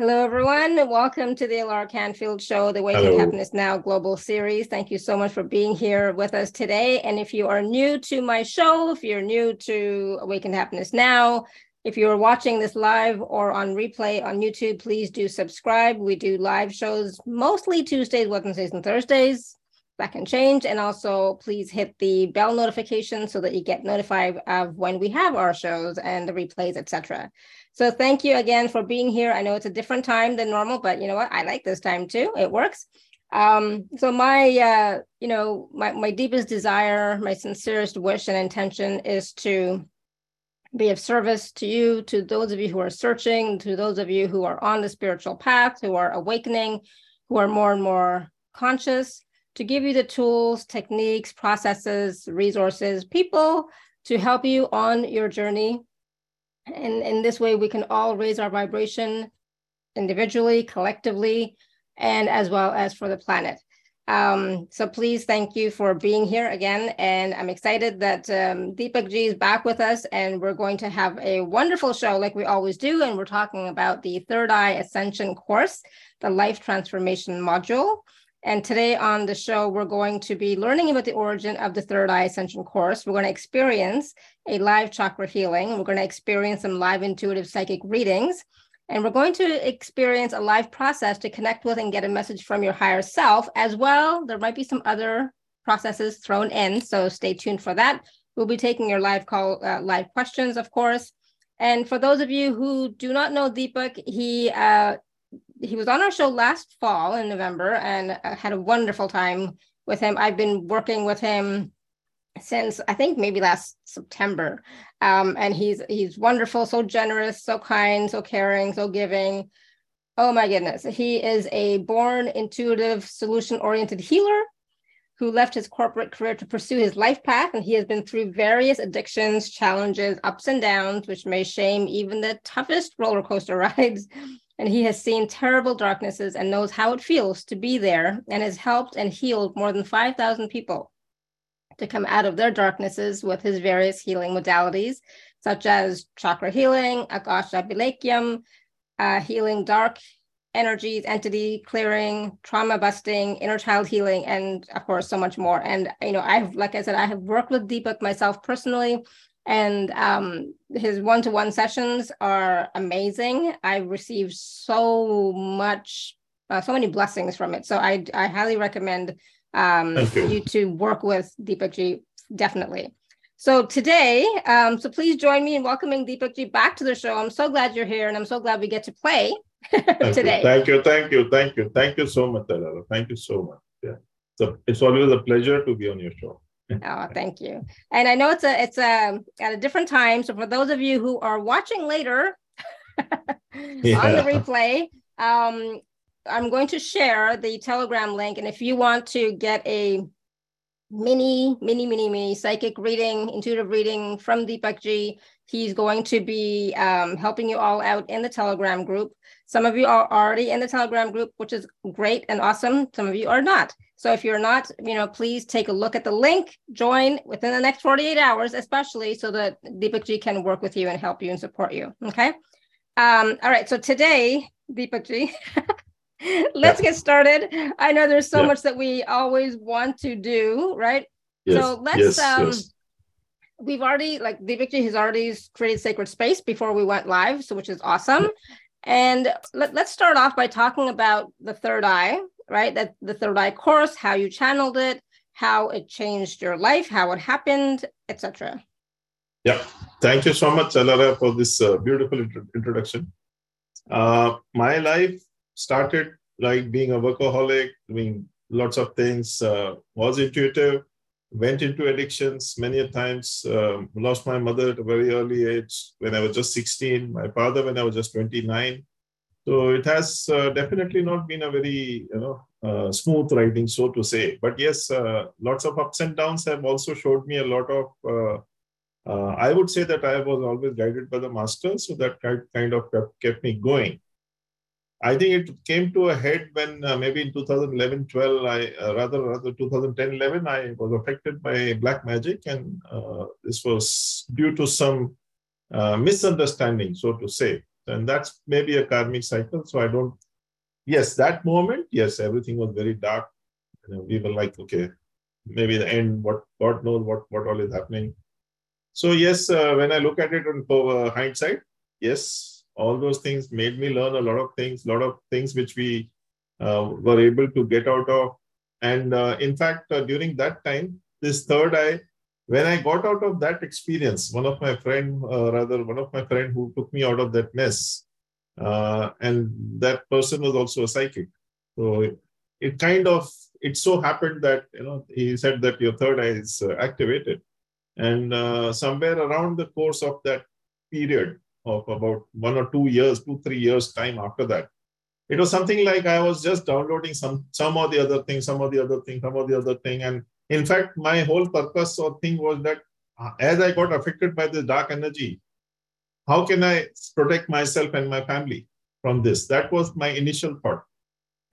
Hello, everyone. Welcome to the Alara Canfield Show, the Awaken Happiness Now Global Series. Thank you so much for being here with us today. And if you are new to my show, if you're new to Awaken Happiness Now, if you're watching this live or on replay on YouTube, please do subscribe. We do live shows mostly Tuesdays, Wednesdays, and Thursdays. That can change. And also, please hit the bell notification so that you get notified of when we have our shows and the replays, etc. So thank you again for being here. I know it's a different time than normal, but you know what? I like this time too. It works. Um, so my, uh, you know, my, my deepest desire, my sincerest wish and intention is to be of service to you, to those of you who are searching, to those of you who are on the spiritual path, who are awakening, who are more and more conscious, to give you the tools, techniques, processes, resources, people to help you on your journey and in this way, we can all raise our vibration individually, collectively, and as well as for the planet. Um, so please thank you for being here again. And I'm excited that um, Deepakk Ji is back with us and we're going to have a wonderful show like we always do. And we're talking about the Third Eye Ascension course, the life transformation module. And today on the show, we're going to be learning about the origin of the Third Eye Ascension course. We're going to experience a live chakra healing. We're going to experience some live intuitive psychic readings. And we're going to experience a live process to connect with and get a message from your higher self as well. There might be some other processes thrown in, so stay tuned for that. We'll be taking your live call, uh, live questions, of course. And for those of you who do not know Deepakk, he uh, he was on our show last fall in November and I had a wonderful time with him. I've been working with him since I think maybe last September. Um, and he's he's wonderful, so generous, so kind, so caring, so giving. Oh my goodness. He is a born intuitive, solution-oriented healer who left his corporate career to pursue his life path. And he has been through various addictions, challenges, ups and downs, which may shame even the toughest roller coaster rides and he has seen terrible darknesses and knows how it feels to be there and has helped and healed more than 5,000 people to come out of their darknesses with his various healing modalities, such as chakra healing, Akasa Abhilekhyam, uh, healing dark energies, entity clearing, trauma busting, inner child healing, and of course, so much more. And, you know, I've, like I said, I have worked with Deepakk myself personally and um, his one-to-one sessions are amazing. I've received so much, uh, so many blessings from it. So I, I highly recommend um, you. you. to work with Deepakk Ji, definitely. So today, um, so please join me in welcoming Deepakk Ji back to the show. I'm so glad you're here, and I'm so glad we get to play thank today. You, thank you, thank you, thank you, thank you so much, Alara. Thank you so much. Yeah, so it's always a pleasure to be on your show oh, thank you. And I know it's a it's a at a different time. So for those of you who are watching later yeah. on the replay, um, I'm going to share the Telegram link. And if you want to get a mini, mini, mini, mini psychic reading, intuitive reading from Deepakk Ji, he's going to be um, helping you all out in the Telegram group. Some of you are already in the Telegram group, which is great and awesome. Some of you are not. So if you're not, you know, please take a look at the link, join within the next 48 hours, especially so that Deepakk Ji can work with you and help you and support you. Okay. Um, all right. So today, Deepakk Ji, let's yeah. get started. I know there's so yeah. much that we always want to do, right? Yes. So let's yes, um yes. we've already like Deepakk Ji has already created sacred space before we went live, so which is awesome. And let, let's start off by talking about the third eye, right? That the third eye course, how you channeled it, how it changed your life, how it happened, etc. Yeah, thank you so much, Alara, for this uh, beautiful int- introduction. Uh, my life started like being a workaholic, doing lots of things, uh, was intuitive, went into addictions many times, um, lost my mother at a very early age when I was just 16, my father when I was just 29. So it has uh, definitely not been a very you know uh, smooth riding, so to say. But yes, uh, lots of ups and downs have also showed me a lot of. Uh, uh, I would say that I was always guided by the master, so that kind of kept me going. I think it came to a head when uh, maybe in 2011 12, I rather rather 2010 11, I was affected by black magic, and this was due to some misunderstanding, so to say And that's maybe a karmic cycle. So I don't, yes, that moment, yes, everything was very dark. We were like, okay, maybe the end, what God knows what, what all is happening. So yes, uh, when I look at it on uh, hindsight, yes, all those things made me learn a lot of things, lot of things which we uh, were able to get out of. And uh, in fact, uh, during that time, this third eye, when I got out of that experience, one of my friend, uh, rather one of my friend who took me out of that mess, and that person was also a psychic. So it, it kind of it so happened that you know he said that your third eye is activated and uh, somewhere around the course of that period of about one or two years, two, three years time after that, it was something like I was just downloading some some of the other thing, some of the other thing, some of the other thing. And in fact, my whole purpose or thing was that uh, as I got affected by this dark energy, how can I protect myself and my family from this? That was my initial thought.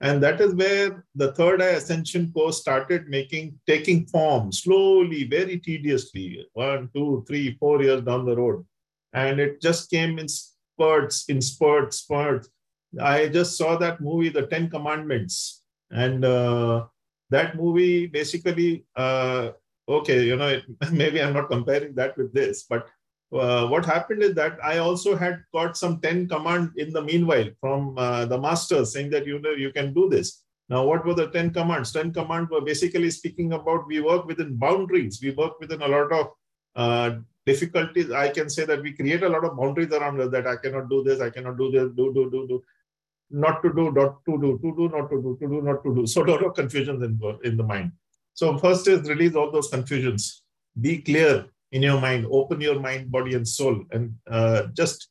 And that is where the third eye ascension course started making, taking form slowly, very tediously, one, two, three, four years down the road. And it just came in spurts, in spurts, spurts. I just saw that movie, The Ten Commandments. And uh, that movie basically, uh, okay, you know, maybe I'm not comparing that with this, but uh, what happened is that I also had got some 10 command in the meanwhile from uh, the master saying that you know you can do this. Now, what were the 10 commands? 10 commands were basically speaking about we work within boundaries. We work within a lot of uh, difficulties. I can say that we create a lot of boundaries around us that I cannot do this, I cannot do this, do, do, do, do. Not to do, not to do, to do, not to do, to do, not to do. So a lot of confusions in, in the mind. So first is release all those confusions. Be clear in your mind, open your mind, body, and soul, and uh, just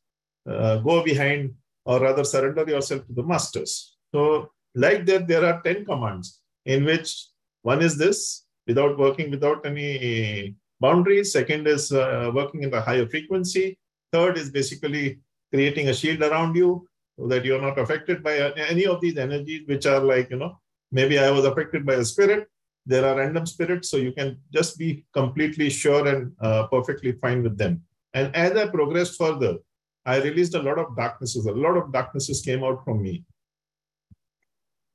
uh, go behind, or rather surrender yourself to the masters. So, like that, there are 10 commands in which one is this without working without any boundaries. Second is uh, working in the higher frequency. Third is basically creating a shield around you so that you're not affected by any of these energies, which are like, you know, maybe I was affected by a spirit there are random spirits, so you can just be completely sure and uh, perfectly fine with them. And as I progressed further, I released a lot of darknesses. A lot of darknesses came out from me.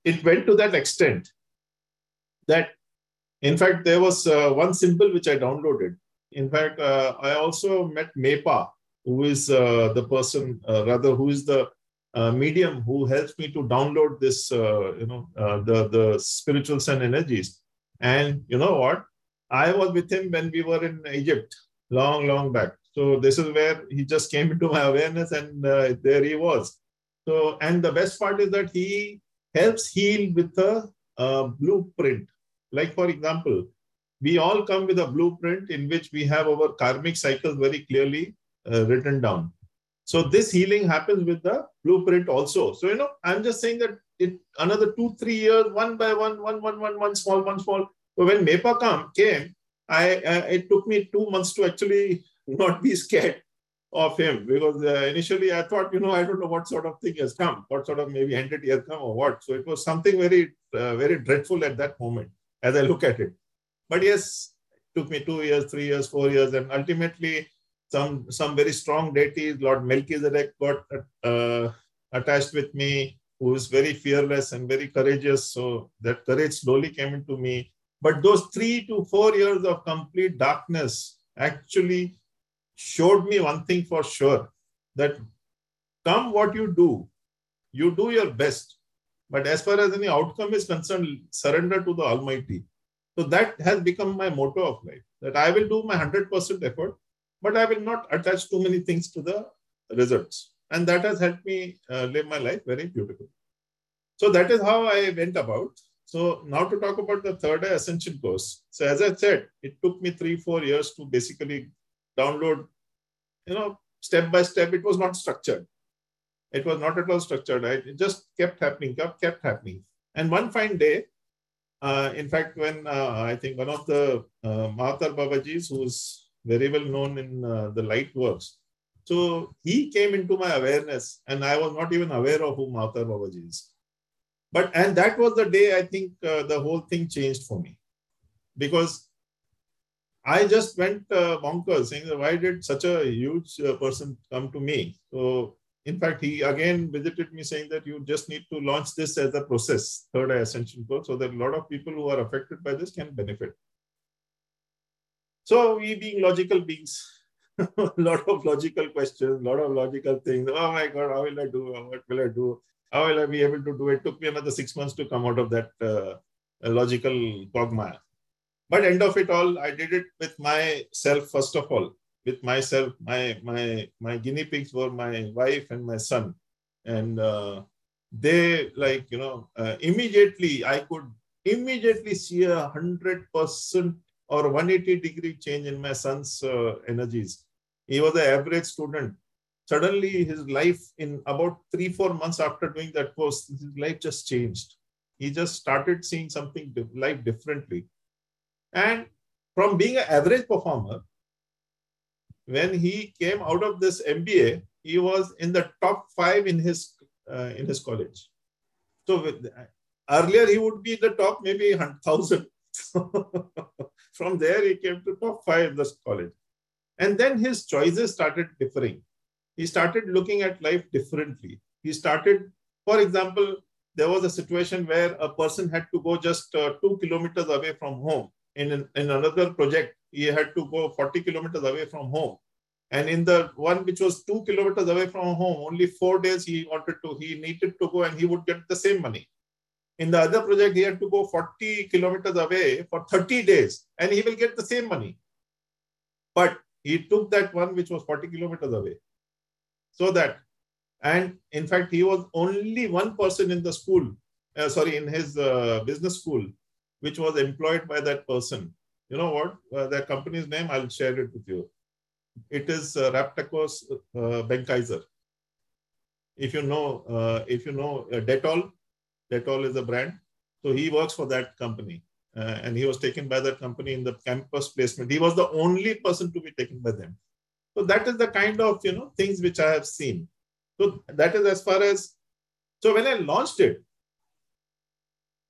It went to that extent that, in fact, there was uh, one symbol which I downloaded. In fact, uh, I also met Mepa, who is uh, the person, uh, rather, who is the medium who helps me to download this, you know, the the spiritual sun energies. And you know what? I was with him when we were in Egypt, long, long back. So this is where he just came into my awareness, and uh, there he was. So, and the best part is that he helps heal with a, a blueprint. Like for example, we all come with a blueprint in which we have our karmic cycles very clearly uh, written down. So this healing happens with the blueprint also. So you know, I'm just saying that it another two, three years, one by one, one, one, one, one small, one small. So when MEPA come, came, I it took me two months to actually not be scared of him because uh, initially I thought, you know, I don't know what sort of thing has come, what sort of maybe entity has come or what. So it was something very, uh, very dreadful at that moment as I look at it. But yes, it took me two years, three years, four years, and ultimately some some very strong deities, Lord Melchizedek got uh, attached with me who is very fearless and very courageous. So that courage slowly came into me. But those three to four years of complete darkness actually showed me one thing for sure that come what you do, you do your best. But as far as any outcome is concerned, surrender to the Almighty. So that has become my motto of life that I will do my 100% effort, but I will not attach too many things to the results. And that has helped me uh, live my life very beautifully. So that is how I went about. So now to talk about the third ascension course. So as I said, it took me three, four years to basically download, you know, step by step. It was not structured. It was not at all structured. I, it just kept happening, kept happening. And one fine day, uh, in fact, when uh, I think one of the uh, Mahavatar Babajis, who's very well known in uh, the light works, so he came into my awareness, and I was not even aware of who Mahavatar Babaji is. But and that was the day I think uh, the whole thing changed for me, because I just went uh, bonkers, saying, "Why did such a huge uh, person come to me?" So in fact, he again visited me saying that you just need to launch this as a process, third eye ascension course, so that a lot of people who are affected by this can benefit. So we being logical beings, a lot of logical questions, a lot of logical things. Oh my God, how will I do? What will I do? How will I be able to do it? Took me another six months to come out of that uh, logical quagmire. But end of it all, I did it with myself first of all with myself. My my my guinea pigs were my wife and my son, and uh, they like you know uh, immediately I could immediately see a hundred percent or 180 degree change in my son's uh, energies. He was an average student. Suddenly, his life in about three four months after doing that course, his life just changed. He just started seeing something life differently, and from being an average performer when he came out of this MBA, he was in the top five in his uh, in his college. So with, earlier he would be in the top maybe thousand. From there he came to top five this college, and then his choices started differing. He started looking at life differently. He started, for example, there was a situation where a person had to go just uh, two kilometers away from home. In, in, in another project, he had to go 40 kilometers away from home. And in the one which was two kilometers away from home, only four days he wanted to, he needed to go and he would get the same money. In the other project, he had to go 40 kilometers away for 30 days and he will get the same money. But he took that one which was 40 kilometers away. So that, and in fact, he was only one person in the school, uh, sorry, in his uh, business school, which was employed by that person you know what? Uh, the company's name, I'll share it with you. It is uh, Raptakos uh, Benckiser. If you know, uh, if you know uh, Dettol is a brand. So he works for that company. Uh, and he was taken by that company in the campus placement. He was the only person to be taken by them. So that is the kind of you know things which I have seen. So that is as far as so when I launched it,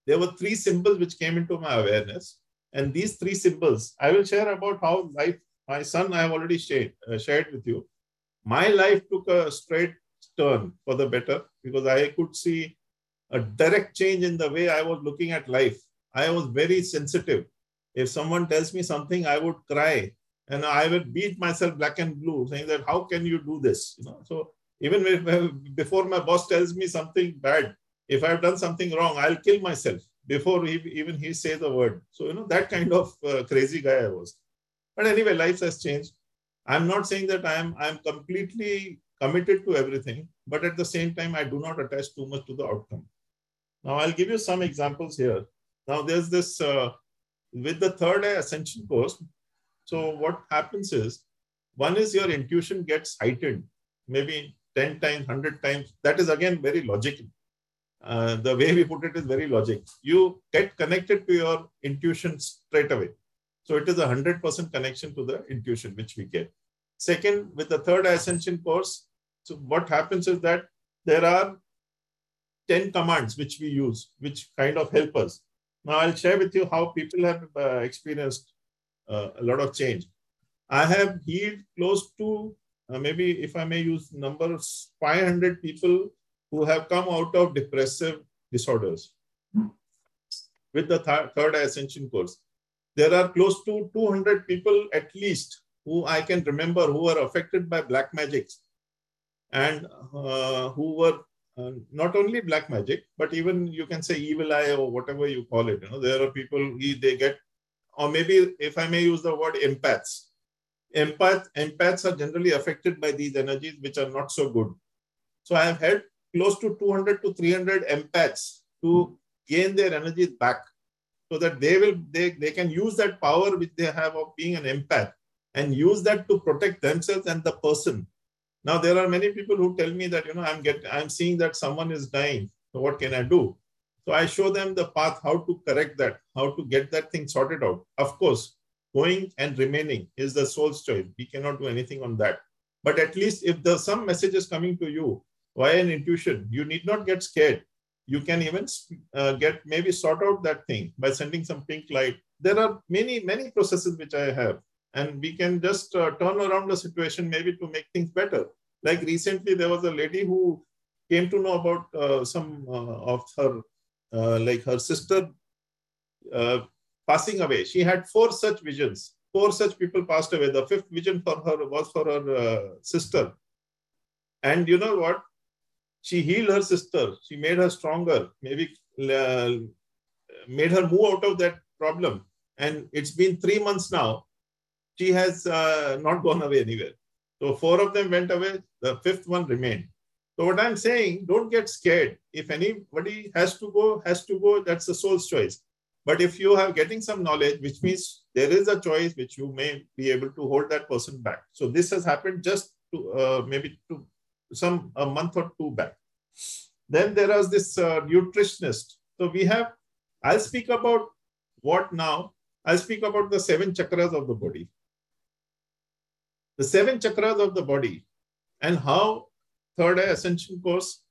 there were three symbols which came into my awareness. And these three symbols, I will share about how life, my son, I have already shared, uh, shared with you. My life took a straight turn for the better because I could see a direct change in the way I was looking at life. I was very sensitive. If someone tells me something, I would cry and I would beat myself black and blue, saying that how can you do this? You know, so even if, before my boss tells me something bad, if I've done something wrong, I'll kill myself before he, even he says the word. So, you know, that kind of uh, crazy guy I was. But anyway, life has changed. I'm not saying that I'm, I'm completely committed to everything, but at the same time, I do not attach too much to the outcome. Now, I'll give you some examples here. Now, there's this, uh, with the third eye ascension course, so what happens is, one is your intuition gets heightened, maybe 10 times, 100 times. That is again very logical. Uh, the way we put it is very logic. You get connected to your intuition straight away. So it is a 100% connection to the intuition which we get. Second, with the third ascension course, so what happens is that there are 10 commands which we use, which kind of help us. Now I'll share with you how people have uh, experienced uh, a lot of change. I have healed close to, uh, maybe if I may use numbers, 500 people who have come out of depressive disorders with the th third ascension course. There are close to 200 people at least who I can remember who were affected by black magics and uh, who were uh, not only black magic, but even you can say evil eye or whatever you call it. You know, there are people they get, or maybe if I may use the word empaths. Empath, empaths are generally affected by these energies which are not so good. So I have had close to 200 to 300 empaths to gain their energies back so that they will they, they can use that power which they have of being an empath and use that to protect themselves and the person now there are many people who tell me that you know i'm getting i'm seeing that someone is dying so what can i do so i show them the path how to correct that how to get that thing sorted out of course going and remaining is the soul's choice we cannot do anything on that but at least if there's some messages coming to you via an intuition? You need not get scared. You can even uh, get maybe sort out that thing by sending some pink light. There are many, many processes which I have, and we can just uh, turn around the situation maybe to make things better. Like recently, there was a lady who came to know about uh, some uh, of her, uh, like her sister uh, passing away. She had four such visions. Four such people passed away. The fifth vision for her was for her uh, sister. And you know what? She healed her sister. She made her stronger. Maybe made her move out of that problem. And it's been three months now. She has not gone away anywhere. So four of them went away. The fifth one remained. So what I'm saying, don't get scared. If anybody has to go, has to go, that's the soul's choice. But if you are getting some knowledge, which means there is a choice which you may be able to hold that person back. So this has happened just to uh, maybe to some a month or two back. Then there was this uh, nutritionist. So we have, I'll speak about what now? I'll speak about the seven chakras of the body. The seven chakras of the body and how third eye ascension course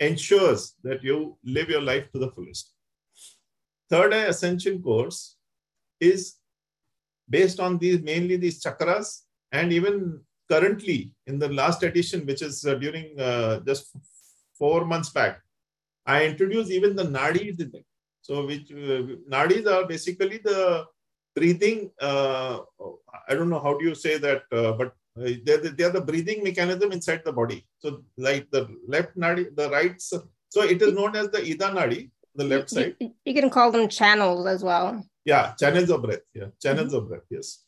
ensures that you live your life to the fullest. Third eye ascension course is based on these mainly these chakras and even currently in the last edition which is uh, during uh, just four months back i introduced even the nadis in it so which uh, nadis are basically the breathing uh, i don't know how do you say that uh, but uh, they're the, they're the breathing mechanism inside the body. So like the left nadi, the right. So it is known as the Ida nadi, the left side. You, you can call them channels as well. Yeah, channels of breath. Yeah, channels mm-hmm. of breath. Yes.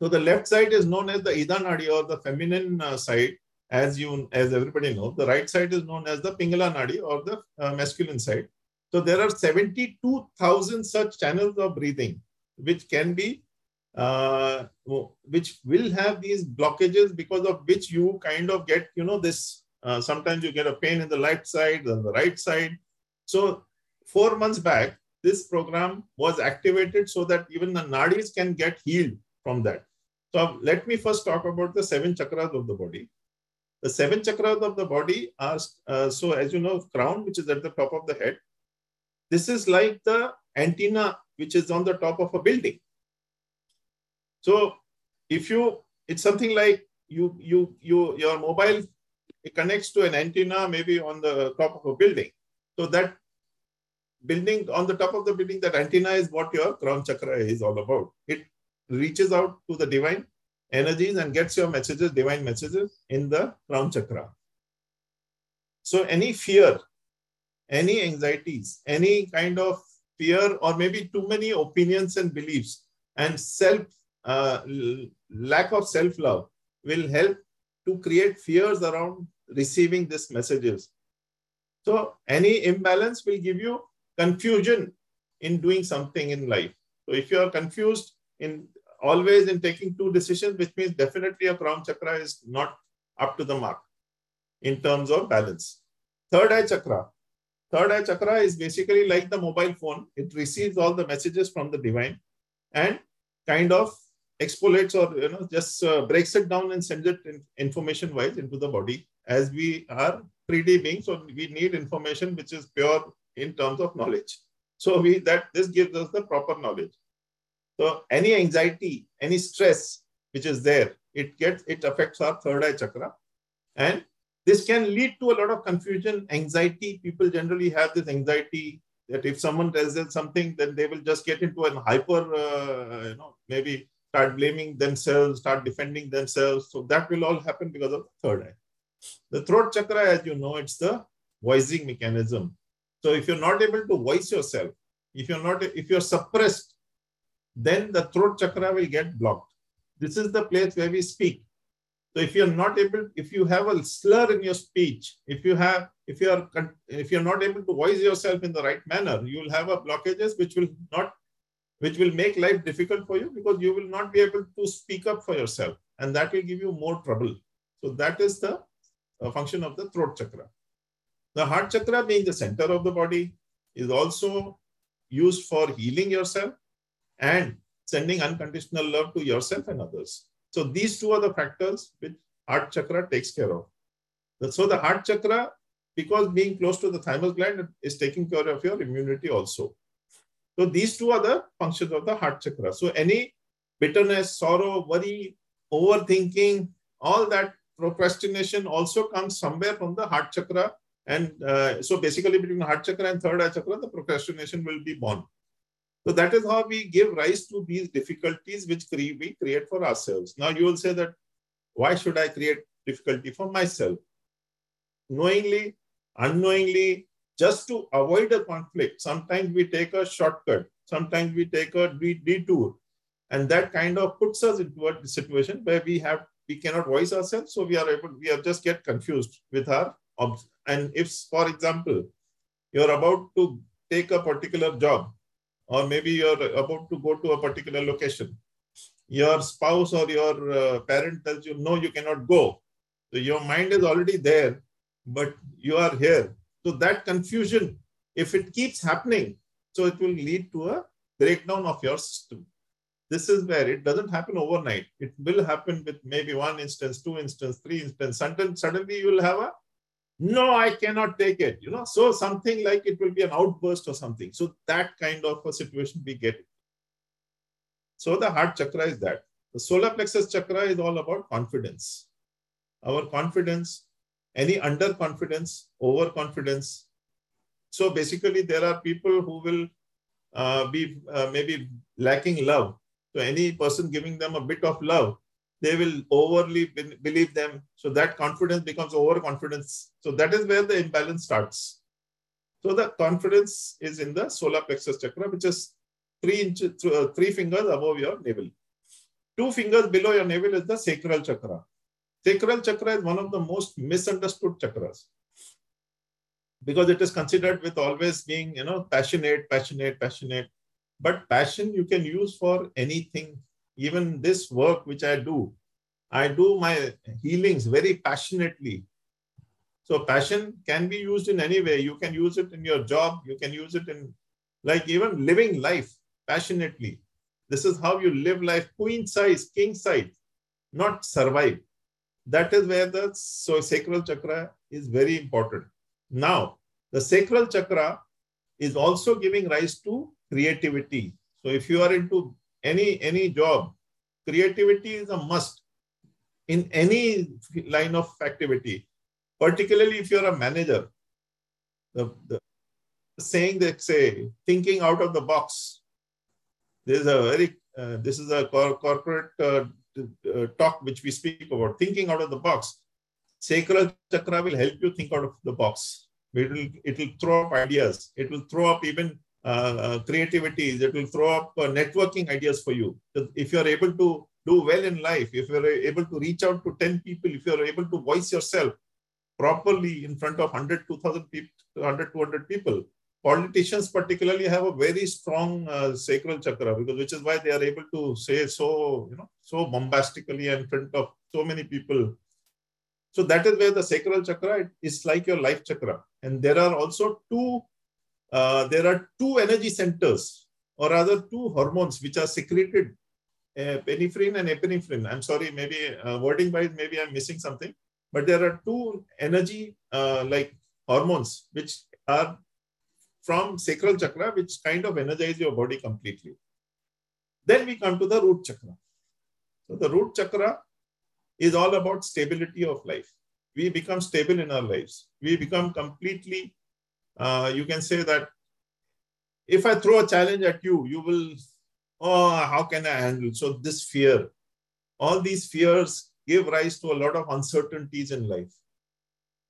So the left side is known as the Ida nadi or the feminine uh, side, as you as everybody knows. The right side is known as the Pingala nadi or the uh, masculine side. So there are 72,000 such channels of breathing, which can be uh, which will have these blockages because of which you kind of get, you know, this, uh, sometimes you get a pain in the left side, on the right side. So four months back, this program was activated so that even the nadis can get healed from that. So let me first talk about the seven chakras of the body. The seven chakras of the body are, uh, so as you know, crown, which is at the top of the head. This is like the antenna, which is on the top of a building. So if you, it's something like you, you, you, your mobile it connects to an antenna maybe on the top of a building. So that building on the top of the building, that antenna is what your crown chakra is all about. It reaches out to the divine energies and gets your messages, divine messages in the crown chakra. So any fear, any anxieties, any kind of fear, or maybe too many opinions and beliefs and self uh, lack of self-love will help to create fears around receiving these messages. So any imbalance will give you confusion in doing something in life. So if you are confused in always in taking two decisions, which means definitely a crown chakra is not up to the mark in terms of balance. Third eye chakra. Third eye chakra is basically like the mobile phone. It receives all the messages from the divine and kind of exfoliates or you know just uh, breaks it down and sends it in information wise into the body. As we are 3d beings so we need information which is pure in terms of knowledge. So we that this gives us the proper knowledge. So any anxiety any stress which is there it gets it affects our third eye chakra and this can lead to a lot of confusion anxiety people generally have this anxiety that if someone tells them something then they will just get into an hyper uh, you know maybe start blaming themselves, start defending themselves. So that will all happen because of the third eye. The throat chakra, as you know, it's the voicing mechanism. So if you're not able to voice yourself, if you're not, if you're suppressed, then the throat chakra will get blocked. This is the place where we speak. So if you're not able, if you have a slur in your speech, if you have, if you are, if you're not able to voice yourself in the right manner, you will have a blockages which will not which will make life difficult for you because you will not be able to speak up for yourself and that will give you more trouble. So that is the uh, function of the throat chakra. The heart chakra being the center of the body is also used for healing yourself and sending unconditional love to yourself and others. So these two are the factors which heart chakra takes care of. So the heart chakra, because being close to the thymus gland, is taking care of your immunity also. So these two are the functions of the heart chakra. So any bitterness, sorrow, worry, overthinking, all that procrastination also comes somewhere from the heart chakra. And uh, so basically between heart chakra and third eye chakra, the procrastination will be born. So that is how we give rise to these difficulties which we create for ourselves. Now you will say that, why should I create difficulty for myself? Knowingly, unknowingly, just to avoid a conflict, sometimes we take a shortcut, sometimes we take a detour. And that kind of puts us into a situation where we have we cannot voice ourselves, so we are able we are just get confused with our and if, for example, you're about to take a particular job or maybe you're about to go to a particular location. Your spouse or your uh, parent tells you, no, you cannot go. So your mind is already there, but you are here. So that confusion, if it keeps happening, so it will lead to a breakdown of your system. This is where it doesn't happen overnight. It will happen with maybe one instance, two instance, three instance. Suddenly, suddenly you will have a no, I cannot take it. You know, so something like it will be an outburst or something. So that kind of a situation we get. So the heart chakra is that. The solar plexus chakra is all about confidence. Our confidence, any underconfidence, overconfidence. So basically, there are people who will uh, be uh, maybe lacking love. So any person giving them a bit of love, they will overly believe them. So that confidence becomes overconfidence. So that is where the imbalance starts. So the confidence is in the solar plexus chakra, which is three inches, uh, three fingers above your navel. Two fingers below your navel is the sacral chakra. Sacral chakra is one of the most misunderstood chakras because it is considered with always being, you know, passionate, passionate, passionate. But passion you can use for anything even this work which I do, I do my healings very passionately. So passion can be used in any way. You can use it in your job. You can use it in like even living life passionately. This is how you live life queen size, king size, not survive. That is where the so sacral chakra is very important. Now, the sacral chakra is also giving rise to creativity. So if you are into any any job creativity is a must in any line of activity. Particularly if you're a manager the, the saying that say thinking out of the box. There's a very uh, this is a cor corporate uh, uh, talk which we speak about. Thinking out of the box. Sacral chakra will help you think out of the box. It will it will throw up ideas. It will throw up even uh, uh, creativity, that will throw up uh, networking ideas for you. If you're able to do well in life, if you're able to reach out to 10 people, if you're able to voice yourself properly in front of 100, 2000 people, 100, 200 people, politicians particularly have a very strong uh, sacral chakra because which is why they are able to say so you know so bombastically in front of so many people so that is where the sacral chakra is like your life chakra and there are also two uh, there are two energy centers, or rather two hormones which are secreted, uh, epinephrine and epinephrine. I'm sorry, maybe uh, wording wise, maybe I'm missing something, but there are two energy uh, like hormones which are from sacral chakra, which kind of energize your body completely. Then we come to the root chakra. So the root chakra is all about stability of life. We become stable in our lives. We become completely uh, you can say that if I throw a challenge at you, you will, oh, how can I handle? So this fear, all these fears give rise to a lot of uncertainties in life.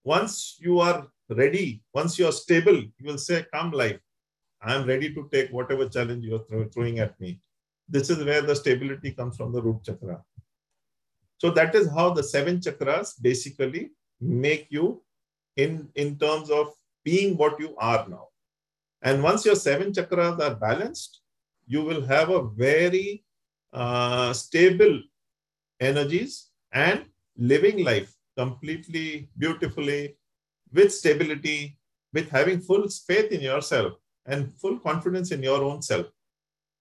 Once you are ready, once you are stable, you will say, come life, I am ready to take whatever challenge you are throwing at me. This is where the stability comes from the root chakra. So that is how the seven chakras basically make you in, in terms of being what you are now. And once your seven chakras are balanced, you will have a very uh, stable energies and living life completely beautifully with stability, with having full faith in yourself and full confidence in your own self.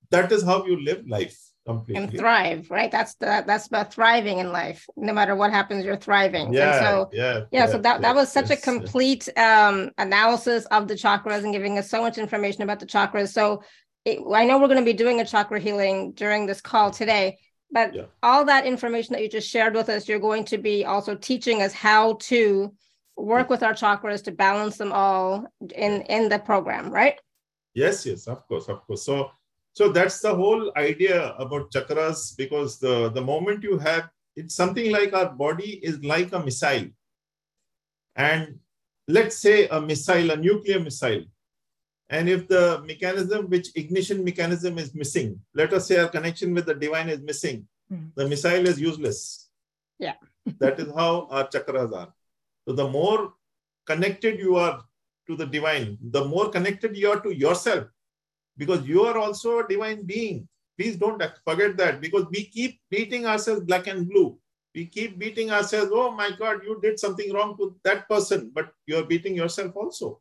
That is how you live life completely. And thrive right? That's the, that's about thriving in life. No matter what happens you're thriving. Yeah and so yeah, yeah, yeah so that, that was such a complete um analysis of the chakras and giving us so much information about the chakras. So it, i know we're going to be doing a chakra healing during this call today But yeah. all that information that you just shared with us, you're going to be also teaching us how to work with our chakras to balance them all in in the program, right? Yes, yes, of course, of course. So so that's the whole idea about chakras because the the moment you have it's something like our body is like a missile. And let's say a missile a nuclear missile. And if the mechanism which ignition mechanism is missing let us say our connection with the divine is missing mm. the missile is useless. Yeah. That is how our chakras are. So the more connected you are to the divine the more connected you are to yourself because you are also a divine being Please don't forget that because we keep beating ourselves black and blue. We keep beating ourselves, oh my God, you did something wrong to that person, but you're beating yourself also.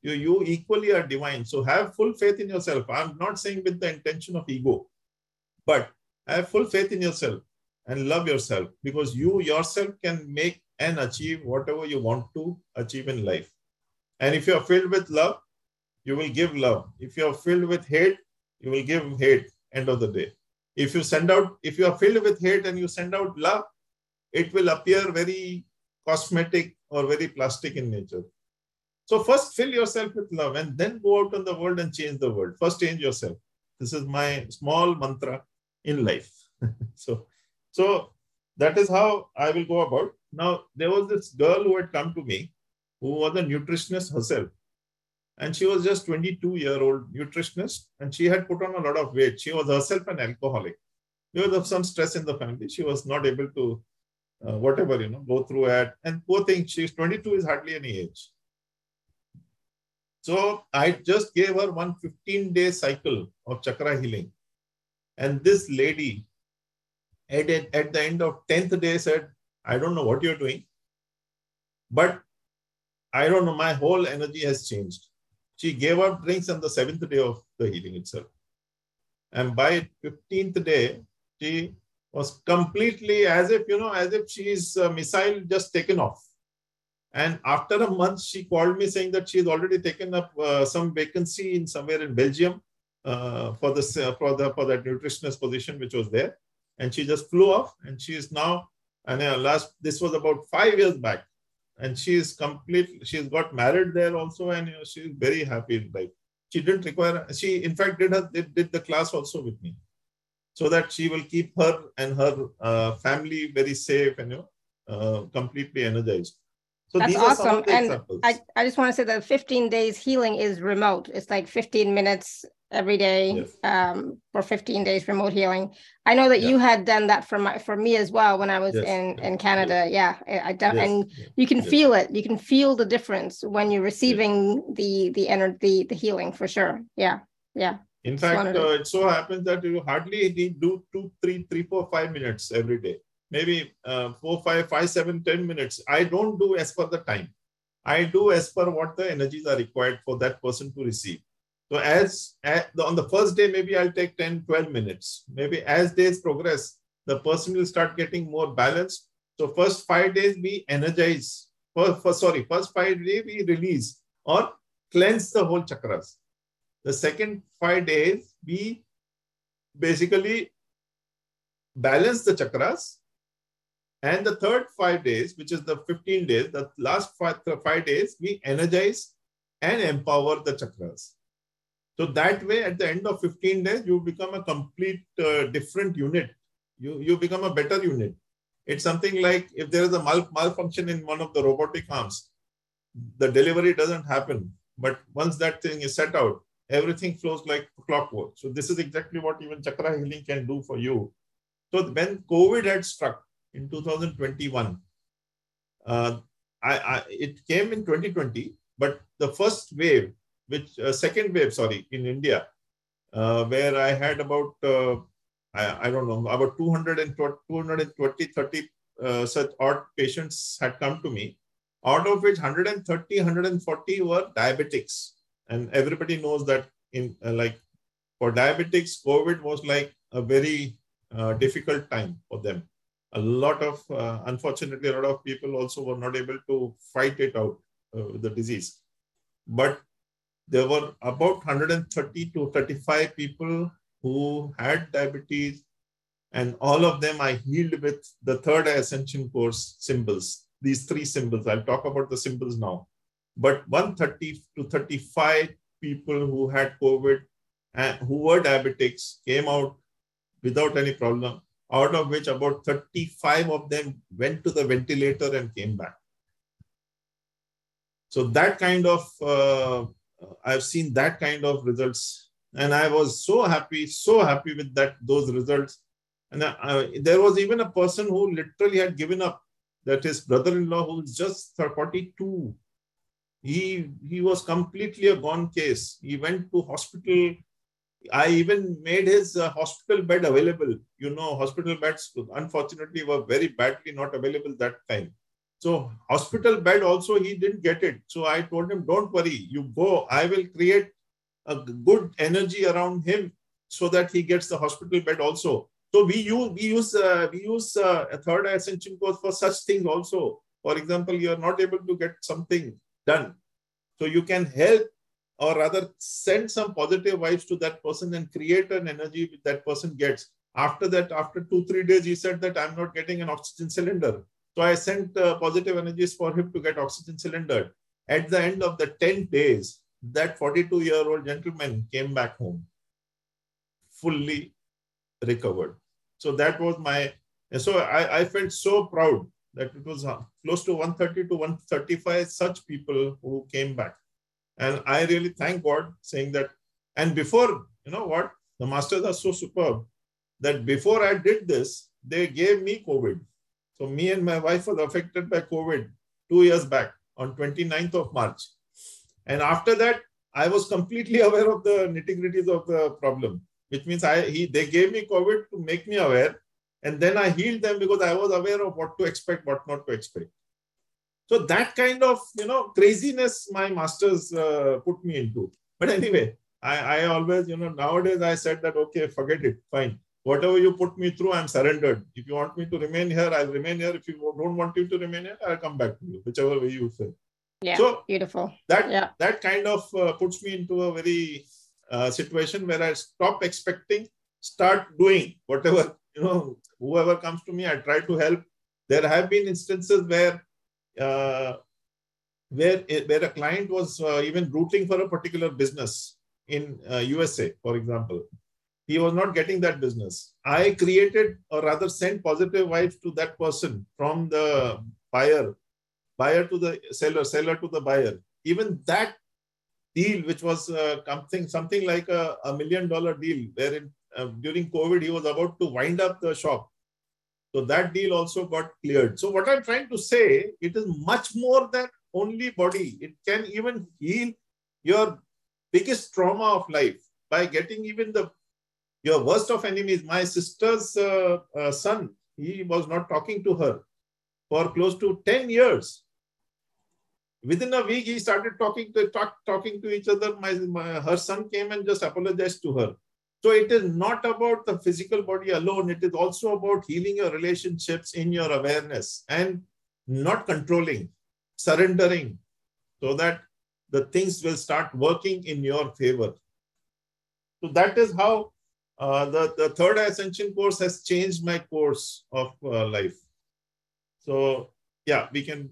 You, you equally are divine. So have full faith in yourself. I'm not saying with the intention of ego, but have full faith in yourself and love yourself because you yourself can make and achieve whatever you want to achieve in life. And if you're filled with love, you will give love. If you're filled with hate, you will give hate end of the day. If you send out, if you are filled with hate and you send out love, it will appear very cosmetic or very plastic in nature. So first fill yourself with love and then go out in the world and change the world. First change yourself. This is my small mantra in life. so, so that is how I will go about. Now, there was this girl who had come to me who was a nutritionist herself and she was just 22 year old nutritionist and she had put on a lot of weight. She was herself an alcoholic. Because of some stress in the family she was not able to uh, whatever you know go through it and poor thing she's 22 is hardly any age. So i just gave her one 15 day cycle of chakra healing. And this lady at, at the end of 10th day said i don't know what you're doing but i don't know my whole energy has changed she gave up drinks on the seventh day of the healing itself. And by 15th day, she was completely as if, you know, as if she's a missile just taken off. And after a month, she called me saying that she she's already taken up uh, some vacancy in somewhere in Belgium uh, for the for the for that nutritionist position which was there, and she just flew off. And she is now, and uh, last this was about five years back and she's complete she's got married there also and you know, she's very happy in life she didn't require she in fact did her did, did the class also with me so that she will keep her and her uh, family very safe and you know uh, completely energized so That's awesome. and I, I just want to say that 15 days healing is remote. It's like 15 minutes every day yes. um, for 15 days remote healing. I know that yeah. you had done that for my for me as well when I was yes. in in Canada. Yeah, I done, yes. and you can feel it. You can feel the difference when you're receiving the the energy the, the healing for sure. Yeah, yeah. In fact, uh, it so happens that you hardly need do two, three, three, four, five minutes every day. Maybe uh, four, five, five, seven, ten minutes. I don't do as per the time. I do as per what the energies are required for that person to receive. So as, as on the first day, maybe I'll take 10, 12 minutes. Maybe as days progress, the person will start getting more balanced. So first five days we energize. For, for sorry, first five days we release or cleanse the whole chakras. The second five days we basically balance the chakras. And the third five days, which is the 15 days, the last five, five days, we energize and empower the chakras. So that way, at the end of 15 days, you become a complete uh, different unit. You, you become a better unit. It's something like if there is a mal malfunction in one of the robotic arms, the delivery doesn't happen. But once that thing is set out, everything flows like clockwork. So this is exactly what even chakra healing can do for you. So when COVID had struck in 2021, uh, I, I, it came in 2020, but the first wave which uh, second wave, sorry, in India, uh, where I had about, uh, I, I, don't know, about 220, 220 30 uh, such odd patients had come to me, out of which 130, 140 were diabetics. And everybody knows that in uh, like for diabetics, COVID was like a very uh, difficult time for them. A lot of, unfortunately, a lot of people also were not able to fight it out, the disease. But there were about 130 to 35 people who had diabetes And all of them I healed with the third ascension course symbols, these three symbols. I'll talk about the symbols now. But 130 to 35 people who had COVID and who were diabetics came out without any problem, out of which about 35 of them went to the ventilator and came back. So that kind of, uh, I've seen that kind of results. And I was so happy, so happy with that those results. And I, there was even a person who literally had given up. That his brother-in-law who's just 42 he he was completely a gone case. He went to hospital. I even made his uh, hospital bed available. You know hospital beds unfortunately were very badly not available that time so hospital bed also he didn't get it so i told him don't worry you go i will create a good energy around him so that he gets the hospital bed also so we use we use uh, we use uh, a third ascension course for such things also for example you are not able to get something done. So you can help or rather send some positive vibes to that person and create an energy that person gets. After that, after two, three days, he said that I'm not getting an oxygen cylinder. So I sent uh, positive energies for him to get oxygen cylinder. At the end of the 10 days, that 42 year old gentleman came back home fully recovered. So that was my, so I, I felt so proud that it was uh, close to 130 to 135 such people who came back. And I really thank God saying that. And before, you know what? The masters are so superb that before I did this, they gave me COVID. So me and my wife was affected by COVID two years back on 29th of March. And after that, I was completely aware of the nitty-gritties of the problem, which means I he they gave me COVID to make me aware and then I healed them because I was aware of what to expect, what not to expect. So that kind of you know craziness my masters uh, put me into. But anyway, I, I always you know nowadays I said that okay, forget it, fine. Whatever you put me through, I'm surrendered. If you want me to remain here, I'll remain here. If you don't want me to remain here, I'll come back to you, whichever way you say. Yeah. So beautiful. That yeah. that kind of uh, puts me into a very uh, situation where I stop expecting, start doing whatever you know, whoever comes to me, I try to help. There have been instances where uh, where where a client was uh, even rooting for a particular business in uh, USA, for example. He was not getting that business. I created or rather sent positive vibes to that person from the buyer, buyer to the seller, seller to the buyer. Even that deal, which was uh, something something like a, a million dollar deal, wherein uh, during COVID, he was about to wind up the shop. So that deal also got cleared. So what I'm trying to say, it is much more than only body. It can even heal your biggest trauma of life by getting even the your worst of enemies. My sister's uh, uh, son, he was not talking to her for close to 10 years. Within a week, he started talking to talk, talking to each other. My, my her son came and just apologized to her. So it is not about the physical body alone. It is also about healing your relationships in your awareness and not controlling, surrendering so that the things will start working in your favor. So that is how uh, the, the third ascension course has changed my course of uh, life. So yeah, we can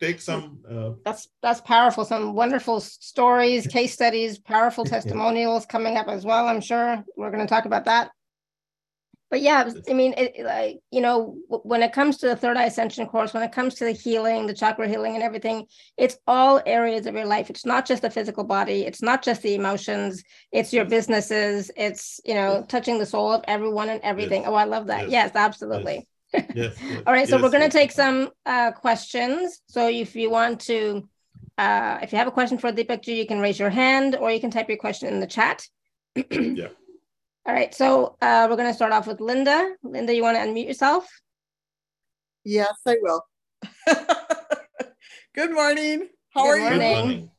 take some uh, that's that's powerful some wonderful stories case studies powerful testimonials yeah. coming up as well i'm sure we're going to talk about that but yeah i mean it, like you know when it comes to the third eye ascension course when it comes to the healing the chakra healing and everything it's all areas of your life. It's not just the physical body. It's not just the emotions. It's your businesses. It's you know touching the soul of everyone and everything. Yes. oh i love that. Yes, yes absolutely. Yes. All right, so we're going to take some uh, questions. So if you want to, uh, if you have a question for Deepakk Ji, you can raise your hand or you can type your question in the chat. yeah. All right, so uh, we're going to start off with Linda. Linda, you want to unmute yourself? Yes, I will. Good morning. How Good are morning. you?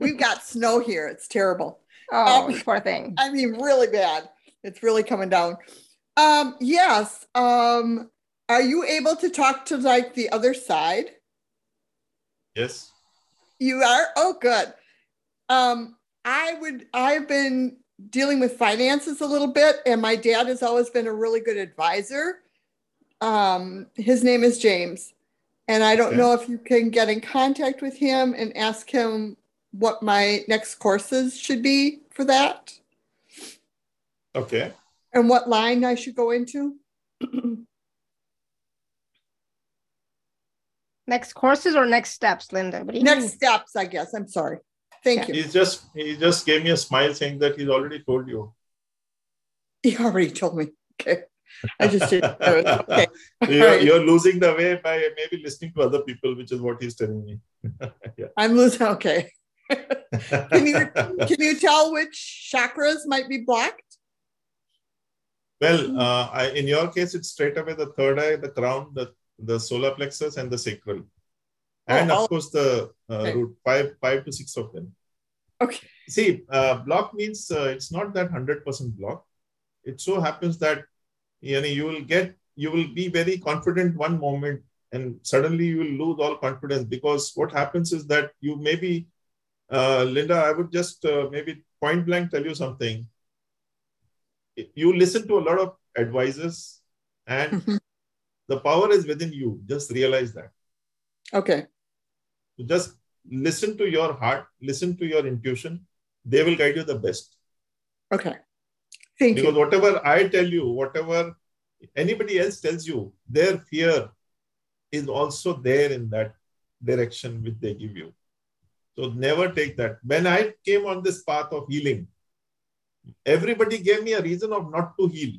We've got snow here. It's terrible. Oh, um, poor thing. I mean, really bad. It's really coming down. Um, yes. Um, are you able to talk to like the other side? Yes. You are? Oh, good. Um, I would, I've been dealing with finances a little bit, and my dad has always been a really good advisor. Um, his name is James, and I don't Okay. know if you can get in contact with him and ask him what my next courses should be for that Okay. and what line I should go into. Next courses or next steps, Linda? What do you next mean? steps, I guess. I'm sorry. Thank you. He's just he just gave me a smile saying that he's already told you. He already told me. Okay. I just didn't do it. Okay. You're, Right. you're losing the way by maybe listening to other people, which is what he's telling me. yeah. I'm losing. Okay. Can you can you tell which chakras might be blocked? Well, uh, I, in your case, it's straight away the third eye, the crown, the, the solar plexus, and the sacral. And Oh, of course, the uh, root, five, five to six of them. Okay. See, uh, block means uh, it's not that 100% block. It so happens that you, know, you will get, you will be very confident one moment and suddenly you will lose all confidence because what happens is that you maybe, uh, Linda, I would just uh, maybe point blank tell you something. You listen to a lot of advisors and Mhm. the power is within you. Just realize that. Okay. Just listen to your heart, listen to your intuition. They will guide you the best. Okay. Thank you. because you. whatever I tell you, whatever anybody else tells you, their fear is also there in that direction which they give you. So never take that. When I came on this path of healing, everybody gave me a reason of not to heal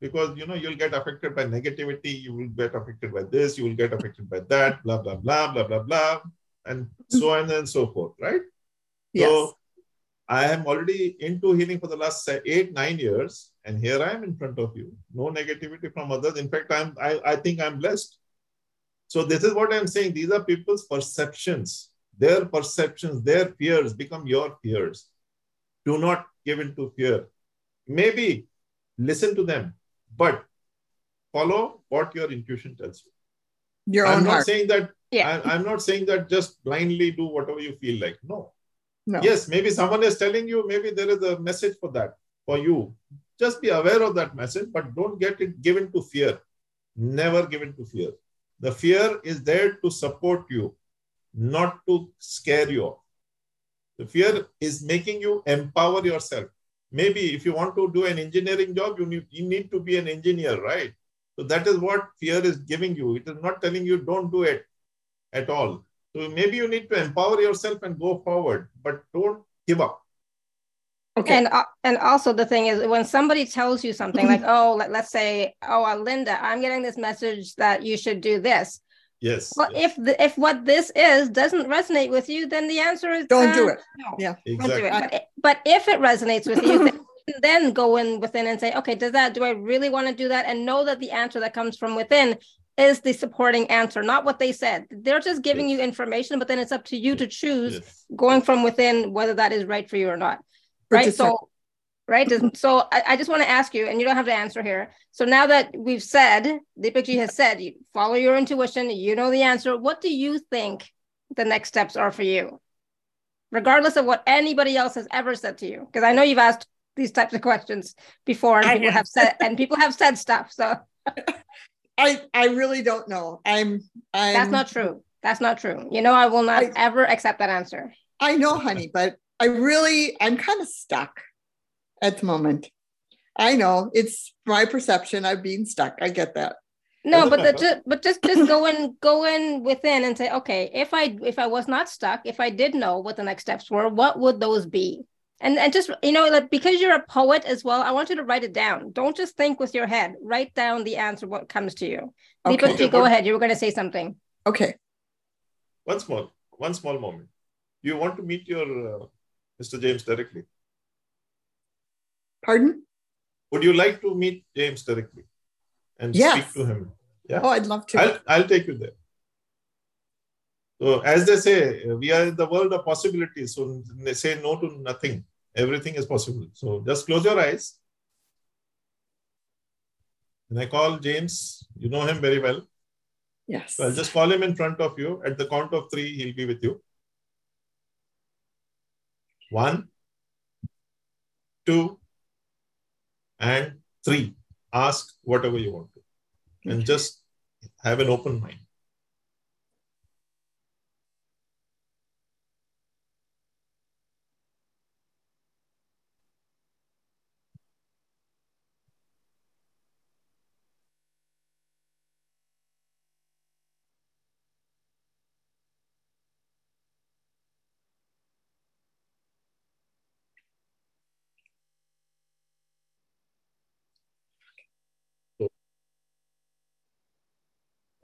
because you know you'll get affected by negativity, you will get affected by this, you will get affected by that, blah blah blah blah blah blah, and mm-hmm. so on and so forth, right? Yes. So I am already into healing for the last eight, nine years, and here I am in front of you. No negativity from others. In fact, I'm I, I think I'm blessed. So this is what I'm saying. These are people's perceptions. Their perceptions, their fears become your fears. Do not give in to fear. Maybe listen to them, but follow what your intuition tells you. Your I'm not heart. saying that Yeah. I, I'm not saying that just blindly do whatever you feel like. No. No. Yes, maybe someone is telling you, maybe there is a message for that, for you. Just be aware of that message, but don't get it given to fear. Never give in to fear. The fear is there to support you, not to scare you off. The fear is making you empower yourself. Maybe if you want to do an engineering job, you need, you need to be an engineer, right? So that is what fear is giving you. It is not telling you don't do it at all. So maybe you need to empower yourself and go forward, but don't give up. Okay. And uh, and also the thing is when somebody tells you something like oh let, let's say oh uh, Linda I'm getting this message that you should do this Yes. well yes, if the, if what this is doesn't resonate with you then the answer is Don't do uh, it. no, Yeah. don't do exactly. it but, but if it resonates with you then, then go in within and say okay does that do I really want to do that and know that the answer that comes from within is the supporting answer not what they said. They're just giving Yes. you information but then it's up to you to choose Yes. going from within whether that is right for you or not right? just- so right? So I, I just want to ask you and you don't have to answer here. So now that we've said Deepakkji has said you follow your intuition you know the answer what do you think the next steps are for you? Regardless of what anybody else has ever said to you because i know you've asked these types of questions before and I people have. have said and people have said stuff so I I really don't know. I'm I'm that's not true that's not true you know i will not I- ever accept that answer I know, honey, but I really I'm kind of stuck at the moment. I know it's my perception. I'm being stuck. I get that. No, but the, matter. ju- but just just go in go in within and say, okay, if I if I was not stuck, if I did know what the next steps were, what would those be? And and just you know, like because you're a poet as well, I want you to write it down. Don't just think with your head. Write down the answer, what comes to you. Okay. Deepakkji, go ahead. You were going to say something. Okay. One small, one small moment. You want to meet your uh, Mr. James directly. Pardon? Would you like to meet James directly and Yes. speak to him? Yeah. Oh, I'd love to. I'll, I'll take you there. So, as they say, we are in the world of possibilities. So, they say no to nothing. Everything is possible. So, just close your eyes. And I call James. You know him very well. yes. So, I'll just call him in front of you. At the count of three, he'll be with you. One, two, And three, ask whatever you want to. And just have an open mind.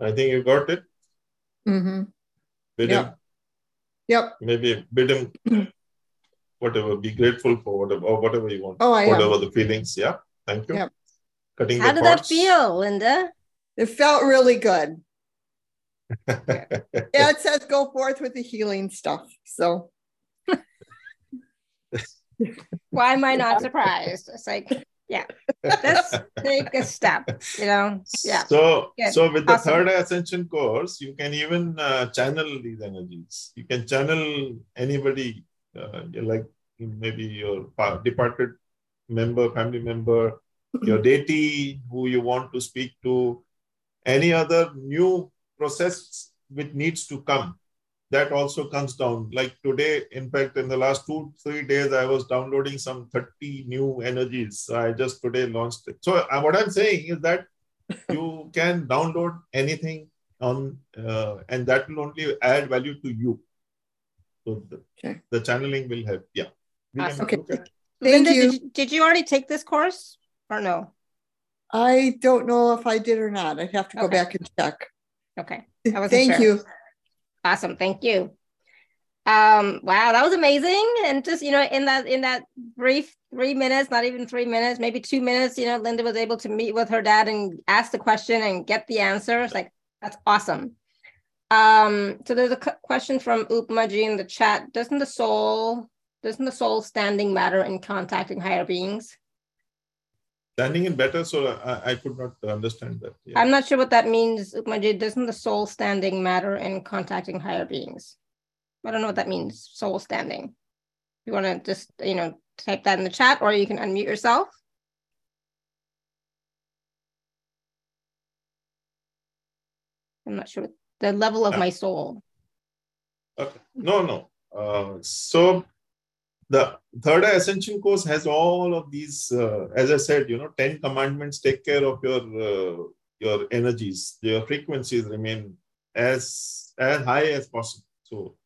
I think you got it. Mm-hmm. Bid Yep. him, Yep. maybe bid him, whatever, be grateful for whatever, or whatever you want, Oh, I am. whatever the feelings. Yeah. Thank you. Yep. Cutting How the did that feel, Linda? It felt really good. Yeah, it says go forth with the healing stuff. So Why am I not surprised? It's like, yeah, let's take a step, you know? Yeah. So, Good. so with the Awesome. third ascension course, you can even uh, channel these energies. You can channel anybody, uh, like maybe your departed member, family member, your deity, who you want to speak to, any other new process which needs to come. That also comes down. Like today, in fact, in the last two, three days, I was downloading some 30 new energies. I just today launched it. So uh, what I'm saying is that you can download anything on uh, and that will only add value to you so the, Okay. the channeling will help yeah We Awesome. Okay. at- Thank Linda, you. Did, you, did you already take this course or no? I don't know if I did or not. I'd have to go Okay. back and check. Okay. I wasn't Thank sure. you. Awesome. Thank you. Um, wow, that was amazing. And just, you know, in that in that brief three minutes, not even three minutes, maybe two minutes, you know, Linda was able to meet with her dad and ask the question and get the answer. It's like that's awesome. Um, so there's a question from Upmaji in the chat. Doesn't the soul, doesn't the soul standing matter in contacting higher beings? Standing in better so I, I could not understand that yeah. I'm not sure what that means, Upmaji. Doesn't the soul standing matter in contacting higher beings? I don't know what that means, soul standing. You want to just, you know, type that in the chat or you can unmute yourself. I'm not sure the level of Yeah. my soul. Okay. No, no. Uh, so the third ascension course has all of these. Uh, as I said, you know, ten commandments take care of your uh, your energies. Your frequencies remain as as high as possible. So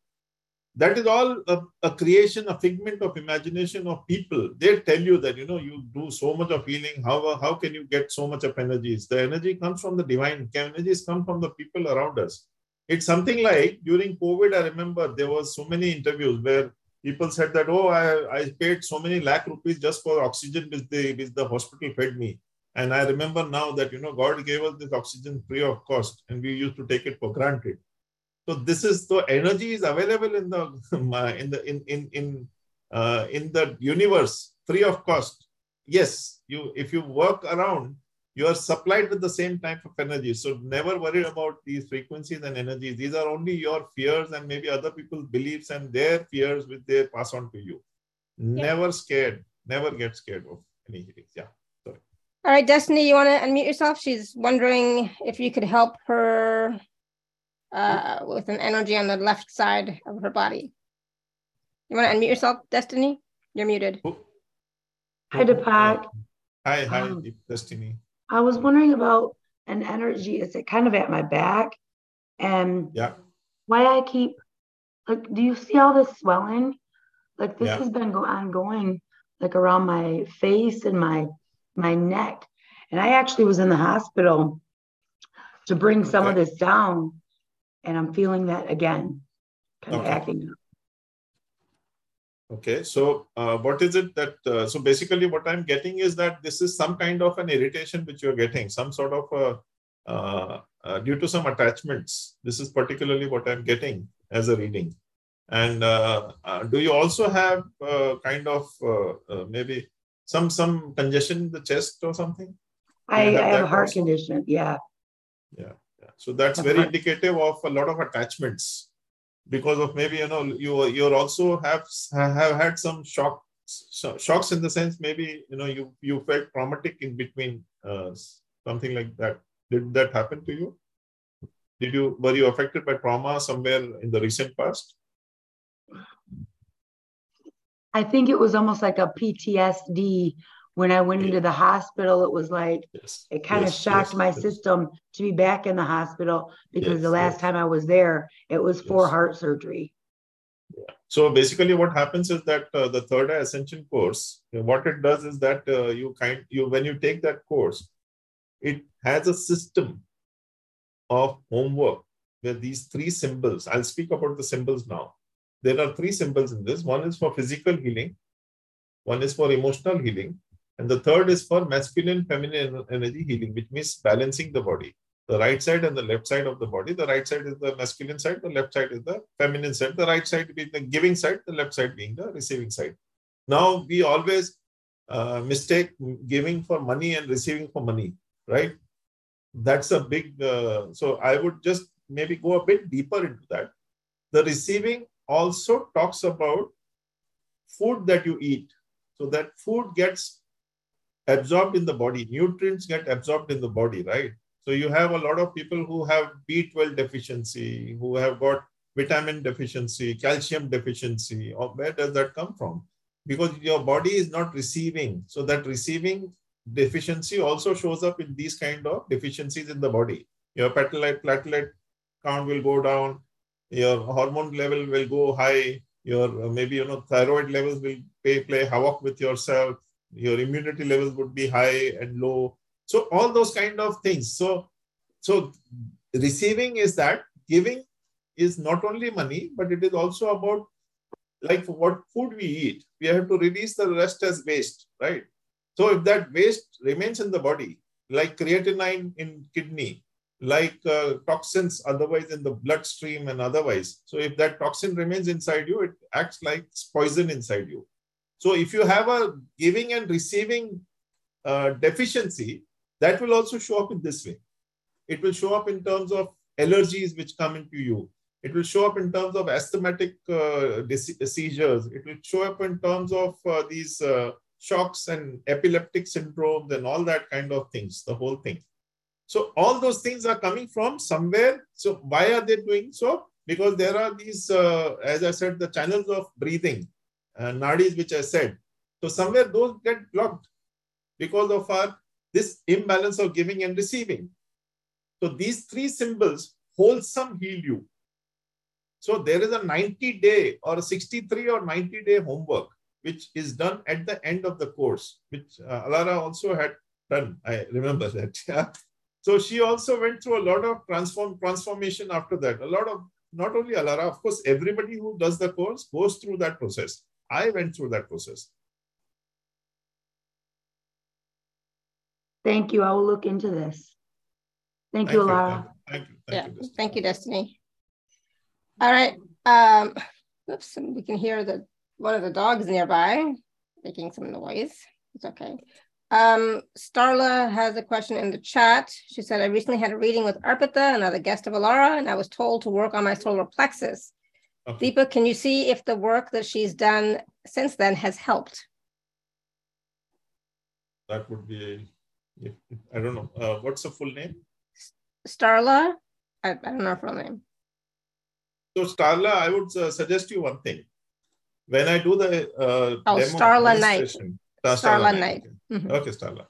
that is all a, a creation, a figment of imagination of people. They tell you that you know you do so much of healing. How how can you get so much of energies? The energy comes from the divine. Energies come from the people around us it's something like during COVID, I remember there was so many interviews where people said that, oh, I, I paid so many lakh rupees just for oxygen which the, which the hospital fed me. And I remember now that, you know, God gave us this oxygen free of cost and we used to take it for granted. So this is the energy is available in the in the in in in uh, in the universe free of cost. Yes, you if you work around, you are supplied with the same type of energy. So never worry about these frequencies and energies. These are only your fears and maybe other people's beliefs and their fears which they pass on to you. Never scared. Never get scared of any healings. Yeah. Sorry. All right, Destiny, you want to unmute yourself? She's wondering if you could help her uh, with an energy on the left side of her body. You want to unmute yourself, Destiny? You're muted. Hi, Deepakk. Hi, hi, Um, Destiny. I was wondering about an energy. It's kind of at my back, and Yeah. why I keep like. Do you see all this swelling? Like this Yeah. has been go- ongoing, like around my face and my my neck. And I actually was in the hospital to bring some of this down, and I'm feeling that again, kind of Okay. acting up. Okay, so uh, what is it that, uh, so basically what I'm getting is that this is some kind of an irritation which you're getting, some sort of a, uh, uh, due to some attachments. This is particularly what I'm getting as a reading. And uh, uh, do you also have uh, kind of uh, uh, maybe some some congestion in the chest or something? I, you I have have a heart also? condition. Yeah. Yeah. So that's very indicative of a lot of attachments because of maybe you know you you also have have had some shock shocks in the sense maybe you know you you felt traumatic in between uh, something like that. Did that happen to you? Did you were you affected by trauma somewhere in the recent past? I think it was almost like a PTSD when I went into the hospital. It was like yes. it kind yes, of shocked yes, my system to be back in the hospital because the last time I was there, it was for heart surgery. Yeah. So basically, what happens is that uh, the third eye ascension course, what it does is that uh, you kind you when you take that course, it has a system of homework where these three symbols. I'll speak about the symbols now there are three symbols in this. One is for physical healing, one is for emotional healing, and the third is for masculine feminine energy healing, which means balancing the body. The right side and the left side of the body. The right side is the masculine side, the left side is the feminine side. The right side being the giving side, the left side being the receiving side. Now, we always uh, mistake giving for money and receiving for money, right? That's a big, uh, so I would just maybe go a bit deeper into that. The receiving also talks about food that you eat. So that food gets absorbed in the body, nutrients get absorbed in the body, right? So you have a lot of people who have B12 deficiency, who have got vitamin deficiency, calcium deficiency. Or where does that come from? Because your body is not receiving. So that receiving deficiency also shows up in these kind of deficiencies in the body. Your platelet, platelet count will go down your hormone level will go high, your uh, maybe you know thyroid levels will play, play havoc with yourself, your immunity levels would be high and low. So all those kind of things. So so receiving is that giving is not only money, but it is also about like what food we eat. We have to release the rest as waste, right? So if that waste remains in the body, like creatinine in kidney, like uh, toxins otherwise in the bloodstream and otherwise. So if that toxin remains inside you, it acts like poison inside you. So if you have a giving and receiving uh, deficiency, that will also show up in this way. It will show up in terms of allergies which come into you. It will show up in terms of asthmatic uh, seizures. It will show up in terms of uh, these uh, shocks and epileptic syndromes and all that kind of things, the whole thing. So all those things are coming from somewhere. So why are they doing so? Because there are these, uh, as I said, the channels of breathing, uh, nadis, which I said. So somewhere those get blocked because of our this imbalance of giving and receiving. So these three symbols, wholesome heal you. So there is a 90 day or a 63 or 90 day homework, which is done at the end of the course, which uh, Alara also had done. I remember that. Yeah. So she also went through a lot of transform transformation after that. A lot of not only Alara, of course, everybody who does the course goes through that process. I went through that process. Thank you. I will look into this. Thank, thank you, Alara. Thank you. Thank yeah. you, Destiny. Thank you, Destiny. All right. Um, oops, we can hear the one of the dogs nearby making some noise. It's okay. Um, Starla has a question in the chat. She said, I recently had a reading with Arpita, another guest of Alara, and I was told to work on my solar plexus. Okay. Deepa, can you see if the work that she's done since then has helped? That would be, I don't know. Uh, what's the full name? Starla. I, I don't know her full name. So Starla, I would uh, suggest you one thing. When I do the uh, oh, Starla Knight. Starla Knight. Mm-hmm. Okay, Starla.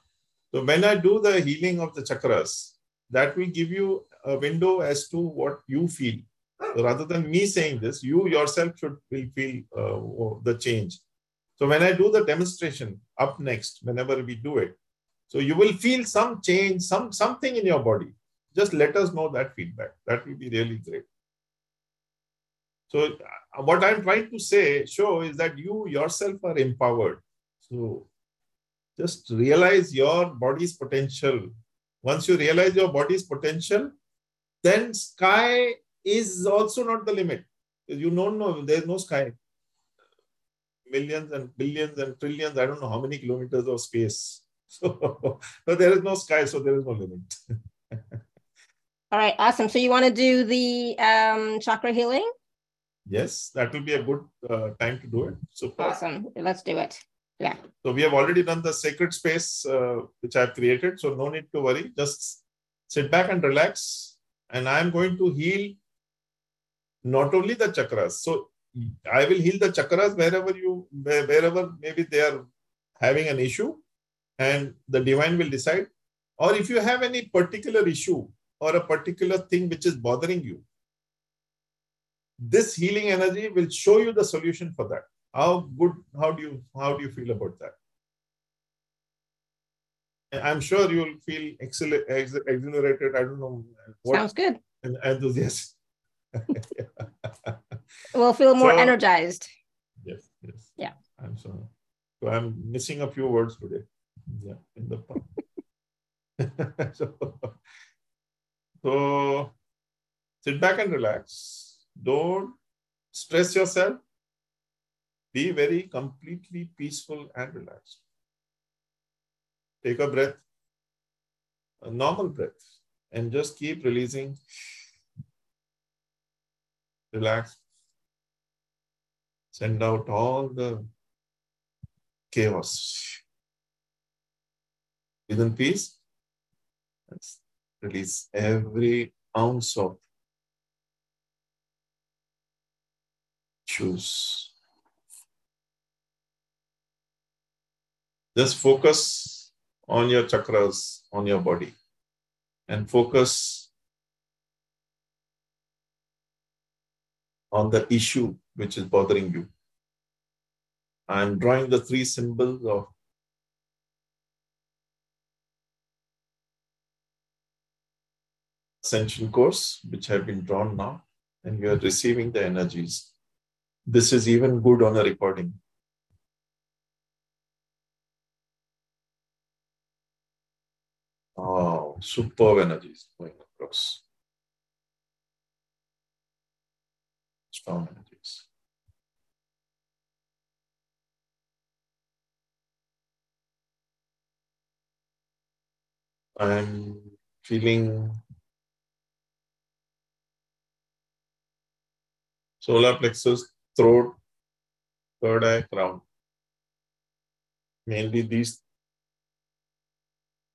So when I do the healing of the chakras, that will give you a window as to what you feel. So rather than me saying this, you yourself should will feel uh, the change. So when I do the demonstration up next, whenever we do it, so you will feel some change, some something in your body. Just let us know that feedback. That will be really great. So uh, what I'm trying to say, show is that you yourself are empowered. So just realize your body's potential. Once you realize your body's potential, then sky is also not the limit. You don't know, there's no sky. Millions and billions and trillions, I don't know how many kilometers of space. So, but there is no sky, so there is no limit. All right, awesome. So you want to do the um, chakra healing? Yes, that will be a good uh, time to do it. Super. Awesome. Let's do it. Yeah. So we have already done the sacred space uh, which I've created. So no need to worry. Just sit back and relax. And I'm going to heal not only the chakras. So hmm. I will heal the chakras wherever you wherever maybe they are having an issue, and the divine will decide. Or if you have any particular issue or a particular thing which is bothering you, this healing energy will show you the solution for that. How good? How do you how do you feel about that? I'm sure you'll feel excellent, exhilarated. I don't know. What, Sounds good. And enthusiastic. we'll feel more so, energized. Yes, yes. Yeah. I'm sorry. So I'm missing a few words today. Yeah, in the so, so sit back and relax. Don't stress yourself. Be very completely peaceful and relaxed. Take a breath, a normal breath, and just keep releasing relax. Send out all the chaos. Within peace, Let's release every ounce of choose. Just focus on your chakras, on your body, and focus on the issue which is bothering you. I'm drawing the three symbols of ascension course, which have been drawn now, and you are receiving the energies. This is even good on a recording. Oh, superb energies going across. Strong energies. I'm feeling solar plexus, throat, third eye, crown. Mainly these,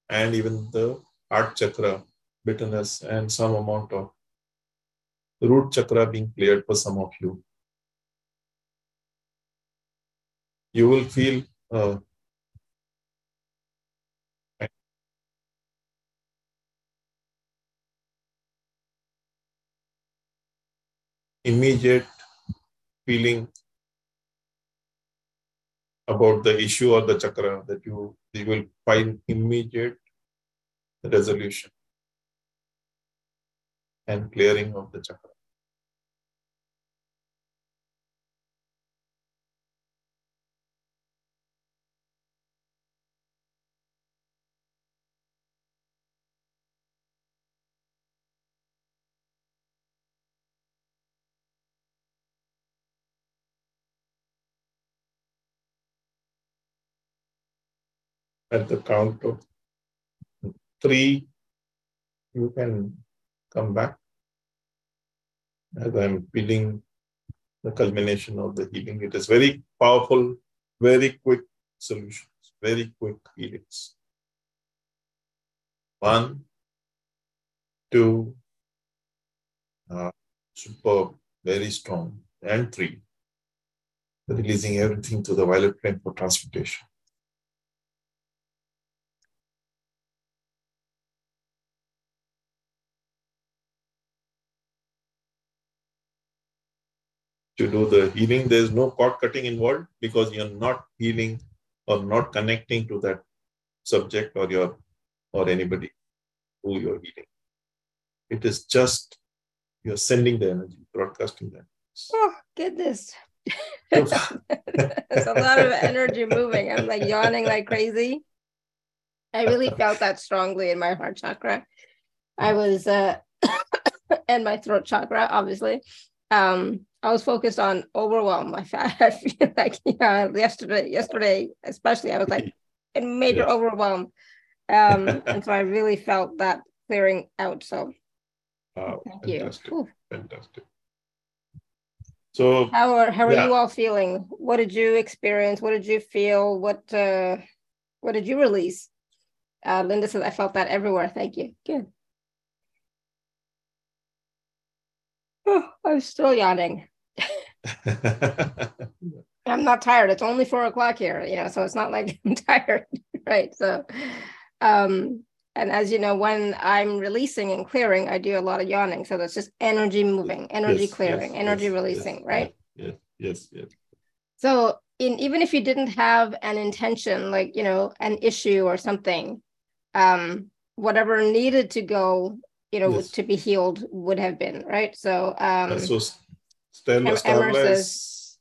and even the heart chakra, bitterness, and some amount of root chakra being cleared for some of you. You will feel uh, immediate feeling about the issue or the chakra that you, you will find immediate resolution and clearing of the chakra. At the count of three, you can come back as I'm feeling the culmination of the healing. It is very powerful, very quick solutions, very quick healings. One, two, uh, superb, very strong, and three, releasing everything to the violet flame for transmutation. To do the healing. There's no cord cutting involved because you're not healing or not connecting to that subject or your or anybody who you're healing. It is just you're sending the energy, broadcasting that. Oh goodness. There's a lot of energy moving. I'm like yawning like crazy. I really felt that strongly in my heart chakra. I was uh and my throat chakra, obviously. Um, I was focused on overwhelm. I, I feel like yeah, yesterday, yesterday especially, I was like in major yes. overwhelm, um, and so I really felt that clearing out. So, oh, thank fantastic. you. Fantastic. So how are how are yeah. you all feeling? What did you experience? What did you feel? What uh what did you release? Uh, Linda says I felt that everywhere. Thank you. Good. Oh, I'm still yawning. I'm not tired. It's only four o'clock here, you know, so it's not like I'm tired, right? So, um, and as you know, when I'm releasing and clearing, I do a lot of yawning. So that's just energy moving, energy yes, clearing, yes, energy yes, releasing, right? Yes, yes, yes. So, in even if you didn't have an intention, like you know, an issue or something, um, whatever needed to go, you know, to be healed would have been right. So, um, so Stella Emmer says,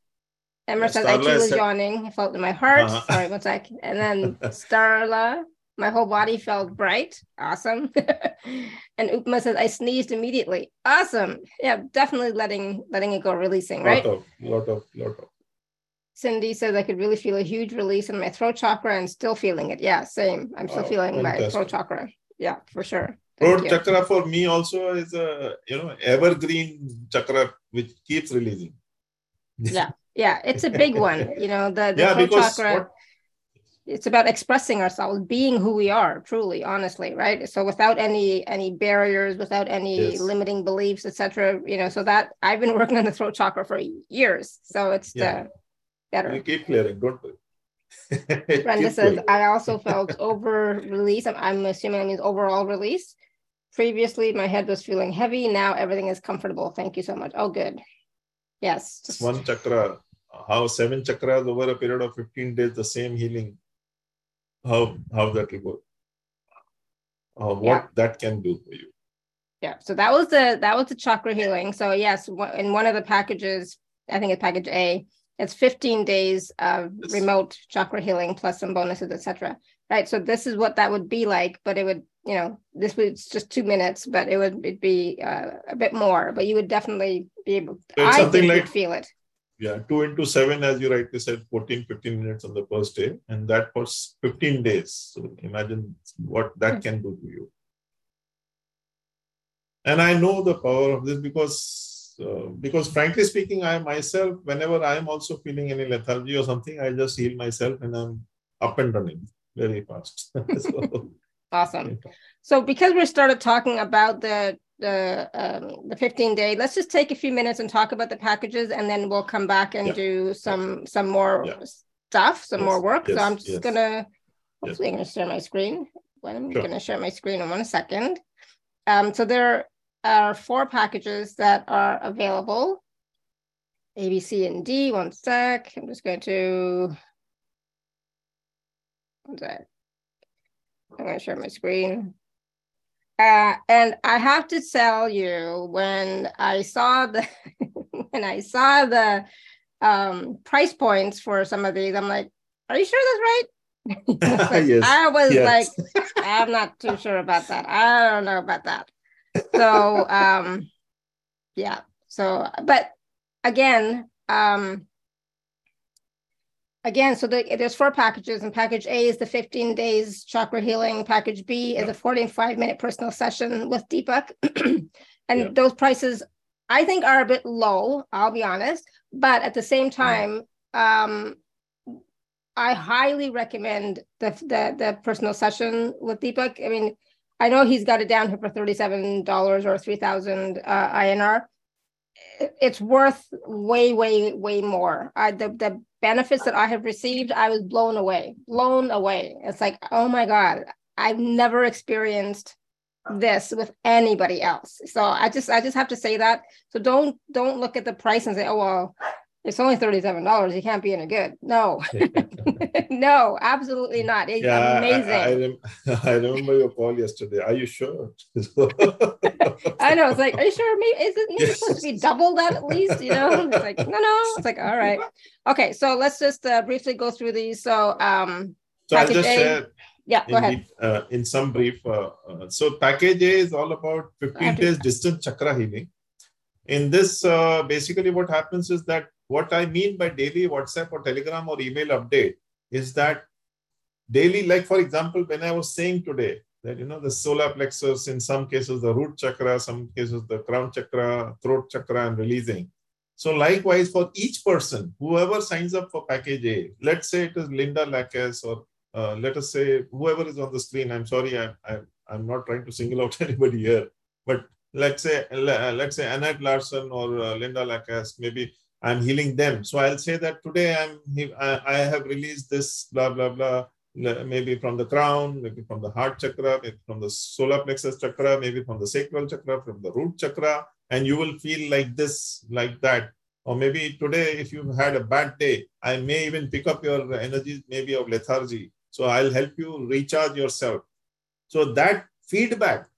Emmer says, I too was yawning. I felt in my heart. Uh-huh. Sorry, one sec. And then Starla my whole body felt bright. Awesome. and Upma says, I sneezed immediately. Awesome. Yeah, definitely letting letting it go, releasing, right? Lot of, lot of, lot of. Cindy says I could really feel a huge release in my throat chakra and still feeling it. Yeah, same. I'm still oh, feeling fantastic. my throat chakra. Yeah, for sure. Thank throat you. chakra for me also is a you know evergreen chakra which keeps releasing. yeah, yeah, it's a big one. You know the, the yeah, throat chakra. What, it's about expressing ourselves being who we are truly honestly right so without any any barriers without any yes. limiting beliefs etc you know so that i've been working on the throat chakra for years so it's yeah. the better you keep clearing don't brenda says i also felt over release I'm, assuming it means overall release. Previously my head was feeling heavy now everything is comfortable. Thank you so much. Oh good. Yes just one chakra. How seven chakras over a period of 15 days the same healing. How how that will go? Uh, what yeah. that can do for you? Yeah so that was the that was the chakra healing. So yes in one of the packages i think it's package a it's 15 days of remote chakra healing plus some bonuses etc right? So this is what that would be like but it would you know this was just two minutes but it would it'd be uh, a bit more but you would definitely be able to, i think like, feel it. Yeah 2 into 7 as you rightly said 14 15 minutes on the first day and that was 15 days. So imagine what that hmm. can do to you. And i know the power of this because uh, because frankly speaking i myself whenever i am also feeling any lethargy or something i just heal myself and i'm up and running very fast so, awesome so because we started talking about the the um, the 15 day let's just take a few minutes and talk about the packages and then we'll come back and yeah. do some some more yeah. stuff some yes. more work yes. so i'm just gonna hopefully i'm gonna share my screen when i'm sure. gonna share my screen in one second um so there are four packages that are available a b c and d one sec i'm just going to one sec i'm gonna share my screen uh, and I have to tell you, when I saw the when I saw the um, price points for some of these, I'm like, "Are you sure that's right?" yes. I was yes. like, "I'm not too sure about that. I don't know about that." So, um, yeah. So, but again, um, again, so the, there's four packages, and package A is the 15 days chakra healing. Package B is a 45 minute personal session with Deepakk. and yeah. those prices, I think, are a bit low, I'll be honest. But at the same time, um, I highly recommend the, the, the personal session with Deepakk. I mean, I know he's got it down here for $37 or 3000 uh, INR it's worth way, way, way more. I, the the benefits that I have received, I was blown away, blown away. It's like, oh my God, I've never experienced this with anybody else. So I just I just have to say that. So don't don't look at the price and say, oh well, it's only $37. You can't be any good. No, no, absolutely not. It's yeah, amazing. I, I, rem- I, remember your call yesterday. Are you sure? I know. It's like, are you sure? Maybe is it yes. supposed to be double that at least? You know, it's like, no, no. It's like, all right. Okay. So let's just uh, briefly go through these. So, um, so I'll just share. Yeah, go in ahead. uh, in some brief, uh, uh, so package A is all about 15 days distant chakra healing. In this, uh, basically, what happens is that what I mean by daily WhatsApp or Telegram or email update is that daily, like for example, when I was saying today that, you know, the solar plexus, in some cases, the root chakra, some cases, the crown chakra, throat chakra, and releasing. So likewise, for each person, whoever signs up for package A, let's say it is Linda Lackas or uh, let us say whoever is on the screen. I'm sorry, I'm, I'm, I'm not trying to single out anybody here, but let's say let's say Annette Larson or uh, Linda Lackas, maybe I'm healing them. So I'll say that today I'm I have released this blah blah blah maybe from the crown, maybe from the heart chakra, maybe from the solar plexus chakra, maybe from the sacral chakra, from the root chakra, and you will feel like this, like that. Or maybe today, if you've had a bad day, I may even pick up your energies, maybe of lethargy. So I'll help you recharge yourself. So that feedback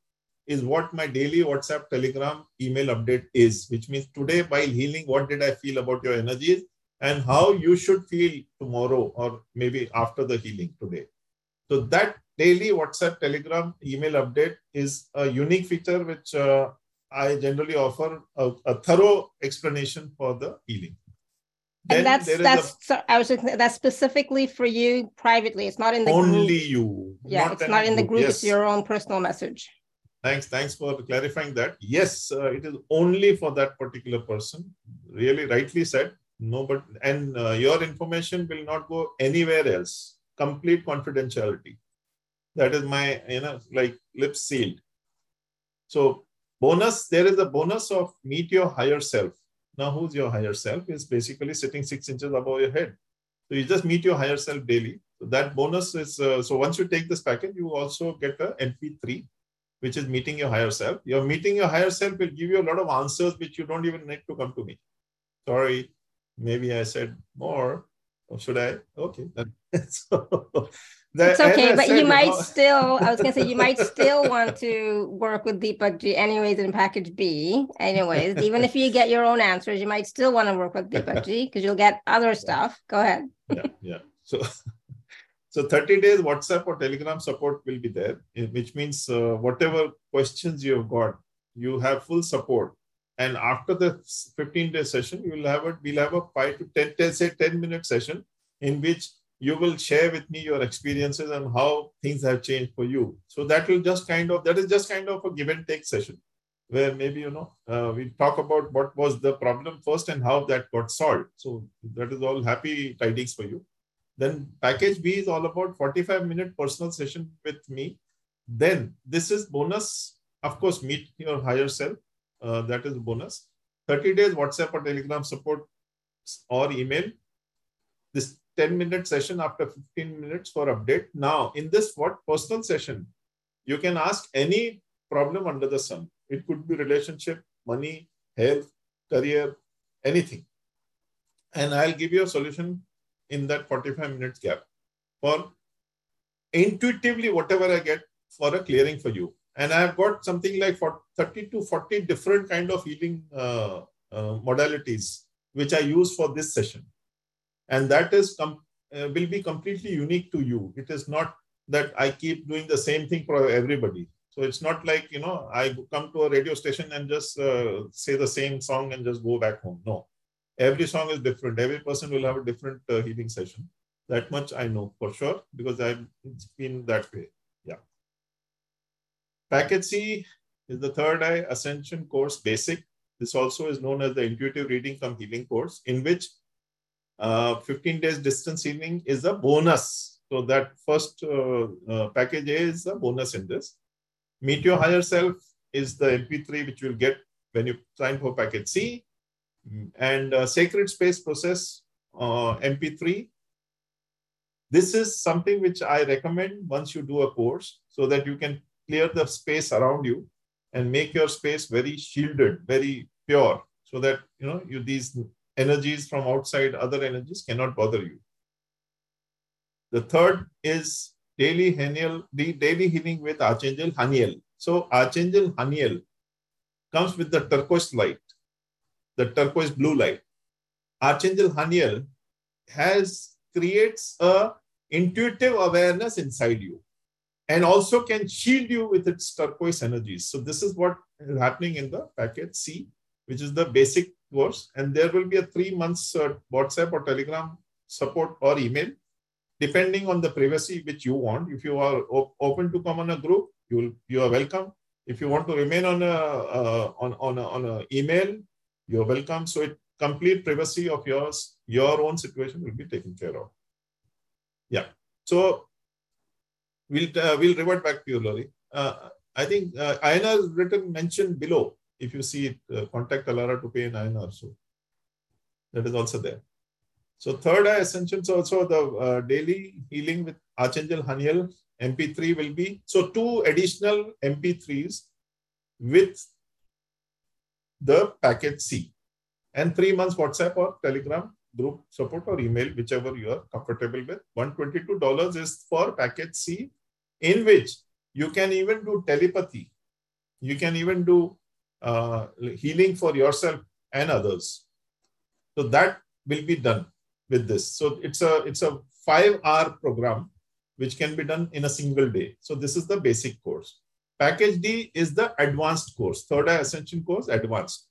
is what my daily WhatsApp, Telegram, email update is, which means today while healing, what did I feel about your energies? and how you should feel tomorrow or maybe after the healing today. So that daily WhatsApp, Telegram, email update is a unique feature which uh, I generally offer a, a, thorough explanation for the healing. Then and that's that's a, so I was just, that's specifically for you privately. It's not in the only group. you. Yeah, not it's not in the group. Yes. It's your own personal message. Thanks, thanks for clarifying that. Yes, uh, it is only for that particular person. Really, rightly said. No but and uh, your information will not go anywhere else. Complete confidentiality. That is my you know like lips sealed. So bonus there is a bonus of meet your higher self. Now who's your higher self is basically sitting six inches above your head. So you just meet your higher self daily. So that bonus is uh, so once you take this package you also get a mp3 which is meeting your higher self your meeting your higher self will give you a lot of answers which you don't even need to come to me sorry maybe I said more. Or should I? Okay. so, it's okay, but said, you might still, I was going to say, you might still want to work with Deepakkji anyways in package B. Anyways, even if you get your own answers, you might still want to work with Deepakkji because you'll get other stuff. Go ahead. yeah. Yeah. So, so 30 days WhatsApp or Telegram support will be there, which means uh, whatever questions you have got, you have full support and after the 15 day session, you will have a, we'll have a five to 10, 10, say 10 minute session in which you will share with me your experiences and how things have changed for you. So that will just kind of, that is just kind of a give and take session where maybe, you know, uh, we talk about what was the problem first and how that got solved. So that is all happy tidings for you. Then package B is all about 45 minute personal session with me. Then this is bonus, of course, meet your higher self uh, that is bonus. 30 days WhatsApp or Telegram support or email. This 10 minute session after 15 minutes for update. Now, in this what personal session, you can ask any problem under the sun. It could be relationship, money, health, career, anything. And I'll give you a solution in that 45 minutes gap for intuitively whatever I get for a clearing for you and I've got something like 30 to 40 different kind of healing uh, uh, modalities which I use for this session. And that is com- uh, will be completely unique to you. It is not that I keep doing the same thing for everybody. So it's not like, you know, I come to a radio station and just uh, say the same song and just go back home. No, every song is different. Every person will have a different uh, healing session. That much I know for sure because I've been that way. Yeah. Package C is the third eye ascension course basic. This also is known as the intuitive reading come healing course in which uh, 15 days distance healing is a bonus. So that first uh, uh, package A is a bonus in this. Meet your higher self is the MP3 which you'll get when you sign for package C. And uh, sacred space process uh, MP3 this is something which I recommend once you do a course so that you can clear the space around you and make your space very shielded, very pure, so that you know you these energies from outside, other energies cannot bother you. The third is daily Haniel, the daily healing with Archangel Haniel. So Archangel Haniel comes with the turquoise light, the turquoise blue light. Archangel Haniel has creates a intuitive awareness inside you and also can shield you with its turquoise energies. So this is what is happening in the package C, which is the basic course. And there will be a three months uh, WhatsApp or Telegram support or email, depending on the privacy which you want. If you are op open to come on a group, you will, you are welcome. If you want to remain on a, uh, on, on a, on a email, you're welcome. So it complete privacy of yours, your own situation will be taken care of. Yeah. So we'll uh, we'll revert back to you, Lori. Uh, I think uh, INR written mentioned below. If you see it, uh, contact Alara to pay in INR. So that is also there. So third eye ascensions also the uh, daily healing with Archangel Haniel MP3 will be so two additional MP3s with the package C and three months WhatsApp or Telegram group support or email, whichever you are comfortable with. $122 is for package C, in which you can even do telepathy. You can even do uh, healing for yourself and others. So that will be done with this. So it's a it's a five hour program which can be done in a single day. So this is the basic course. Package D is the advanced course, third eye ascension course, advanced.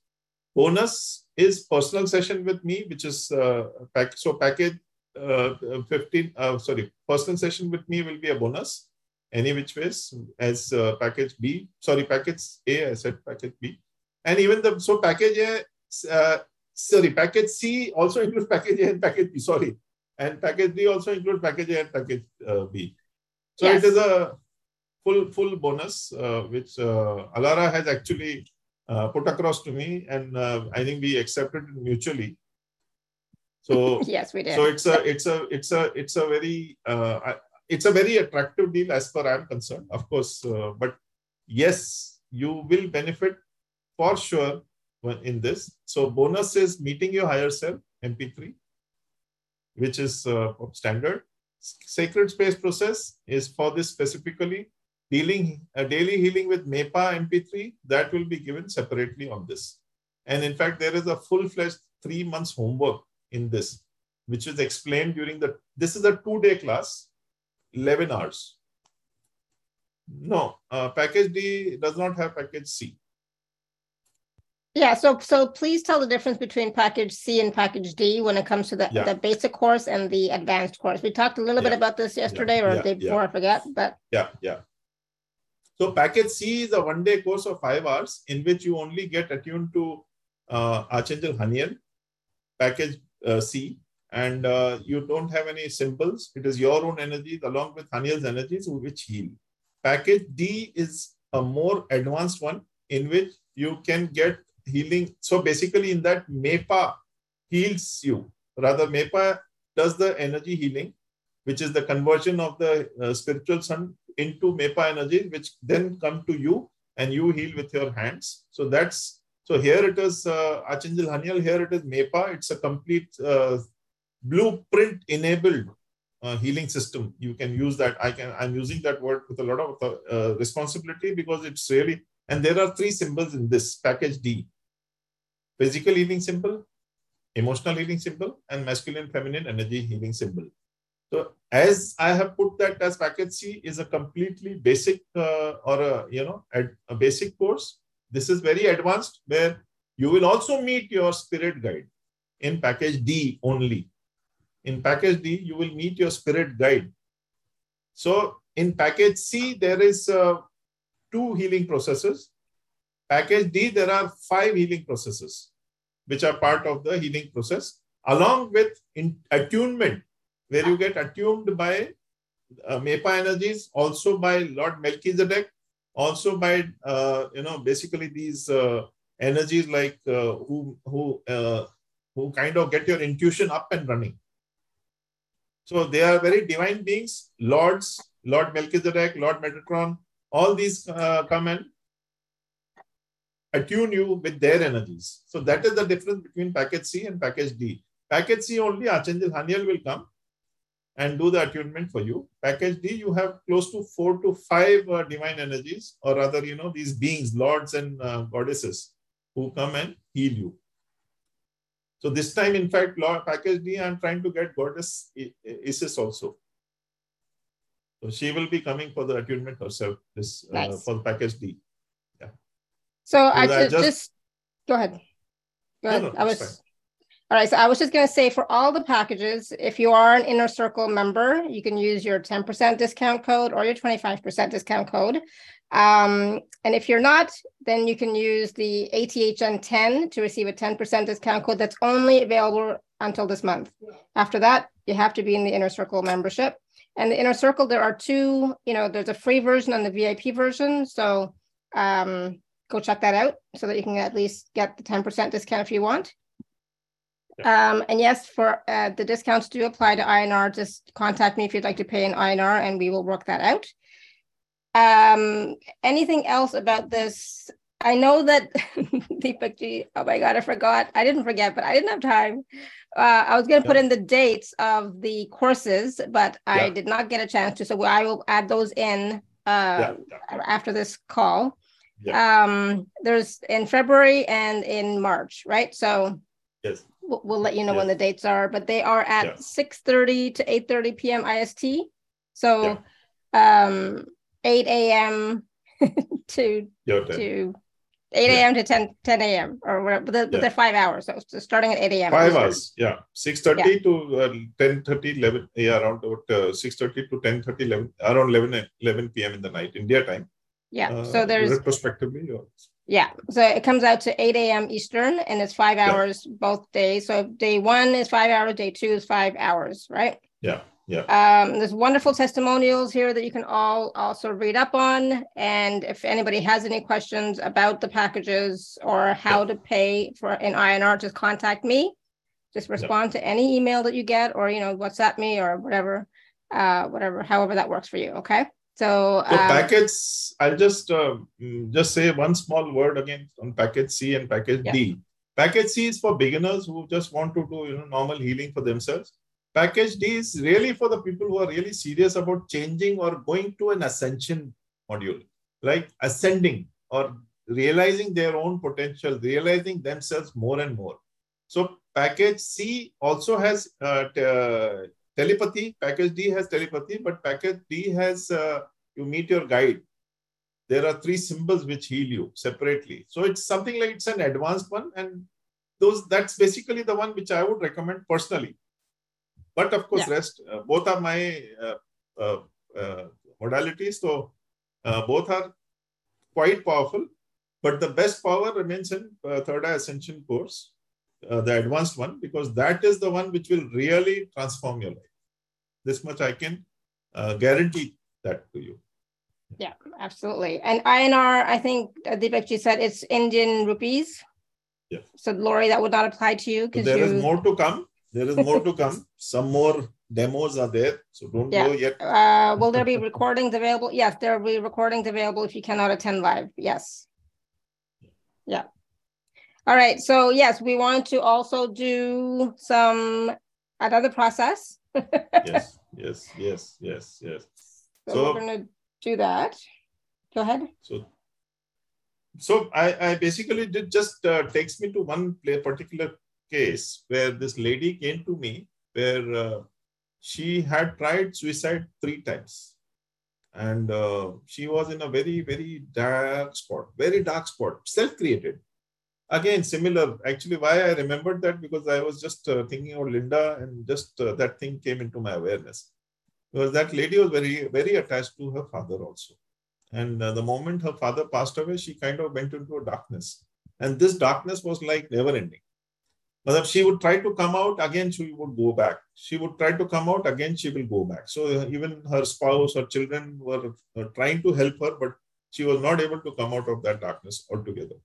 Bonus is personal session with me, which is uh, pack, so package uh, 15, uh, sorry, personal session with me will be a bonus any which ways as uh, package B, sorry, package A, I said package B. And even the, so package A, uh, sorry, package C also includes package A and package B, sorry. And package D also includes package A and package uh, B. So yes. it is a full, full bonus, uh, which uh, Alara has actually uh, put across to me. And I think we accepted it mutually. So yes, we did. So it's a, it's a, it's a, it's a very, it's a very attractive deal as far I'm concerned, of course. Uh, but yes, you will benefit for sure in this. So bonus is meeting your higher self, MP3, which is uh, standard. Sacred space process is for this specifically. Dealing a daily healing with MEPA MP3 that will be given separately on this. And in fact, there is a full-fledged three months homework in this, which is explained during the. This is a two-day class 11 hours. No, uh, package D does not have package C. Yeah, so so please tell the difference between package C and package D when it comes to the, yeah. the basic course and the advanced course. We talked a little yeah. bit about this yesterday yeah. or the day before, I forget, but yeah, yeah. So package C is a one-day course of five hours in which you only get attuned to uh, Archangel Haniel, package uh, C, and uh, you don't have any symbols. It is your own energies along with Haniel's energies which heal. Package D is a more advanced one in which you can get healing. So basically in that MEPA heals you. Rather MEPA does the energy healing, which is the conversion of the uh, spiritual sun into MEPA energy, which then come to you and you heal with your hands. So that's, so here it is uh, Haniel, here it is MEPA. It's a complete uh, blueprint enabled uh, healing system you can use that i can i'm using that word with a lot of uh, responsibility because it's really and there are three symbols in this package d physical healing symbol emotional healing symbol and masculine feminine energy healing symbol so as i have put that as package c is a completely basic uh, or a you know a, basic course this is very advanced where you will also meet your spirit guide in package d only in package D, you will meet your spirit guide. So in package C, there is uh, two healing processes. Package D, there are five healing processes, which are part of the healing process, along with in attunement, where you get attuned by uh, MEPA energies, also by Lord Melchizedek, also by, uh, you know, basically these uh, energies like uh, who, who, uh, who kind of get your intuition up and running. So they are very divine beings, lords, Lord Melchizedek, Lord Metatron, all these uh, come and attune you with their energies. So that is the difference between package C and package D. Package C only Archangel Haniel will come and do the attunement for you. Package D, you have close to four to five uh, divine energies, or rather, you know, these beings, lords and uh, goddesses, who come and heal you. So this time, in fact, law package D, I'm trying to get goddess Isis also. So she will be coming for the attunement herself this uh, nice. uh, for package D. Yeah. So, so I, just, just, go ahead. Go ahead. No, no, I was. Fine. All right, so I was just going to say for all the packages, if you are an Inner Circle member, you can use your 10% discount code or your 25% discount code. Um, and if you're not, then you can use the ATHN 10 to receive a 10% discount code that's only available until this month. After that, you have to be in the Inner Circle membership. And the Inner Circle, there are two, you know, there's a free version and the VIP version. So um, go check that out so that you can at least get the 10% discount if you want. Um, and yes, for uh, the discounts do apply to INR. Just contact me if you'd like to pay in INR and we will work that out. Um, anything else about this? I know that Deepakk oh my God, I forgot. I didn't forget, but I didn't have time. Uh, I was going to yeah. put in the dates of the courses, but yeah. I did not get a chance to. So I will add those in uh, yeah. after this call. Um, there's in February and in March, right? So yes we'll, we'll let you know when the dates are, but they are at yeah. 6.30 to 8.30 p.m. IST. So yeah. um, 8 a.m. to, to 8 a.m. to 10, 10 a.m. or whatever, but, the, but they're five hours. So, starting at 8 a.m. Five hours, yeah. 6.30 to uh, 10.30, 11, yeah, around about, uh, 6.30 to 10.30, 11, around 11, 11 p.m. in the night, India time. Yeah, uh, so there's... Retrospectively, yeah, so it comes out to 8 a.m. Eastern and it's five hours yeah. both days. So day one is five hours, day two is five hours, right? Yeah, yeah. Um, there's wonderful testimonials here that you can all also read up on. And if anybody has any questions about the packages or how yeah. to pay for an INR, just contact me. Just respond yeah. to any email that you get or, you know, WhatsApp me or whatever, uh, whatever, however that works for you. Okay. So, so um, packets, I'll just uh, just say one small word again on package C and package yeah. D. Package C is for beginners who just want to do you know normal healing for themselves. Package D is really for the people who are really serious about changing or going to an ascension module, like ascending or realizing their own potential, realizing themselves more and more. So package C also has uh, uh Telepathy, package D has telepathy, but package D has uh, you meet your guide. There are three symbols which heal you separately. So it's something like it's an advanced one, and those that's basically the one which I would recommend personally. But of course, yeah. rest uh, both are my uh, uh, uh modalities. So uh, both are quite powerful. But the best power remains in Third Eye Ascension course, the advanced one, because that is the one which will really transform your life. This much I can uh, guarantee that to you. Yeah, absolutely. And INR, I think uh, Deepakkji said it's Indian rupees. Yeah. So Lori, that would not apply to you because so there you... is more to come. There is more to come. Some more demos are there, so don't yeah. go yet. Uh, will there be recordings available? Yes, there will be recordings available if you cannot attend live. Yes. Yeah. All right. So yes, we want to also do some another process yes, yes, yes, yes, yes. So, so we're going to do that. Go ahead. So, so I, I basically did just uh, takes me to one particular case where this lady came to me where uh, she had tried suicide three times and uh, she was in a very very dark spot very dark spot self-created again similar. Actually why i remembered that? Because i was just uh, thinking of linda and just uh, that thing came into my awareness. Because that lady was very very attached to her father also. And uh, the moment her father passed away she kind of went into a darkness. And this darkness was like never ending. But she would try to come out again she would go back. She would try to come out again she will go back. So uh, even her spouse or children were uh, trying to help her but she was not able to come out of that darkness altogether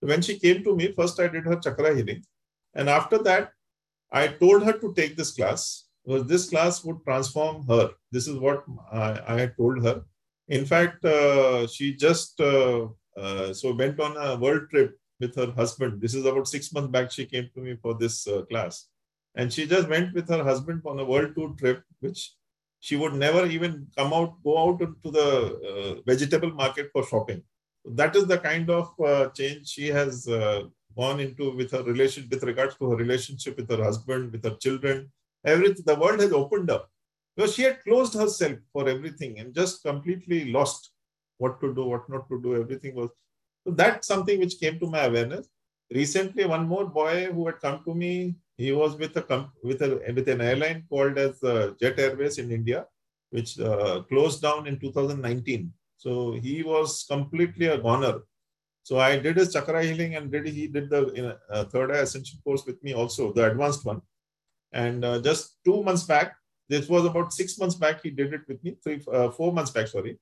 when she came to me, first I did her chakra healing. And after that, I told her to take this class because this class would transform her. This is what I, I had told her. In fact, uh, she just uh, uh, so went on a world trip with her husband. This is about six months back. She came to me for this uh, class, and she just went with her husband on a world tour trip, which she would never even come out, go out into the uh, vegetable market for shopping that is the kind of uh, change she has uh, gone into with her relation with regards to her relationship with her husband with her children. Everything the world has opened up. Because she had closed herself for everything and just completely lost what to do what not to do everything was. So that's something which came to my awareness. Recently one more boy who had come to me He was with a with a with an airline called as uh, Jet Airways in India, which uh, closed down in 2019. So he was completely a goner. So I did his chakra healing and did he did the uh, third eye ascension course with me also, the advanced one. And uh, just two months back, this was about six months back, he did it with me, three, uh, four months back, sorry.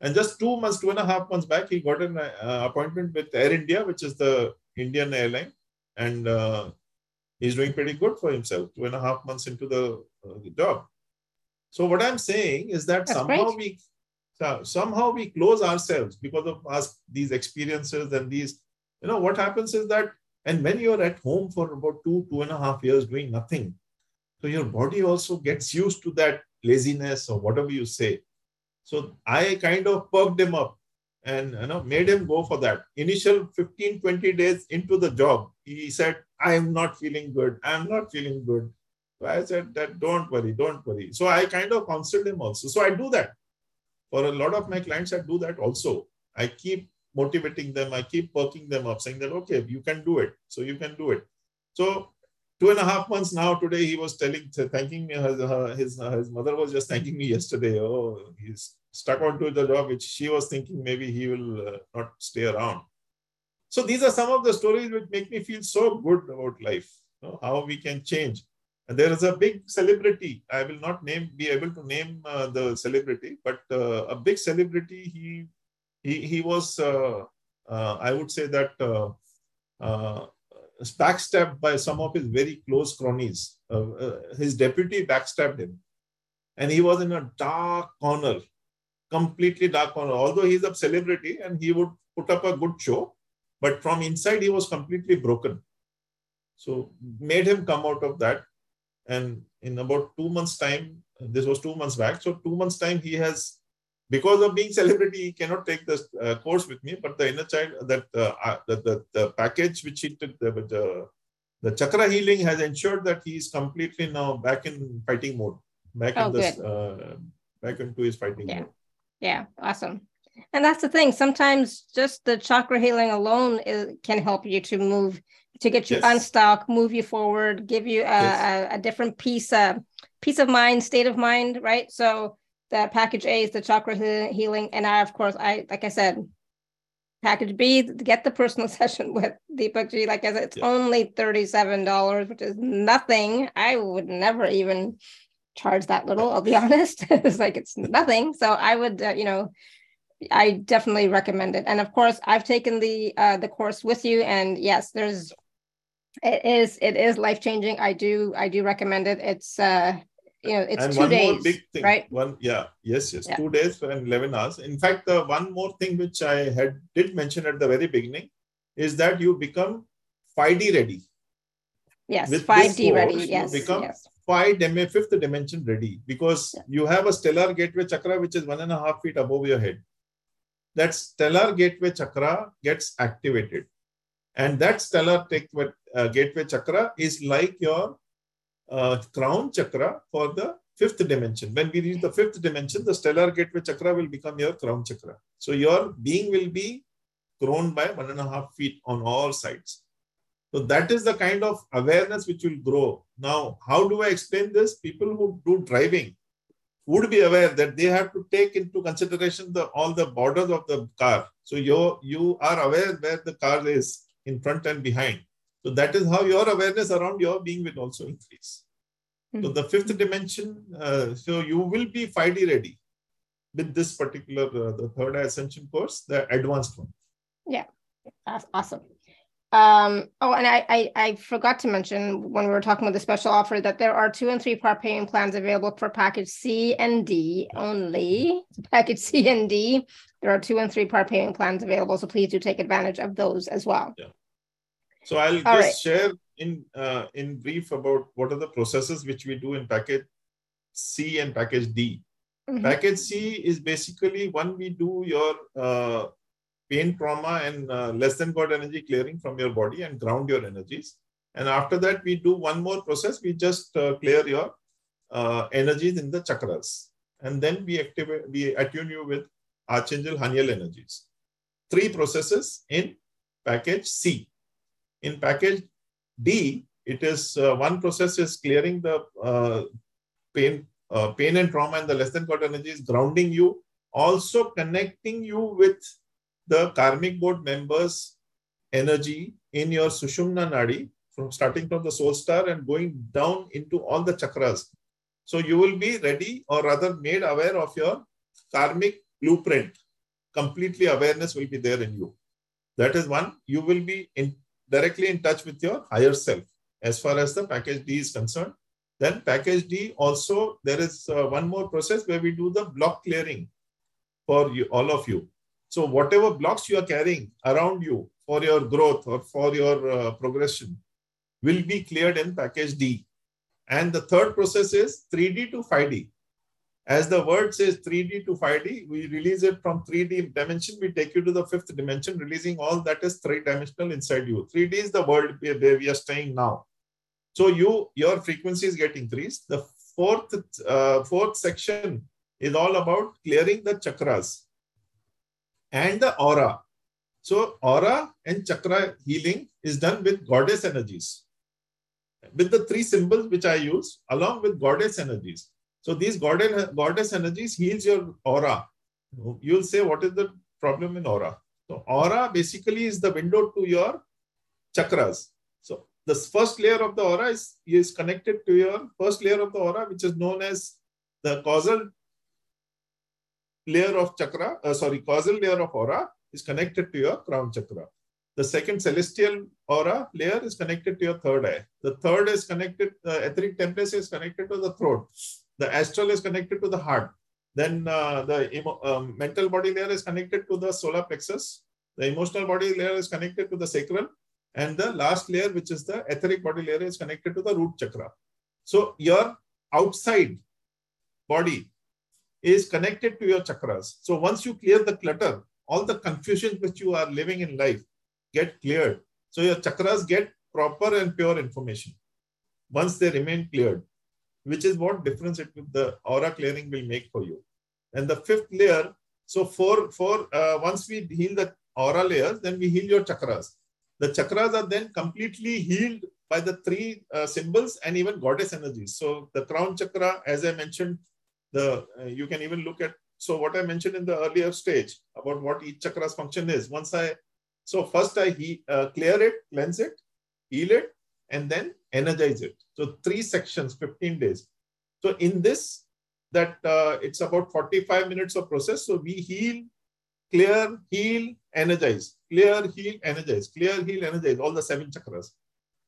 And just two months, two and a half months back, he got an uh, appointment with Air India, which is the Indian airline. And uh, he's doing pretty good for himself, two and a half months into the, uh, the job. So what I'm saying is that That's somehow great. we somehow we close ourselves because of us these experiences and these you know what happens is that and when you're at home for about two two and a half years doing nothing so your body also gets used to that laziness or whatever you say. So i kind of perked him up and you know made him go for that. Initial 15 20 days into the job he said i am not feeling good. I am not feeling good. So i said that don't worry don't worry. So i kind of counseled him also. So i do that for a lot of my clients, I do that also. I keep motivating them, I keep perking them up, saying that, okay, you can do it. So you can do it. So two and a half months now, today he was telling, thanking me, his, his, his mother was just thanking me yesterday. Oh, he's stuck onto the job, which she was thinking maybe he will uh, not stay around. So these are some of the stories which make me feel so good about life, you know, how we can change. There is a big celebrity. I will not name be able to name uh, the celebrity, but uh, a big celebrity. He he he was. Uh, uh I would say that uh, uh, backstabbed by some of his very close cronies. his deputy backstabbed him, and he was in a dark corner, completely dark corner. Although he's a celebrity and he would put up a good show, but from inside he was completely broken. So made him come out of that and in about two months' time, this was two months back. So two months' time, he has, because of being celebrity, he cannot take this uh, course with me. But the inner child, that uh, the, the, the package which he took, the, the the chakra healing has ensured that he is completely now back in fighting mode, back oh, in this, uh, back into his fighting yeah. mode. Yeah, awesome. And that's the thing. Sometimes just the chakra healing alone is, can help you to move to get you yes. unstuck, move you forward, give you a, yes. a, a, different piece of peace of mind, state of mind, right? So the package A is the chakra healing, and I, of course, I like I said, package B, get the personal session with Deepakkji. Like I said, it's yeah. only thirty-seven dollars, which is nothing. I would never even charge that little. I'll be honest. it's like it's nothing. So I would, uh, you know, I definitely recommend it. And of course, I've taken the uh, the course with you, and yes, there's it is it is life changing. I do I do recommend it. It's uh you know it's and two days, thing, right? One yeah yes yes yeah. two days and eleven hours. In fact, the one more thing which I had did mention at the very beginning is that you become 5D ready. Yes, With 5D course, ready. Yes, you become yes. five dim- fifth dimension ready because yeah. you have a stellar gateway chakra which is one and a half feet above your head. That stellar gateway chakra gets activated and that stellar uh, gateway chakra is like your uh, crown chakra for the fifth dimension. When we reach the fifth dimension, the stellar gateway chakra will become your crown chakra. So your being will be grown by one and a half feet on all sides. So that is the kind of awareness which will grow. Now, how do I explain this? People who do driving would be aware that they have to take into consideration the all the borders of the car. So you you are aware where the car is in front and behind. So that is how your awareness around your being will also increase. Mm-hmm. So hmm. the fifth dimension, uh, so you will be 5D ready with this particular, uh, the third ascension course, the advanced one. Yeah, that's awesome. Um, oh, and I, I, I forgot to mention when we were talking about the special offer that there are two and three part payment plans available for package C and D only. Package C and D. There are two and three part payment plans available, so please do take advantage of those as well. Yeah. So I'll All just right. share in uh, in brief about what are the processes which we do in package C and package D. Mm-hmm. Package C is basically when we do your uh, pain trauma and uh, less than God energy clearing from your body and ground your energies. And after that, we do one more process. We just uh, clear your uh, energies in the chakras. And then we activate, we attune you with Archangel Haniel energies. Three processes in package C. In package D, It is uh, one process is clearing the uh, pain, uh, pain and trauma and the less than God energies, grounding you, also connecting you with the karmic board members' energy in your Sushumna Nadi, from starting from the soul star and going down into all the chakras. So you will be ready or rather made aware of your karmic blueprint. Completely awareness will be there in you. That is one. You will be in, directly in touch with your higher self as far as the package D is concerned. Then package D also, there is uh, one more process where we do the block clearing for you, all of you. So whatever blocks you are carrying around you for your growth or for your uh, progression will be cleared in package D. And the third process is 3D to 5D. As the word says 3D to 5D, we release it from 3D dimension, we take you to the fifth dimension, releasing all that is three-dimensional inside you. 3D is the world where we are staying now. So you, your frequencies get increased. The fourth, uh, fourth section is all about clearing the chakras and the aura. So aura and chakra healing is done with goddess energies. With the three symbols which I use, along with goddess energies. So these goddess, goddess energies heals your aura. You'll say, what is the problem in aura? So aura basically is the window to your chakras. So the first layer of the aura is, is connected to your first layer of the aura, which is known as the causal layer of chakra, uh, sorry, causal layer of aura is connected to your crown chakra. The second celestial aura layer is connected to your third eye. The third is connected, the etheric template is connected to the throat. The astral is connected to the heart. Then uh, the um, mental body layer is connected to the solar plexus. The emotional body layer is connected to the sacral. And the last layer, which is the etheric body layer, is connected to the root chakra. So your outside body is connected to your chakras. So once you clear the clutter, all the confusion which you are living in life get cleared. So your chakras get proper and pure information once they remain cleared, which is what difference it the aura clearing will make for you. And the fifth layer, so for, for uh, once we heal the aura layers, then we heal your chakras. The chakras are then completely healed by the three uh, symbols and even goddess energies. So the crown chakra, as I mentioned, the uh, you can even look at so what I mentioned in the earlier stage about what each chakra's function is. Once I so first I he, uh, clear it, cleanse it, heal it, and then energize it. So three sections, 15 days. So in this, that uh, it's about 45 minutes of process. So we heal, clear, heal, energize, clear, heal, energize, clear, heal, energize, all the seven chakras.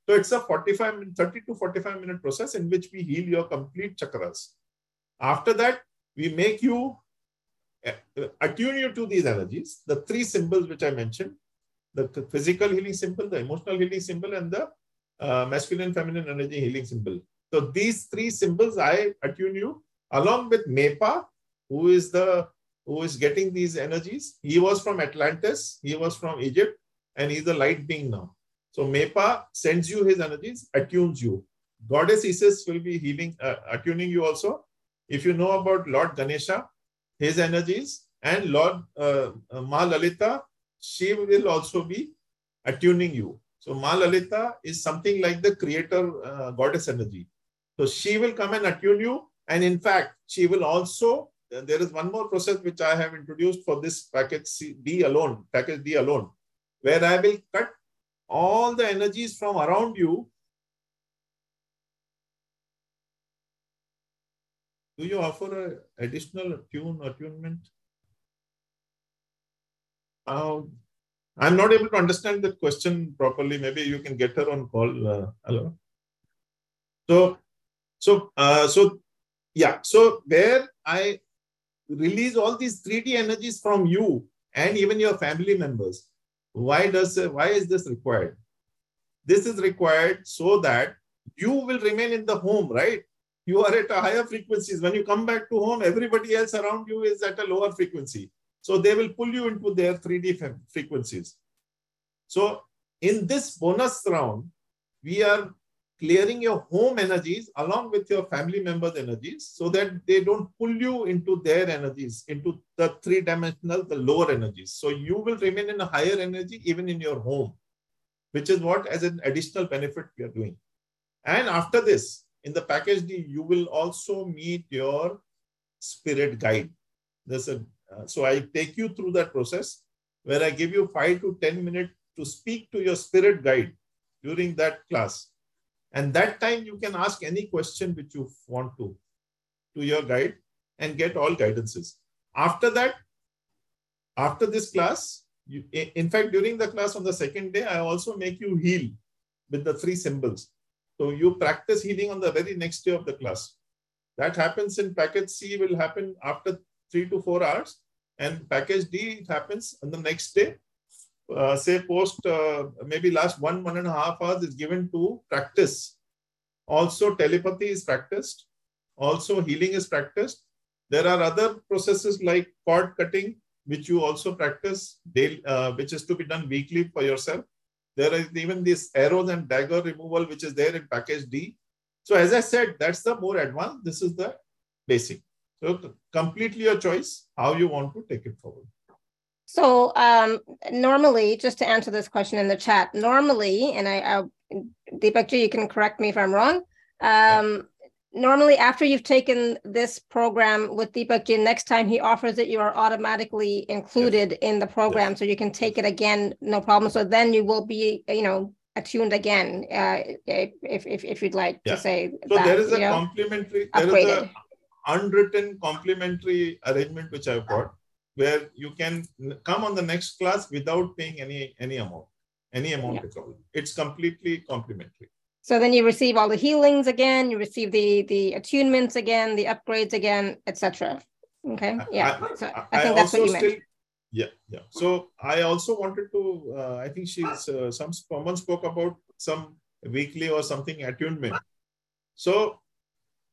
So it's a 45 minute, 30 to 45 minute process in which we heal your complete chakras. After that, we make you uh, attune you to these energies, the three symbols which I mentioned, the physical healing symbol, the emotional healing symbol, and the uh, masculine feminine energy healing symbol. So these three symbols I attune you along with Mepa, who is the who is getting these energies. He was from Atlantis, he was from Egypt, and he's a light being now. So Mepa sends you his energies, attunes you. Goddess Isis will be healing, uh, attuning you also. If you know about Lord Ganesha, his energies, and Lord uh, uh Ma Lalita, she will also be attuning you. So Ma Lalita is something like the creator uh, goddess energy. So she will come and attune you. And in fact, she will also, uh, there is one more process which I have introduced for this package D alone, package D alone, where I will cut all the energies from around you Do you offer a additional tune attunement? Uh, I'm not able to understand that question properly. Maybe you can get her on call. Uh, hello. So, so, uh, so, yeah. So where I release all these 3D energies from you and even your family members. Why does why is this required? This is required so that you will remain in the home, right? you are at a higher frequencies. When you come back to home, everybody else around you is at a lower frequency. So they will pull you into their 3D frequencies. So in this bonus round, we are clearing your home energies along with your family members' energies so that they don't pull you into their energies, into the three-dimensional, the lower energies. So you will remain in a higher energy even in your home, which is what as an additional benefit we are doing. And after this, in the package D, you will also meet your spirit guide. There's a, Uh, so I take you through that process where I give you five to 10 minutes to speak to your spirit guide during that class. And that time you can ask any question which you want to, to your guide and get all guidances. After that, after this class, you, in fact, during the class on the second day, I also make you heal with the three symbols. So you practice healing on the very next day of the class. That happens in packet C will happen after three to four hours. And package D, it happens on the next day. Uh, say post uh, maybe last one, one and a half hours is given to practice. Also telepathy is practiced. Also healing is practiced. There are other processes like cord cutting, which you also practice, daily, uh, which is to be done weekly for yourself. There is even this arrows and dagger removal, which is there in package D. So as I said, that's the more advanced. This is the basic. So completely your choice, how you want to take it forward. So um, normally, just to answer this question in the chat, normally, and I, I Deepakkji, you can correct me if I'm wrong. Um, normally after you've taken this program with Deepakk next time he offers it, you are automatically included yes. in the program. Yes. So you can take it again, no problem. So then you will be, you know, attuned again, uh, if, if, if you'd like yeah. to say So that, there is a know, complimentary, there upgraded. is a unwritten complimentary arrangement which I've got where you can come on the next class without paying any, any amount, any amount yeah. at all. It's completely complimentary. So then you receive all the healings again, you receive the the attunements again, the upgrades again, etc. Okay, yeah. I, so I, I think that's what you still, meant. Yeah, yeah. So I also wanted to. Uh, I think she's uh, some someone spoke about some weekly or something attunement. So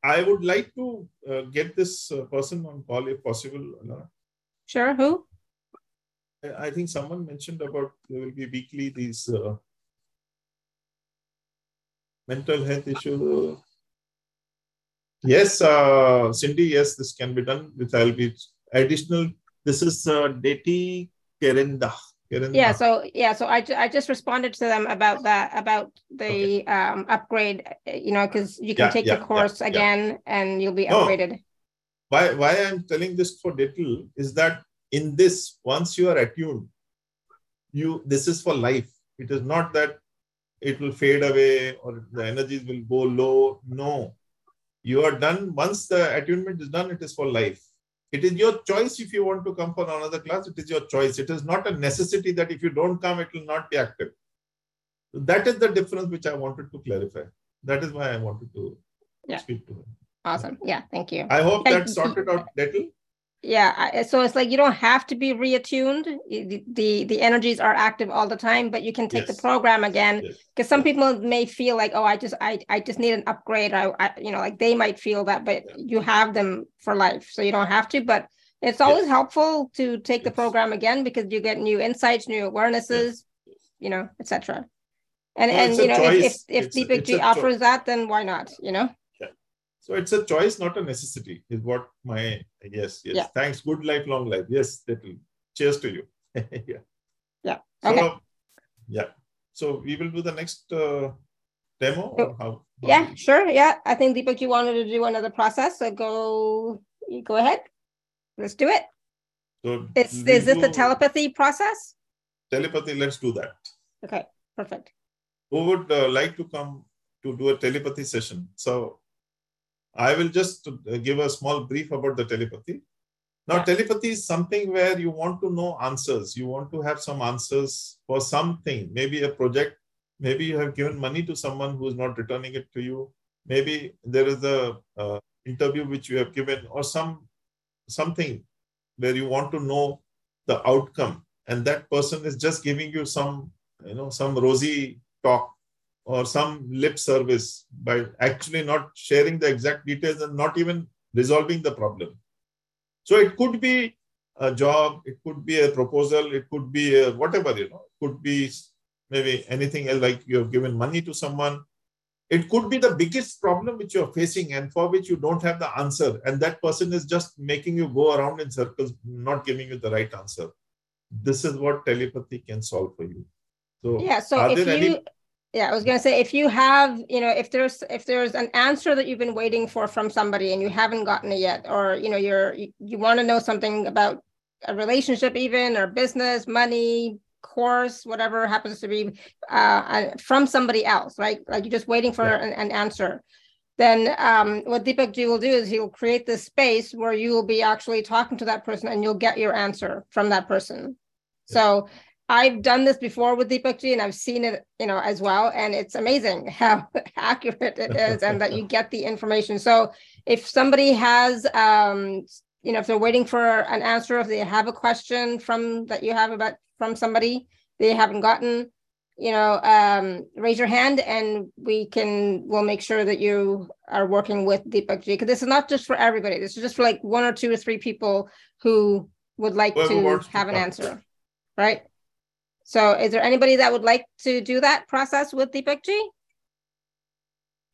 I would like to uh, get this uh, person on call if possible. Sure. Who? I think someone mentioned about there will be weekly these uh, mental health issue. Yes, uh, Cindy, yes, this can be done with I'll be additional. This is uh, Deti Kerinda. Yeah, so yeah, so I, I just responded to them about that about the okay. um, upgrade, you know, because you can yeah, take yeah, the course yeah, again and you'll be upgraded. No. Why why I'm telling this for Detil is that in this once you are attuned, you this is for life. It is not that it will fade away or the energies will go low. No. You are done. Once the attunement is done, it is for life. It is your choice if you want to come for another class. It is your choice. It is not a necessity that if you don't come, it will not be active. That is the difference which I wanted to clarify. That is why I wanted to yeah. speak to him. Awesome. Yeah, thank you. I hope thank that sorted out little yeah so it's like you don't have to be reattuned the the, the energies are active all the time but you can take yes. the program again because yes. some people may feel like oh i just i i just need an upgrade I, I you know like they might feel that but yeah. you have them for life so you don't have to but it's always yes. helpful to take the program again because you get new insights new awarenesses you know etc and well, and you know choice. if if, if Deepakk offers that then why not you know so it's a choice, not a necessity, is what my yes, yes. Yeah. Thanks. Good life, long life. Yes, that will. Cheers to you. yeah. Yeah. Okay. So, yeah. So we will do the next uh, demo. Or how, how yeah, sure. Yeah. I think Deepakk, you wanted to do another process. So go go ahead. Let's do it. So is, is this the telepathy process? Telepathy, let's do that. Okay, perfect. Who would uh, like to come to do a telepathy session? So I will just uh, give a small brief about the telepathy. Now, yeah. telepathy is something where you want to know answers. You want to have some answers for something, maybe a project. Maybe you have given money to someone who is not returning it to you. Maybe there is a uh, interview which you have given, or some something where you want to know the outcome, and that person is just giving you some, you know, some rosy talk or some lip service by actually not sharing the exact details and not even resolving the problem. So it could be a job, it could be a proposal, it could be a whatever, you know, it could be maybe anything else like you have given money to someone. It could be the biggest problem which you're facing and for which you don't have the answer. And that person is just making you go around in circles, not giving you the right answer. This is what telepathy can solve for you. So, yeah. So if you, any yeah i was going to say if you have you know if there's if there's an answer that you've been waiting for from somebody and you haven't gotten it yet or you know you're you, you want to know something about a relationship even or business money course whatever happens to be uh, from somebody else right like you're just waiting for yeah. an, an, answer then um, what Deepakkji will do is he'll create this space where you will be actually talking to that person and you'll get your answer from that person yeah. so I've done this before with Deepakkji and I've seen it, you know, as well. And it's amazing how accurate it is and that you get the information. So if somebody has, um, you know, if they're waiting for an answer, if they have a question from that you have about from somebody they haven't gotten, you know, um, raise your hand and we can, we'll make sure that you are working with Deepakkji. Because this is not just for everybody. This is just for like one or two or three people who would like well, to have an answer, right? So is there anybody that would like to do that process with Deepakkji?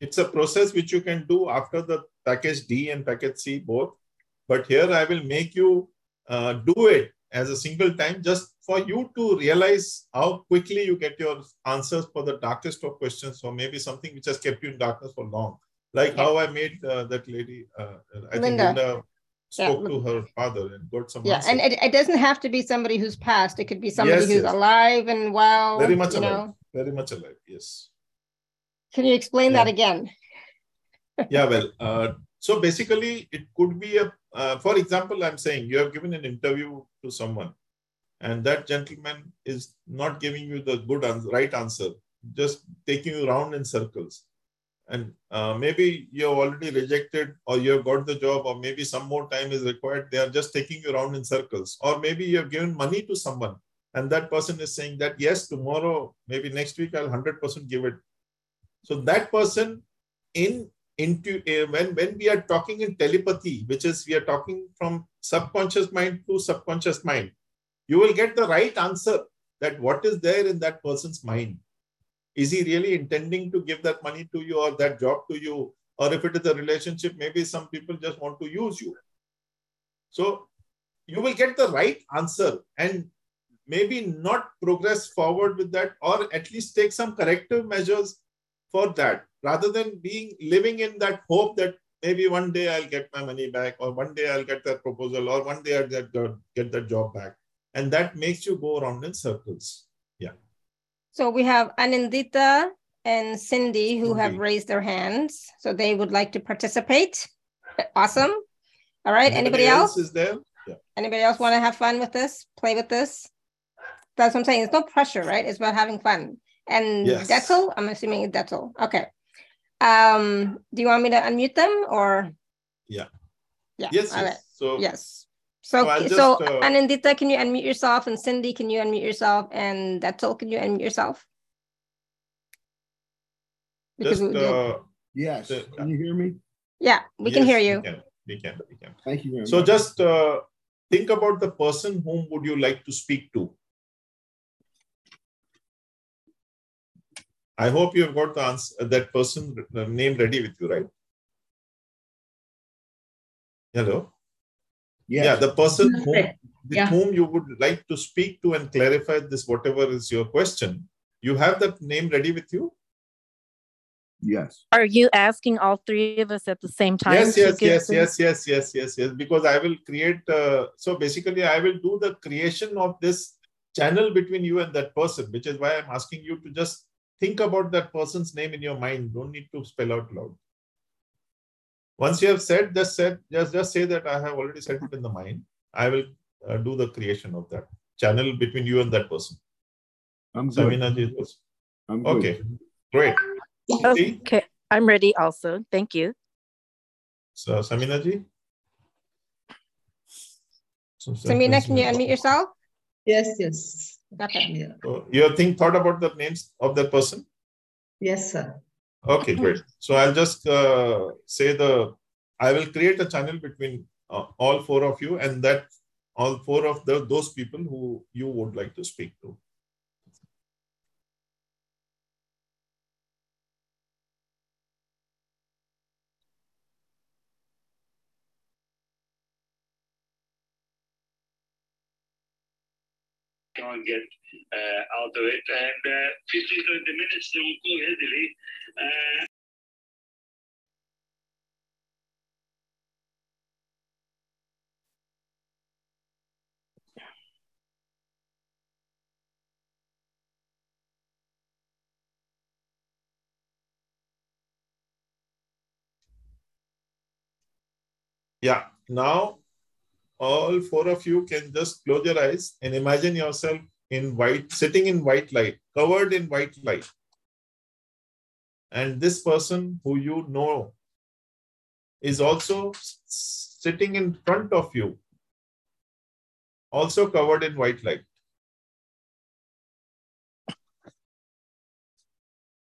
It's a process which you can do after the package D and package C both. But here I will make you uh, do it as a single time just for you to realize how quickly you get your answers for the darkest of questions or maybe something which has kept you in darkness for long. Like yeah. how I made uh, that lady, uh, I Linda. think Linda spoke yeah. to her father and got some yeah answers. and it, it doesn't have to be somebody who's passed it could be somebody yes, who's yes. alive and well very much alive know. very much alive yes can you explain yeah. that again yeah well uh, so basically it could be a uh, for example i'm saying you have given an interview to someone and that gentleman is not giving you the good answer, right answer just taking you around in circles and uh, maybe you have already rejected or you have got the job or maybe some more time is required. They are just taking you around in circles. Or maybe you have given money to someone and that person is saying that yes tomorrow maybe next week i'll 100% give it. So that person in into uh, when when we are talking in telepathy which is we are talking from subconscious mind to subconscious mind you will get the right answer that what is there in that person's mind is he really intending to give that money to you or that job to you? Or if it is a relationship, maybe some people just want to use you. So you will get the right answer and maybe not progress forward with that or at least take some corrective measures for that rather than being living in that hope that maybe one day I'll get my money back or one day I'll get that proposal or one day I'll get, the, get that job back. And that makes you go around in circles. So we have Anindita and Cindy who have raised their hands. So they would like to participate. Awesome. All right. Anybody, Anybody else? else? is there? Yeah. Anybody else want to have fun with this? Play with this? That's what I'm saying. It's no pressure, right? It's about having fun. And yes. Detzel, I'm assuming it's Detzel. Okay. Um, do you want me to unmute them or? Yeah. Yeah. Yes. All yes. Right. So yes. So, so, just, so uh, Anindita, can you unmute yourself? And Cindy, can you unmute yourself? And Detzel, can you unmute yourself? Because just, uh, yes. can you hear me? Yeah, we yes, can hear you. We can. We can. We can. Thank you so much. just uh, think about the person whom would you like to speak to? I hope you have got the answer, that person name ready with you, right? Hello? Yes. Yeah, the person whom, with yeah. whom you would like to speak to and clarify this, whatever is your question, you have that name ready with you? Yes. Are you asking all three of us at the same time? Yes, yes, yes, yes, yes, yes, yes, yes. Because I will create. Uh, so basically, I will do the creation of this channel between you and that person, which is why I'm asking you to just think about that person's name in your mind. Don't need to spell out loud. Once you have said, just said, just just say that I have already said it in the mind. I will uh, do the creation of that channel between you and that person. I'm good. I'm good. Okay, great. Okay, I'm ready also. Thank you. So, Samina ji? So, Samina, can you unmute yourself? Yes, yes. Okay. Yeah. So you think thought about the names of that person? Yes, sir. Okay, great. So I'll just uh, say the, I will create a channel between uh, all four of you and that all four of the, those people who you would like to speak to. Can't get uh, out of it. And uh, 15, 20 minutes, they will go easily. Uh, Yeah. Now, all four of you can just close your eyes and imagine yourself in white, sitting in white light, covered in white light. And this person who you know is also sitting in front of you, also covered in white light.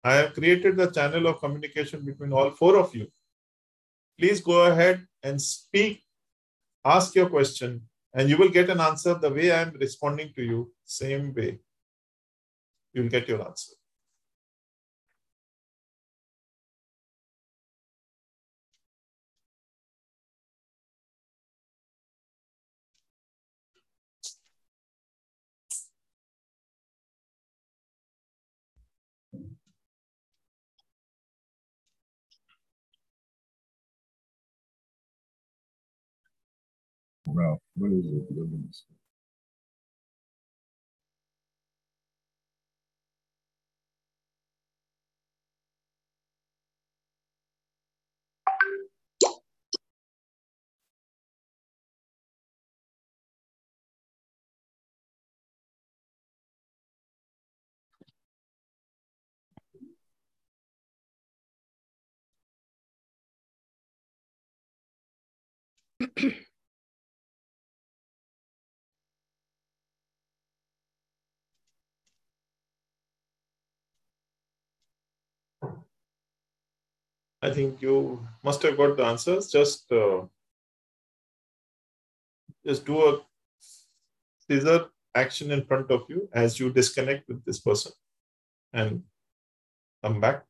I have created the channel of communication between all four of you. Please go ahead and speak, ask your question, and you will get an answer the way I'm responding to you, same way. You'll get your answer. Ralph, what is it? I think you must have got the answers. Just uh, just do a scissor action in front of you as you disconnect with this person and come back.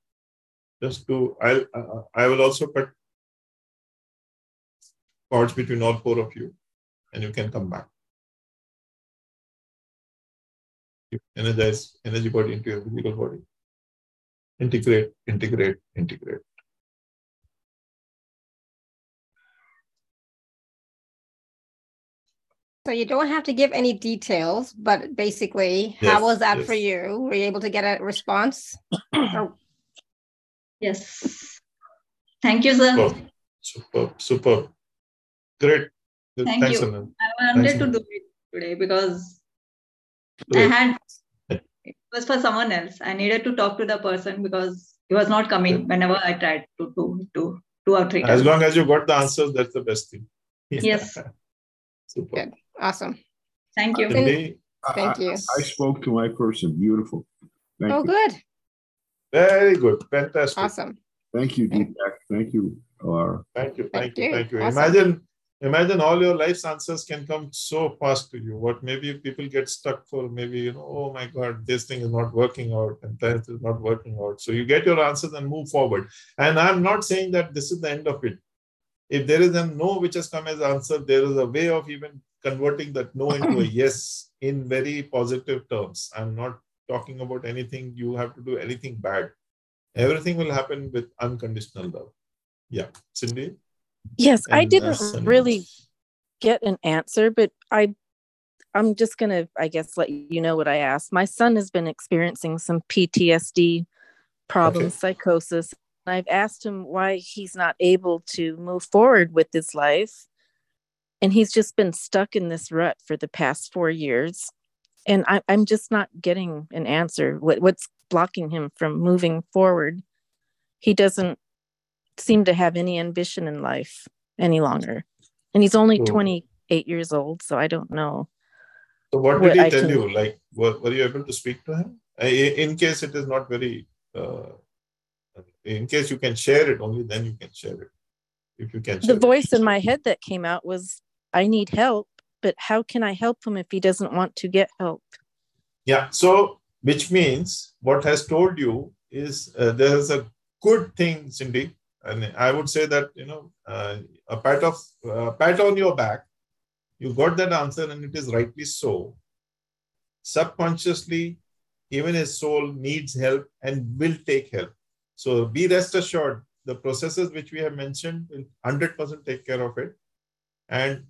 Just do. I'll. Uh, I will also cut cords between all four of you, and you can come back. You energize energy body into your physical body. Integrate, integrate, integrate. So you don't have to give any details, but basically, yes, how was that yes. for you? Were you able to get a response? Yes. Thank you, sir. Super, super, super. Great. Thank Thanks, you. Anand. I wanted Thanks, to do it today because Great. I had it was for someone else. I needed to talk to the person because he was not coming whenever I tried to do to two or three times. As long as you got the answers, that's the best thing. Yes. Super. Good. Awesome. Thank you. Thank you. I, I, spoke to my person. Beautiful. Thank oh, you. good. Very good. Fantastic. Awesome. Thank you, Deepakk. Thank you, Alara. Thank you. Thank, thank you. Thank you. Awesome. Imagine, imagine all your life's answers can come so fast to you. What maybe people get stuck for maybe, you know, oh my God, this thing is not working out and that is not working out. So you get your answers and move forward. And I'm not saying that this is the end of it. If there is a no which has come as answer, there is a way of even converting that no into a yes in very positive terms. I'm not talking about anything you have to do anything bad. Everything will happen with unconditional love. Yeah, Cindy. Yes, and I didn't really get an answer, but I I'm just going to I guess let you know what I asked. My son has been experiencing some PTSD problems, okay. psychosis. I've asked him why he's not able to move forward with his life and he's just been stuck in this rut for the past four years. And I, am just not getting an answer. What, what's blocking him from moving forward? He doesn't seem to have any ambition in life any longer. And he's only 28 years old so i don't know so what did what he I tell can... you? Like were, were you able to speak to him? In case it is not very uh, in case you can share it only then you can share it. If you can the voice it. in my head that came out was I need help, but how can I help him if he doesn't want to get help? Yeah. So, which means what has told you is uh, there's a good thing, Cindy. And I would say that, you know, uh, a pat of uh, pat on your back, you got that answer and it is rightly so. subconsciously, even his soul needs help and will take help. So be rest assured, the processes which we have mentioned will 100% take care of it. And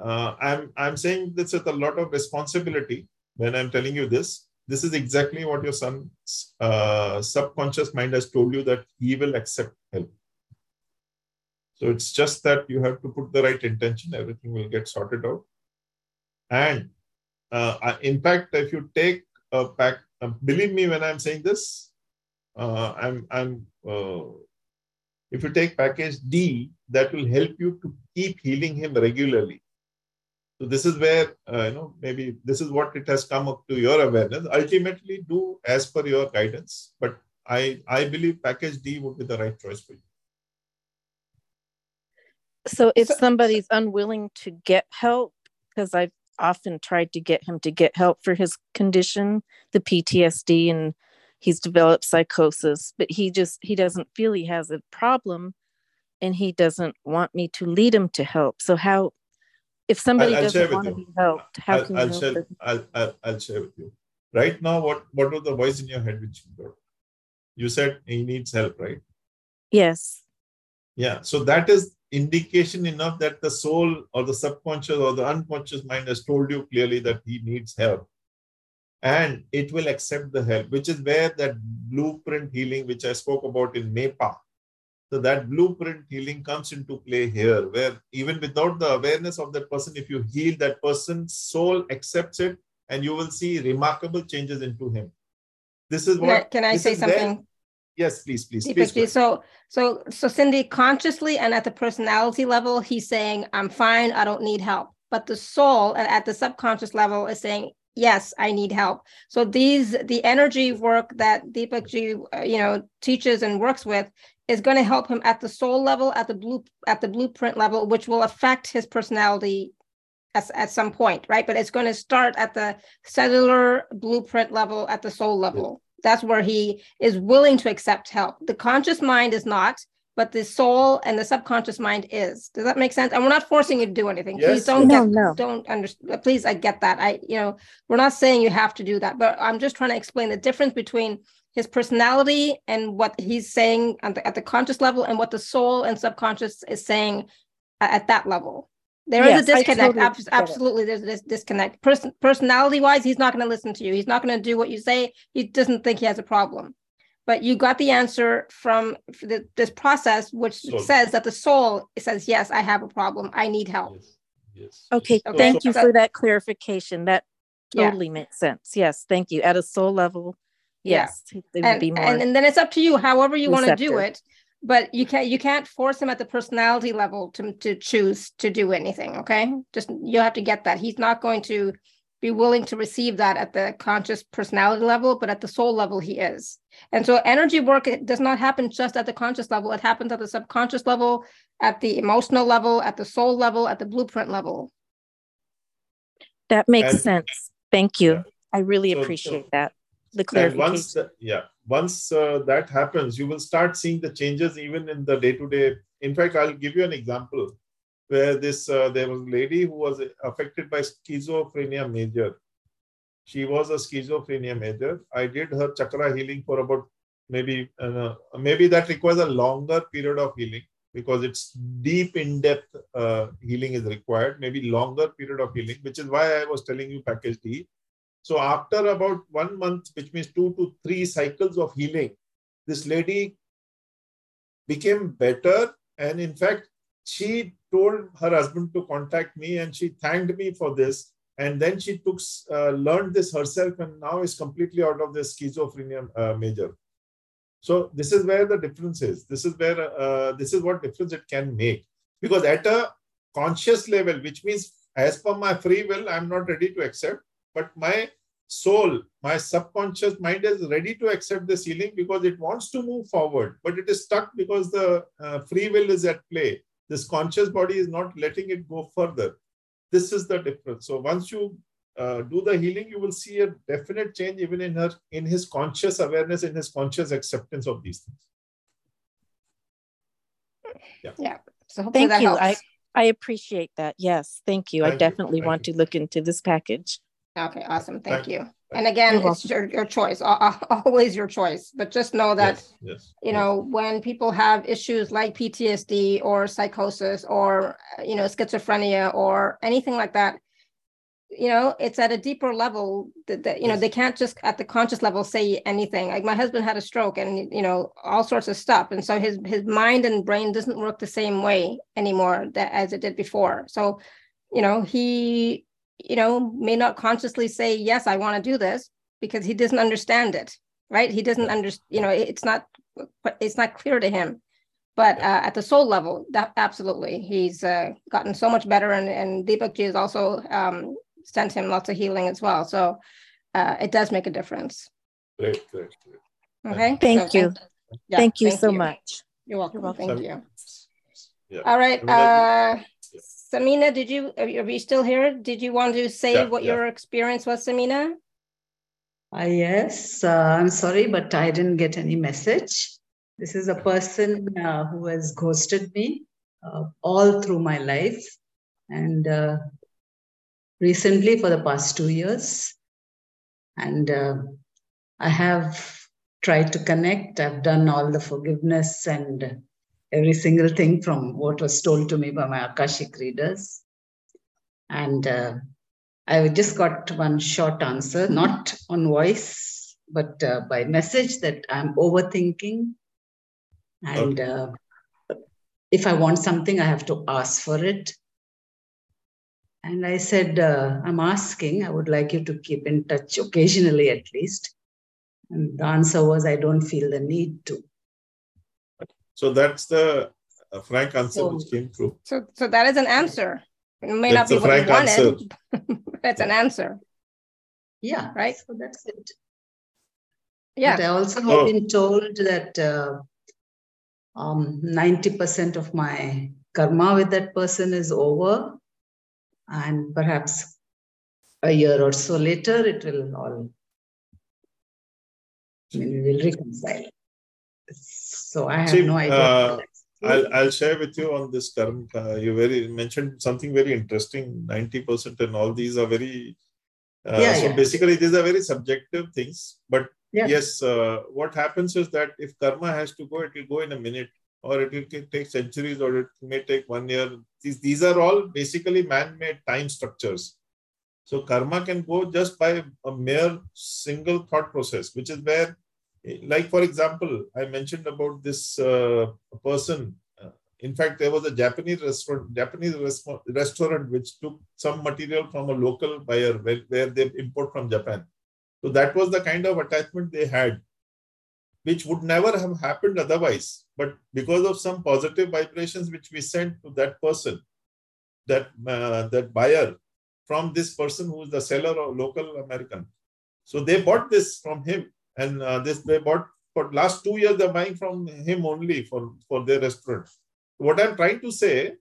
uh, I'm, I'm saying this with a lot of responsibility when I'm telling you this. This is exactly what your son's uh, subconscious mind has told you that he will accept help. So it's just that you have to put the right intention, everything will get sorted out. And uh, in fact, if you take a pack, uh, believe me when I'm saying this, uh, I'm, I'm uh, if you take package D, that will help you to keep healing him regularly. So this is where, uh, you know, maybe this is what it has come up to your awareness. Ultimately, do as per your guidance. But I, I believe package D would be the right choice for you. So if somebody's unwilling to get help, because I've often tried to get him to get help for his condition, the PTSD, and he's developed psychosis, but he just he doesn't feel he has a problem and he doesn't want me to lead him to help. So how if somebody I'll, I'll want to be helped, how I'll, can I'll you share, help I'll, I'll, I'll share with you. Right now, what, what was the voice in your head which you got? You said he needs help, right? Yes. Yeah. So that is indication enough that the soul or the subconscious or the unconscious mind has told you clearly that he needs help. And it will accept the help, which is where that blueprint healing, which I spoke about in NEPA, so that blueprint healing comes into play here, where even without the awareness of that person, if you heal that person's soul accepts it, and you will see remarkable changes into him. This is what. Can I, can I say something? Where, yes, please, please. please so, so, so Cindy, consciously and at the personality level, he's saying, "I'm fine. I don't need help." But the soul, and at the subconscious level, is saying, yes i need help so these the energy work that Deepakk ji uh, you know teaches and works with is going to help him at the soul level at the blue at the blueprint level which will affect his personality at, at some point right? But it's going to start at the cellular blueprint level at the soul level. That's where he is willing to accept help. The conscious mind is not but the soul and the subconscious mind is. Does that make sense? And we're not forcing you to do anything. Yes, please don't no, get, no. don't understand. Please, I get that. I, you know, we're not saying you have to do that, but I'm just trying to explain the difference between his personality and what he's saying at the, at the conscious level and what the soul and subconscious is saying at that level. There yes, is a disconnect. Totally absolutely, there's this disconnect. Person, personality wise, he's not going to listen to you. He's not going to do what you say. He doesn't think he has a problem but you got the answer from the, this process which so, says that the soul says yes i have a problem. I need help. Yes, yes. okay, okay, thank so, you for that clarification. That totally yeah. makes sense. Yes thank you. At a soul level yes yeah. and, and, and, then it's up to you however you want to do it but you can't you can't force him at the personality level to, to choose to do anything okay? Just you have to get that. He's not going to be willing to receive that at the conscious personality level, but at the soul level, he is. And so energy work does not happen just at the conscious level, it happens at the subconscious level, at the emotional level, at the soul level, at the blueprint level. That makes and, sense. Thank you. Yeah. I really so, appreciate so, that. The clarification. Once the, yeah, once uh, that happens, you will start seeing the changes even in the day to day. In fact, I'll give you an example where this uh, there was a lady who was affected by schizophrenia major. She was a schizophrenia major. I did her chakra healing for about maybe uh, maybe that requires a longer period of healing because it's deep in-depth uh, healing is required maybe longer period of healing which is why i was telling you package d so after about one month which means two to three cycles of healing this lady became better and in fact she told her husband to contact me and she thanked me for this. And then she took uh, learned this herself and now is completely out of the schizophrenia uh, major. So this is where the difference is. This is where uh, this is what difference it can make. Because at a conscious level, which means as per my free will, I'm not ready to accept, but my soul, my subconscious mind is ready to accept this healing because it wants to move forward, but it is stuck because the uh, free will is at play. This conscious body is not letting it go further. This is the difference. So once you uh, do the healing, you will see a definite change even in her, in his conscious awareness, in his conscious acceptance of these things. Yeah. Yeah. So thank you. Helps. I I appreciate that. Yes, thank you. Thank I definitely you. want you. to look into this package. Okay, awesome. Thank, Thank you. And again, it's your, your choice, always your choice. But just know that, yes, yes, you know, yes. when people have issues like PTSD or psychosis or, you know, schizophrenia or anything like that, you know, it's at a deeper level that, that you know, they can't just at the conscious level say anything. Like my husband had a stroke and, you know, all sorts of stuff. And so his, his mind and brain doesn't work the same way anymore that, as it did before. So, you know, he you know, may not consciously say, yes, I want to do this because he doesn't understand it, right? He doesn't understand, you know, it's not, it's not clear to him. But uh, at the soul level, that absolutely, he's uh, gotten so much better. And, and Deepakk Ji has also um, sent him lots of healing as well. So uh, it does make a difference. Great, great, great. Okay. Thank so, you. Thank, yeah, thank you thank so you. much. You're welcome. You're welcome. Thank you. Yeah. All right. Samina, did you are you still here? Did you want to say yeah, what yeah. your experience was, Samina? Uh, yes, uh, I'm sorry, but I didn't get any message. This is a person uh, who has ghosted me uh, all through my life, and uh, recently for the past two years, and uh, I have tried to connect. I've done all the forgiveness and every single thing from what was told to me by my Akashic readers. And uh, I just got one short answer, not on voice, but uh, by message that I'm overthinking. And uh, if I want something, I have to ask for it. And I said, uh, I'm asking, I would like you to keep in touch occasionally at least. And the answer was, I don't feel the need to. So that's the uh, frank answer so, which came through. So, so that is an answer. It may that's not be what you wanted. that's an answer. Yeah. Right. So that's it. Yeah. But I also have oh. been told that uh, um, 90% of my karma with that person is over. And perhaps a year or so later, it will all, I mean, we will reconcile. So I have See, no idea. Uh, I'll, I'll share with you on this term. Uh, you very mentioned something very interesting. 90% and all these are very, uh, yeah, so yeah. basically these are very subjective things. But yeah. yes, uh, what happens is that if karma has to go, it will go in a minute or it will take centuries or it may take one year. These, these are all basically man-made time structures. So karma can go just by a mere single thought process, which is where like for example, I mentioned about this uh, person. Uh, in fact, there was a Japanese restaurant, Japanese restaurant which took some material from a local buyer where, where they import from Japan. So that was the kind of attachment they had, which would never have happened otherwise. But because of some positive vibrations which we sent to that person, that uh, that buyer from this person who is the seller or local American. So they bought this from him and uh, this they bought for last two years they're buying from him only for for their restaurant. What i'm trying to say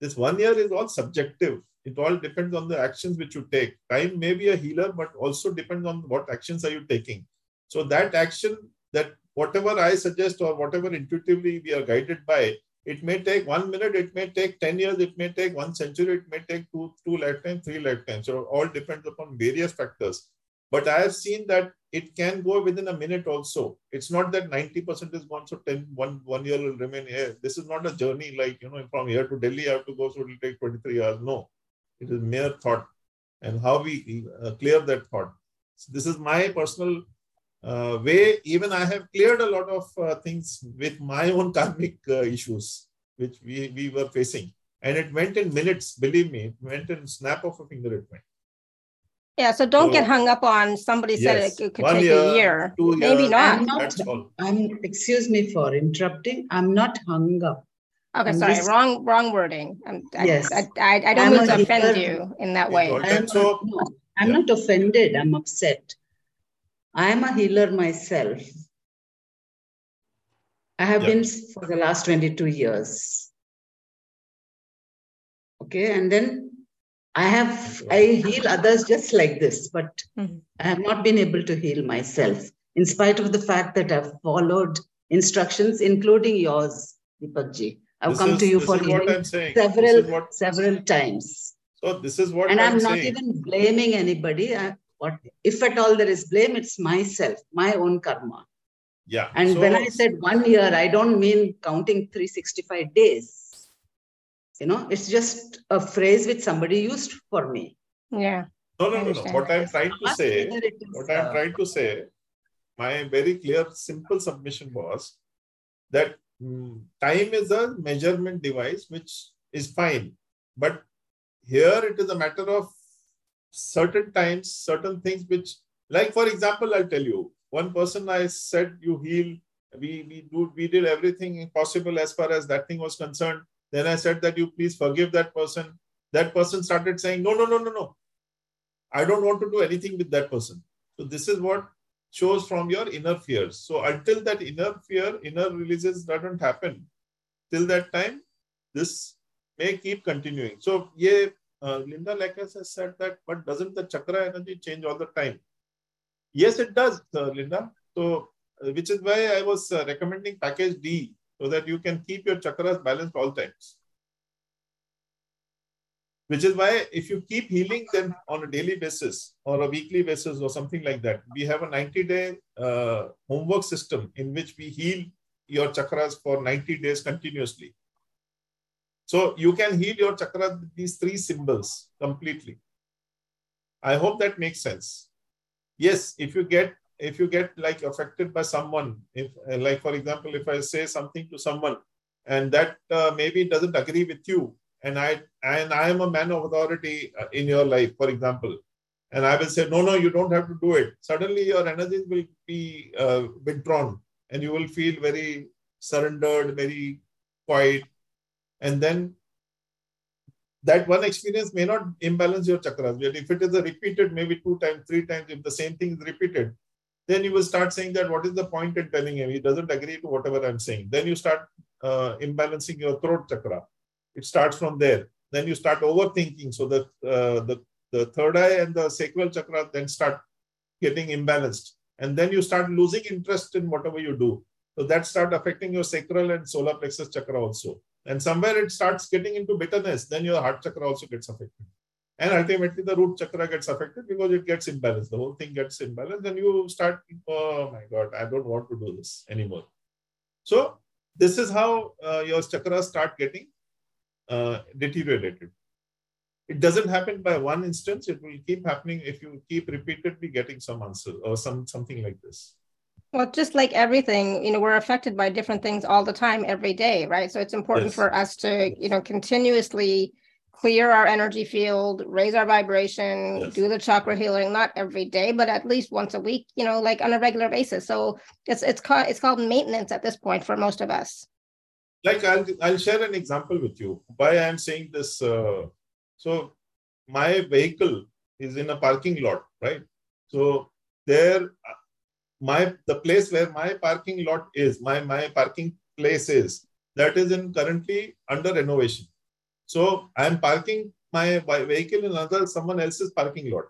this one year is all subjective. It all depends on the actions which you take. Time may be a healer but also depends on what actions are you taking. So that action that whatever i suggest or whatever intuitively we are guided by it may take one minute it may take 10 years it may take one century it may take two two lifetimes three lifetimes. So all depends upon various factors but I have seen that it can go within a minute also. It's not that 90% is gone, so 10, one, one year will remain here. This is not a journey like, you know, from here to Delhi, I have to go, so it will take 23 hours. No, it is mere thought and how we uh, clear that thought. So this is my personal uh, way. Even I have cleared a lot of uh, things with my own karmic uh, issues, which we, we were facing. And it went in minutes, believe me, it went in snap of a finger, it went. Yeah, so don't so, get hung up on somebody yes, said it, it could take year, a year. Maybe years, not. I'm not I'm excuse me for interrupting. I'm not hung up. Okay, I'm sorry, just, wrong wrong wording. I'm, yes. I, I, I don't I'm mean to offend you in that way. I'm, so, no, I'm yeah. not offended. I'm upset. I am a healer myself. I have yeah. been for the last 22 years. Okay, and then I have I heal others just like this, but mm-hmm. I have not been able to heal myself, in spite of the fact that I've followed instructions, including yours, Deepakkji. I've this come is, to you for healing several what, several times. So this is what and I'm, I'm not saying. even blaming anybody. I, what if at all there is blame, it's myself, my own karma. Yeah. And so, when I said one year, I don't mean counting 365 days. You know, it's just a phrase which somebody used for me. Yeah. No, no, no, no. What I'm trying to say, what I'm trying to say, my very clear, simple submission was that mm, time is a measurement device, which is fine. But here it is a matter of certain times, certain things which, like for example, I'll tell you, one person I said you heal, we we do we did everything possible as far as that thing was concerned. Then I said that you please forgive that person. That person started saying, no, no, no, no, no. I don't want to do anything with that person. So this is what shows from your inner fears. So until that inner fear, inner releases doesn't happen, till that time, this may keep continuing. So yeah, uh, Linda Lakers has said that, but doesn't the chakra energy change all the time? Yes, it does, uh, Linda. So uh, which is why I was uh, recommending package D so that you can keep your chakras balanced all times which is why if you keep healing them on a daily basis or a weekly basis or something like that, we have a 90 day uh, homework system in which we heal your chakras for 90 days continuously. So you can heal your chakra with these three symbols completely. I hope that makes sense. Yes, if you get if you get like affected by someone, if like for example, if I say something to someone and that uh, maybe doesn't agree with you, and I and I am a man of authority uh, in your life, for example, and I will say, no, no, you don't have to do it. Suddenly, your energies will be uh, withdrawn, and you will feel very surrendered, very quiet, and then that one experience may not imbalance your chakras. But if it is a repeated, maybe two times, three times, if the same thing is repeated, then you will start saying that what is the point in telling him? He doesn't agree to whatever I'm saying. Then you start uh, imbalancing your throat chakra it starts from there. Then you start overthinking. So that uh, the, the third eye and the sacral chakra then start getting imbalanced. And then you start losing interest in whatever you do. So that start affecting your sacral and solar plexus chakra also. And somewhere it starts getting into bitterness, then your heart chakra also gets affected. And ultimately the root chakra gets affected because it gets imbalanced. The whole thing gets imbalanced and you start, oh my God, I don't want to do this anymore. So this is how uh, your chakras start getting uh, deteriorated. It doesn't happen by one instance. It will keep happening if you keep repeatedly getting some answer or some something like this. Well, just like everything, you know, we're affected by different things all the time, every day, right? So it's important yes. for us to, you know, continuously clear our energy field, raise our vibration, yes. do the chakra healing, not every day, but at least once a week, you know, like on a regular basis. So it's it's called it's called maintenance at this point for most of us like I'll, I'll share an example with you why i'm saying this uh, so my vehicle is in a parking lot right so there my the place where my parking lot is my my parking place is that is in currently under renovation so i'm parking my vehicle in another someone else's parking lot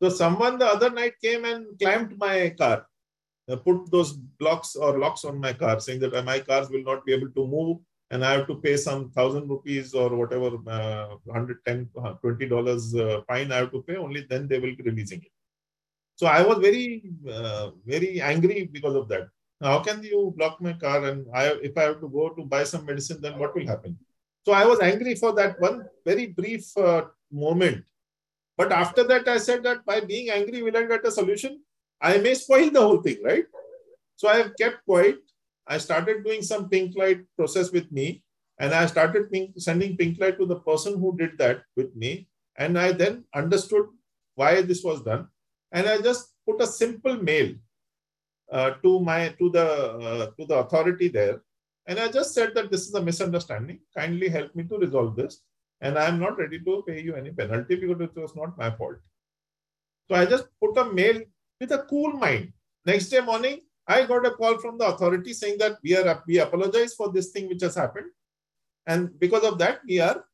so someone the other night came and climbed my car uh, put those blocks or locks on my car saying that my cars will not be able to move and I have to pay some thousand rupees or whatever, uh, 110, uh, 20 dollars uh, fine I have to pay, only then they will be releasing it. So I was very, uh, very angry because of that. How can you block my car and I, if I have to go to buy some medicine, then what will happen? So I was angry for that one very brief uh, moment. But after that, I said that by being angry, will I get a solution? I may spoil the whole thing, right? So I have kept quiet. I started doing some pink light process with me, and I started pink, sending pink light to the person who did that with me. And I then understood why this was done, and I just put a simple mail uh, to my to the uh, to the authority there, and I just said that this is a misunderstanding. Kindly help me to resolve this, and I am not ready to pay you any penalty because it was not my fault. So I just put a mail with a cool mind. Next day morning, I got a call from the authority saying that we are we apologize for this thing which has happened, and because of that, we are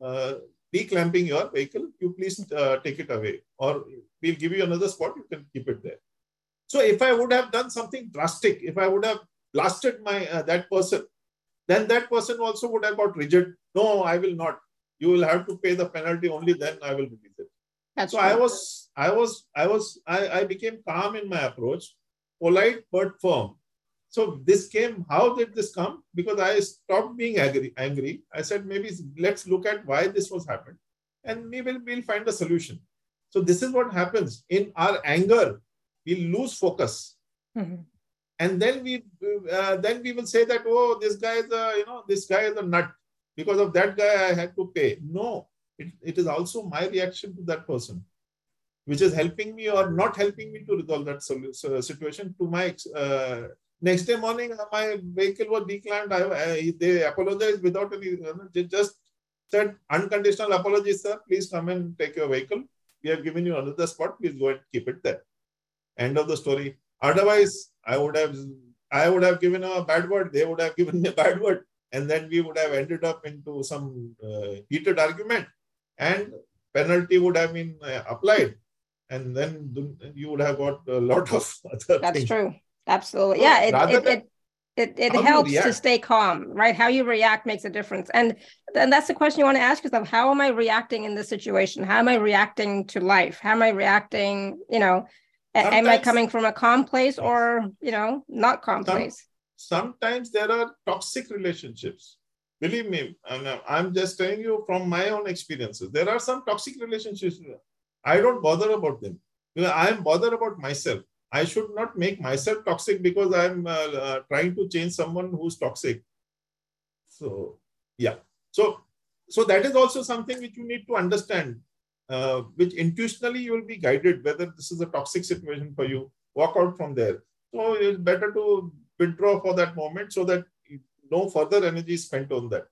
uh, declamping your vehicle. You please uh, take it away, or we'll give you another spot. You can keep it there. So if I would have done something drastic, if I would have blasted my uh, that person, then that person also would have got rigid. No, I will not. You will have to pay the penalty. Only then I will release it. That's so true. I was, I was, I was, I, I became calm in my approach, polite but firm. So this came, how did this come? Because I stopped being angry. angry. I said, maybe let's look at why this was happened and we will we'll find a solution. So this is what happens. In our anger, we lose focus. Mm-hmm. And then we uh, then we will say that, oh, this guy is a, you know, this guy is a nut. Because of that guy, I had to pay. No, it, it is also my reaction to that person, which is helping me or not helping me to resolve that situation to my uh, Next day morning, my vehicle was declined. I, I, they apologized without any, they just said unconditional apology, sir. Please come and take your vehicle. We have given you another spot. Please go and keep it there. End of the story. Otherwise, I would have, I would have given a bad word. They would have given me a bad word, and then we would have ended up into some uh, heated argument, and penalty would have been uh, applied, and then you would have got a lot of other. That's things. true. Absolutely. Yeah. It, it, it, it, it helps to stay calm, right? How you react makes a difference. And then that's the question you want to ask yourself. How am I reacting in this situation? How am I reacting to life? How am I reacting, you know, sometimes, am I coming from a calm place or, you know, not calm some, place? Sometimes there are toxic relationships. Believe me, I'm just telling you from my own experiences. There are some toxic relationships. I don't bother about them. I'm bothered about myself. I should not make myself toxic because I'm uh, uh, trying to change someone who's toxic. So, yeah. So, so that is also something which you need to understand, uh, which intuitionally you will be guided whether this is a toxic situation for you. Walk out from there. So it's better to withdraw for that moment so that no further energy is spent on that.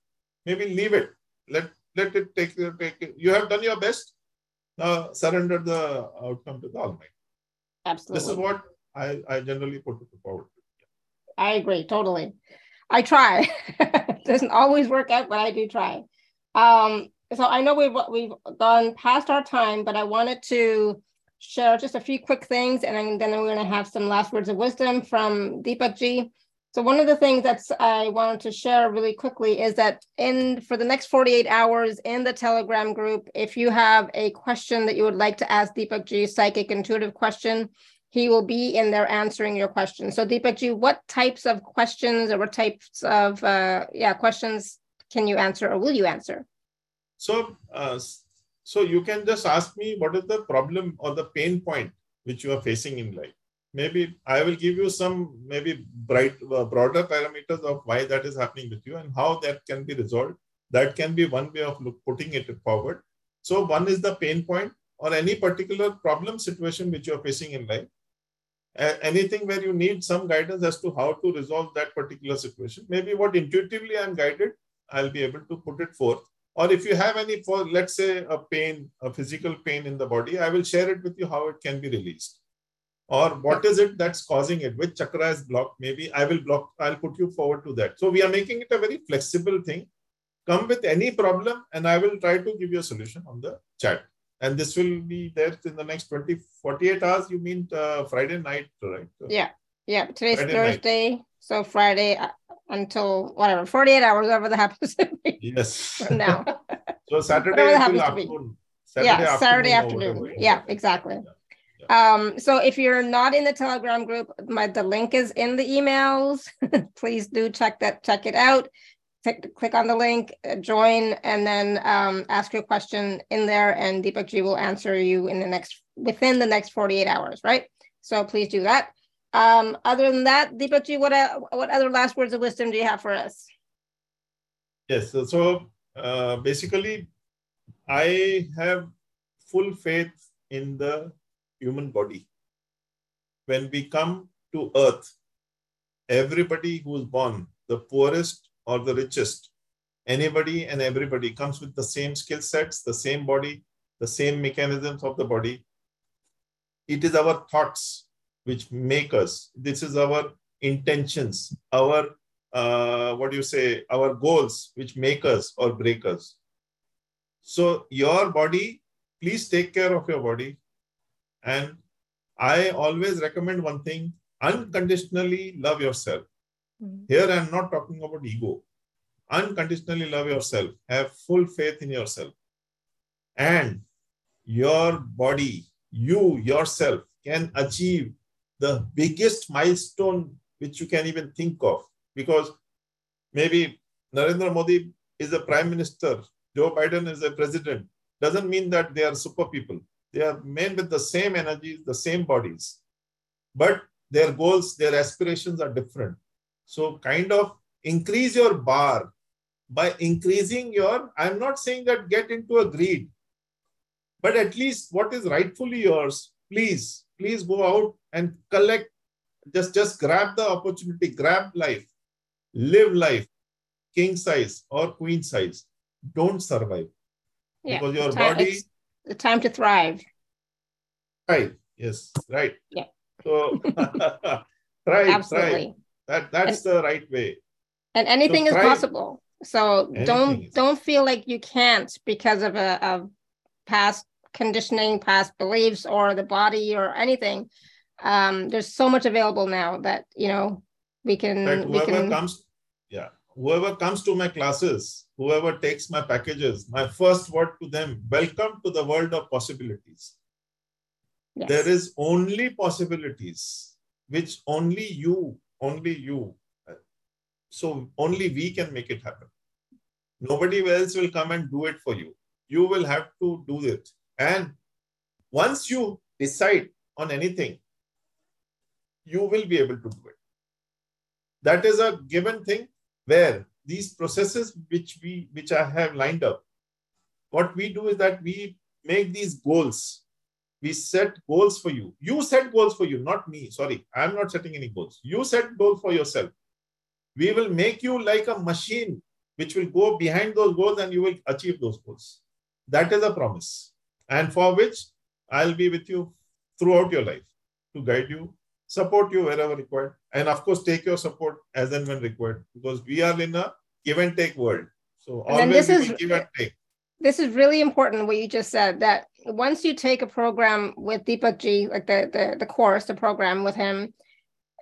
Maybe leave it. Let let it take take. It. You have done your best. Now surrender the outcome to the Almighty. Absolutely. This is what I, I generally put it forward. I agree totally. I try. Doesn't always work out, but I do try. Um, so I know we've we've gone past our time, but I wanted to share just a few quick things, and then we're going to have some last words of wisdom from Deepakk Ji. So one of the things that I wanted to share really quickly is that in for the next 48 hours in the Telegram group, if you have a question that you would like to ask Deepakk Ji, psychic intuitive question, he will be in there answering your question. So Deepakk Ji, what types of questions or what types of uh, yeah questions can you answer or will you answer? So uh, so you can just ask me what is the problem or the pain point which you are facing in life maybe I will give you some maybe bright uh, broader parameters of why that is happening with you and how that can be resolved. That can be one way of look, putting it forward. So one is the pain point or any particular problem situation which you're facing in life. Anything where you need some guidance as to how to resolve that particular situation. Maybe what intuitively I'm guided, I'll be able to put it forth. Or if you have any, for let's say a pain, a physical pain in the body, I will share it with you how it can be released. Or what is it that's causing it? Which chakra is blocked? Maybe i will block i'll put you forward to that. So we are making it a very flexible thing. Come with any problem and i will try to give you a solution on the chat. And this will be there in the next 20 48 hours you mean uh, friday night right? Yeah. Yeah. Today's friday thursday. Night. so friday uh, until whatever 48 hours whatever that happens to be yes now so saturday afternoon saturday yeah saturday afternoon yeah exactly yeah. Um, so if you're not in the Telegram group, my the link is in the emails. Please do check that, check it out. Click, click on the link, uh, join, and then um, ask your question in there, and Deepakk Ji will answer you in the next within the next 48 hours, right? So please do that. Um, other than that, Deepakk Ji, what uh, what other last words of wisdom do you have for us? Yes, so, so uh, basically, I have full faith in the human body. When we come to earth, everybody who is born, the poorest or the richest, anybody and everybody comes with the same skill sets, the same body, the same mechanisms of the body. It is our thoughts which make us. This is our intentions, our uh, what do you say, our goals which make us or break us. So your body, please take care of your body. And I always recommend one thing unconditionally love yourself. Mm-hmm. Here, I'm not talking about ego. unconditionally love yourself, have full faith in yourself, and your body, you yourself can achieve the biggest milestone which you can even think of. Because maybe Narendra Modi is a prime minister, Joe Biden is a president, doesn't mean that they are super people. They are men with the same energies, the same bodies. But their goals, their aspirations are different. So, kind of increase your bar by increasing your, I'm not saying that get into a greed, but at least what is rightfully yours, please, please go out and collect, just, just grab the opportunity, grab life, live life, king size or queen size. Don't survive. Yeah, because your time, body. the time to thrive. Right. Yes. Right. Yeah. So thrive, Absolutely. That that's and, the right way. And anything so is possible. So anything don't is. don't feel like you can't because of a, a past conditioning, past beliefs, or the body or anything. Um, there's so much available now that you know we can. That whoever we can, comes, yeah, whoever comes to my classes, whoever takes my packages, my first word to them: welcome to the world of possibilities. Yes. There is only possibilities which only you, only you. So only we can make it happen. Nobody else will come and do it for you. You will have to do it. And once you decide on anything, you will be able to do it. That is a given thing where these processes which we which I have lined up, what we do is that we make these goals we set goals for you. You set goals for you, not me. Sorry, I'm not setting any goals. You set goals for yourself. We will make you like a machine which will go behind those goals and you will achieve those goals. That is a promise. And for which I'll be with you throughout your life to guide you, support you wherever required, and of course, take your support as and when required because we are in a give and take world. So always this is, give and take. This is really important what you just said that once you take a program with Deepakk Ji, like the the the course, the program with him,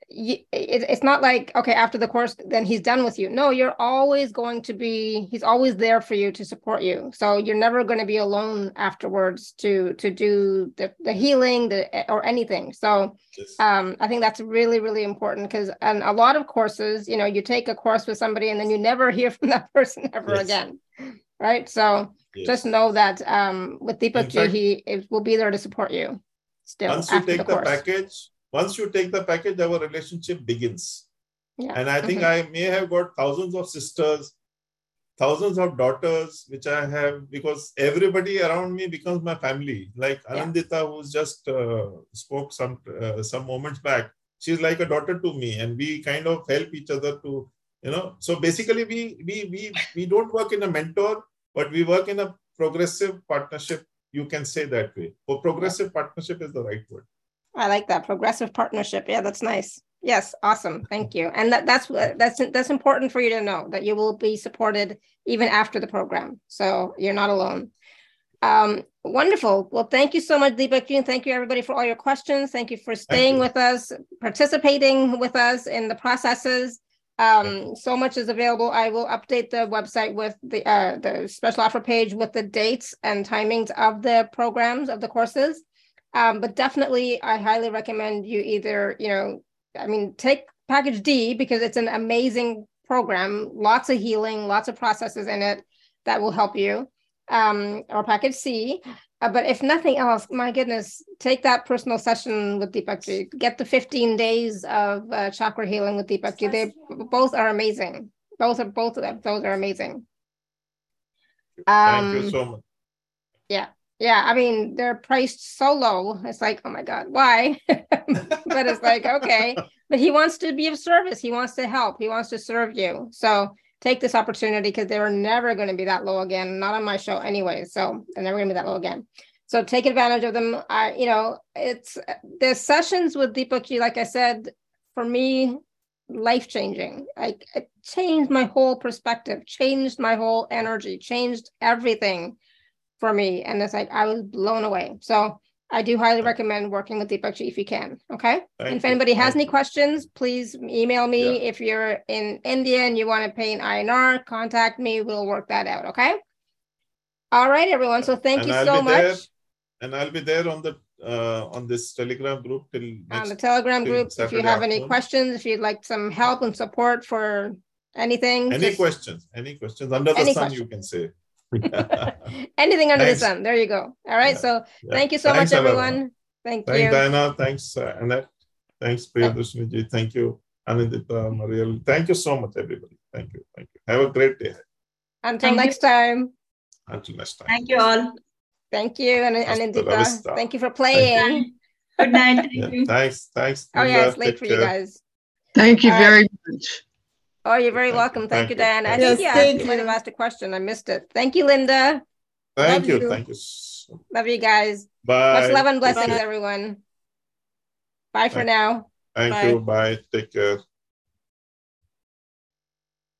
it's not like okay after the course then he's done with you. No, you're always going to be. He's always there for you to support you. So you're never going to be alone afterwards to to do the the healing the or anything. So um, I think that's really really important because and a lot of courses, you know, you take a course with somebody and then you never hear from that person ever yes. again, right? So Yes. Just know that um, with Deepakk Ji, he will be there to support you. Still, once you take the, the package, once you take the package, our relationship begins. Yeah. And I think mm-hmm. I may have got thousands of sisters, thousands of daughters, which I have because everybody around me becomes my family. Like yeah. Anandita, who's just uh, spoke some uh, some moments back, she's like a daughter to me, and we kind of help each other to, you know. So basically, we we we we don't work in a mentor but we work in a progressive partnership. You can say that way. Or progressive partnership is the right word. I like that progressive partnership. Yeah, that's nice. Yes, awesome. Thank you. And that, that's that's that's important for you to know that you will be supported even after the program. So you're not alone. Um, wonderful. Well, thank you so much, Deepakk Ji. Thank you, everybody, for all your questions. Thank you for staying you. with us, participating with us in the processes. Um, so much is available. I will update the website with the uh, the special offer page with the dates and timings of the programs of the courses. Um, but definitely, I highly recommend you either, you know, I mean, take package D because it's an amazing program, lots of healing, lots of processes in it that will help you. Um, or package C, uh, but if nothing else, my goodness, take that personal session with Deepakk Ji. Get the 15 days of uh, chakra healing with Deepakk Ji. They both are amazing. Both are both of them. Those are amazing. Um, Thank you so much. Yeah. Yeah, I mean, they're priced so low. It's like, oh my God, why? but it's like, okay. But he wants to be of service. He wants to help. He wants to serve you. So take this opportunity because they are never going to be that low again. Not on my show anyway. So they're never going to be that low again. So take advantage of them. I, you know, it's the sessions with Deepakk Ji, like I said, for me, life changing. Like it changed my whole perspective, changed my whole energy, changed everything for me. And it's like I was blown away. So I do highly recommend working with Deepakkji if you can. Okay. Thank and if anybody you. has Thank any questions, please email me. Yeah. If you're in India and you want to pay in INR, contact me. We'll work that out. Okay. All right, everyone. So thank and you I'll so much. There, and I'll be there on the uh, on this Telegram group till next, on the Telegram group. If you have afternoon. any questions, if you'd like some help and support for anything, any just, questions, any questions under the sun, questions. you can say. Anything under Thanks. the sun. There you go. All right. Yeah. So yeah. thank you so Thanks, much, everyone. Thank you. Thanks, you. Diana. Thanks, uh, Annette. Thanks, Priyadarshini. Thank you, Anindita, Mariel. Thank you so much, everybody. Thank you. Thank you. Have a great day. Until thank next you. time. Until next time. Thank you all. Thank you, Anindita. Thank you for playing. Good night. Thank yeah, you. Thanks. Thanks. Oh, yeah, it's late for care. you guys. Thank you All very right. much. Oh, you're very welcome. Thank, thank you, Diana. I yes, think yeah, you, you might have asked a question. I missed it. Thank you, Linda. Thank you. you. Thank you. Love you guys. Bye. Much love and blessings, Bye. everyone. Bye for now. Thank Bye. you. Bye. Take care.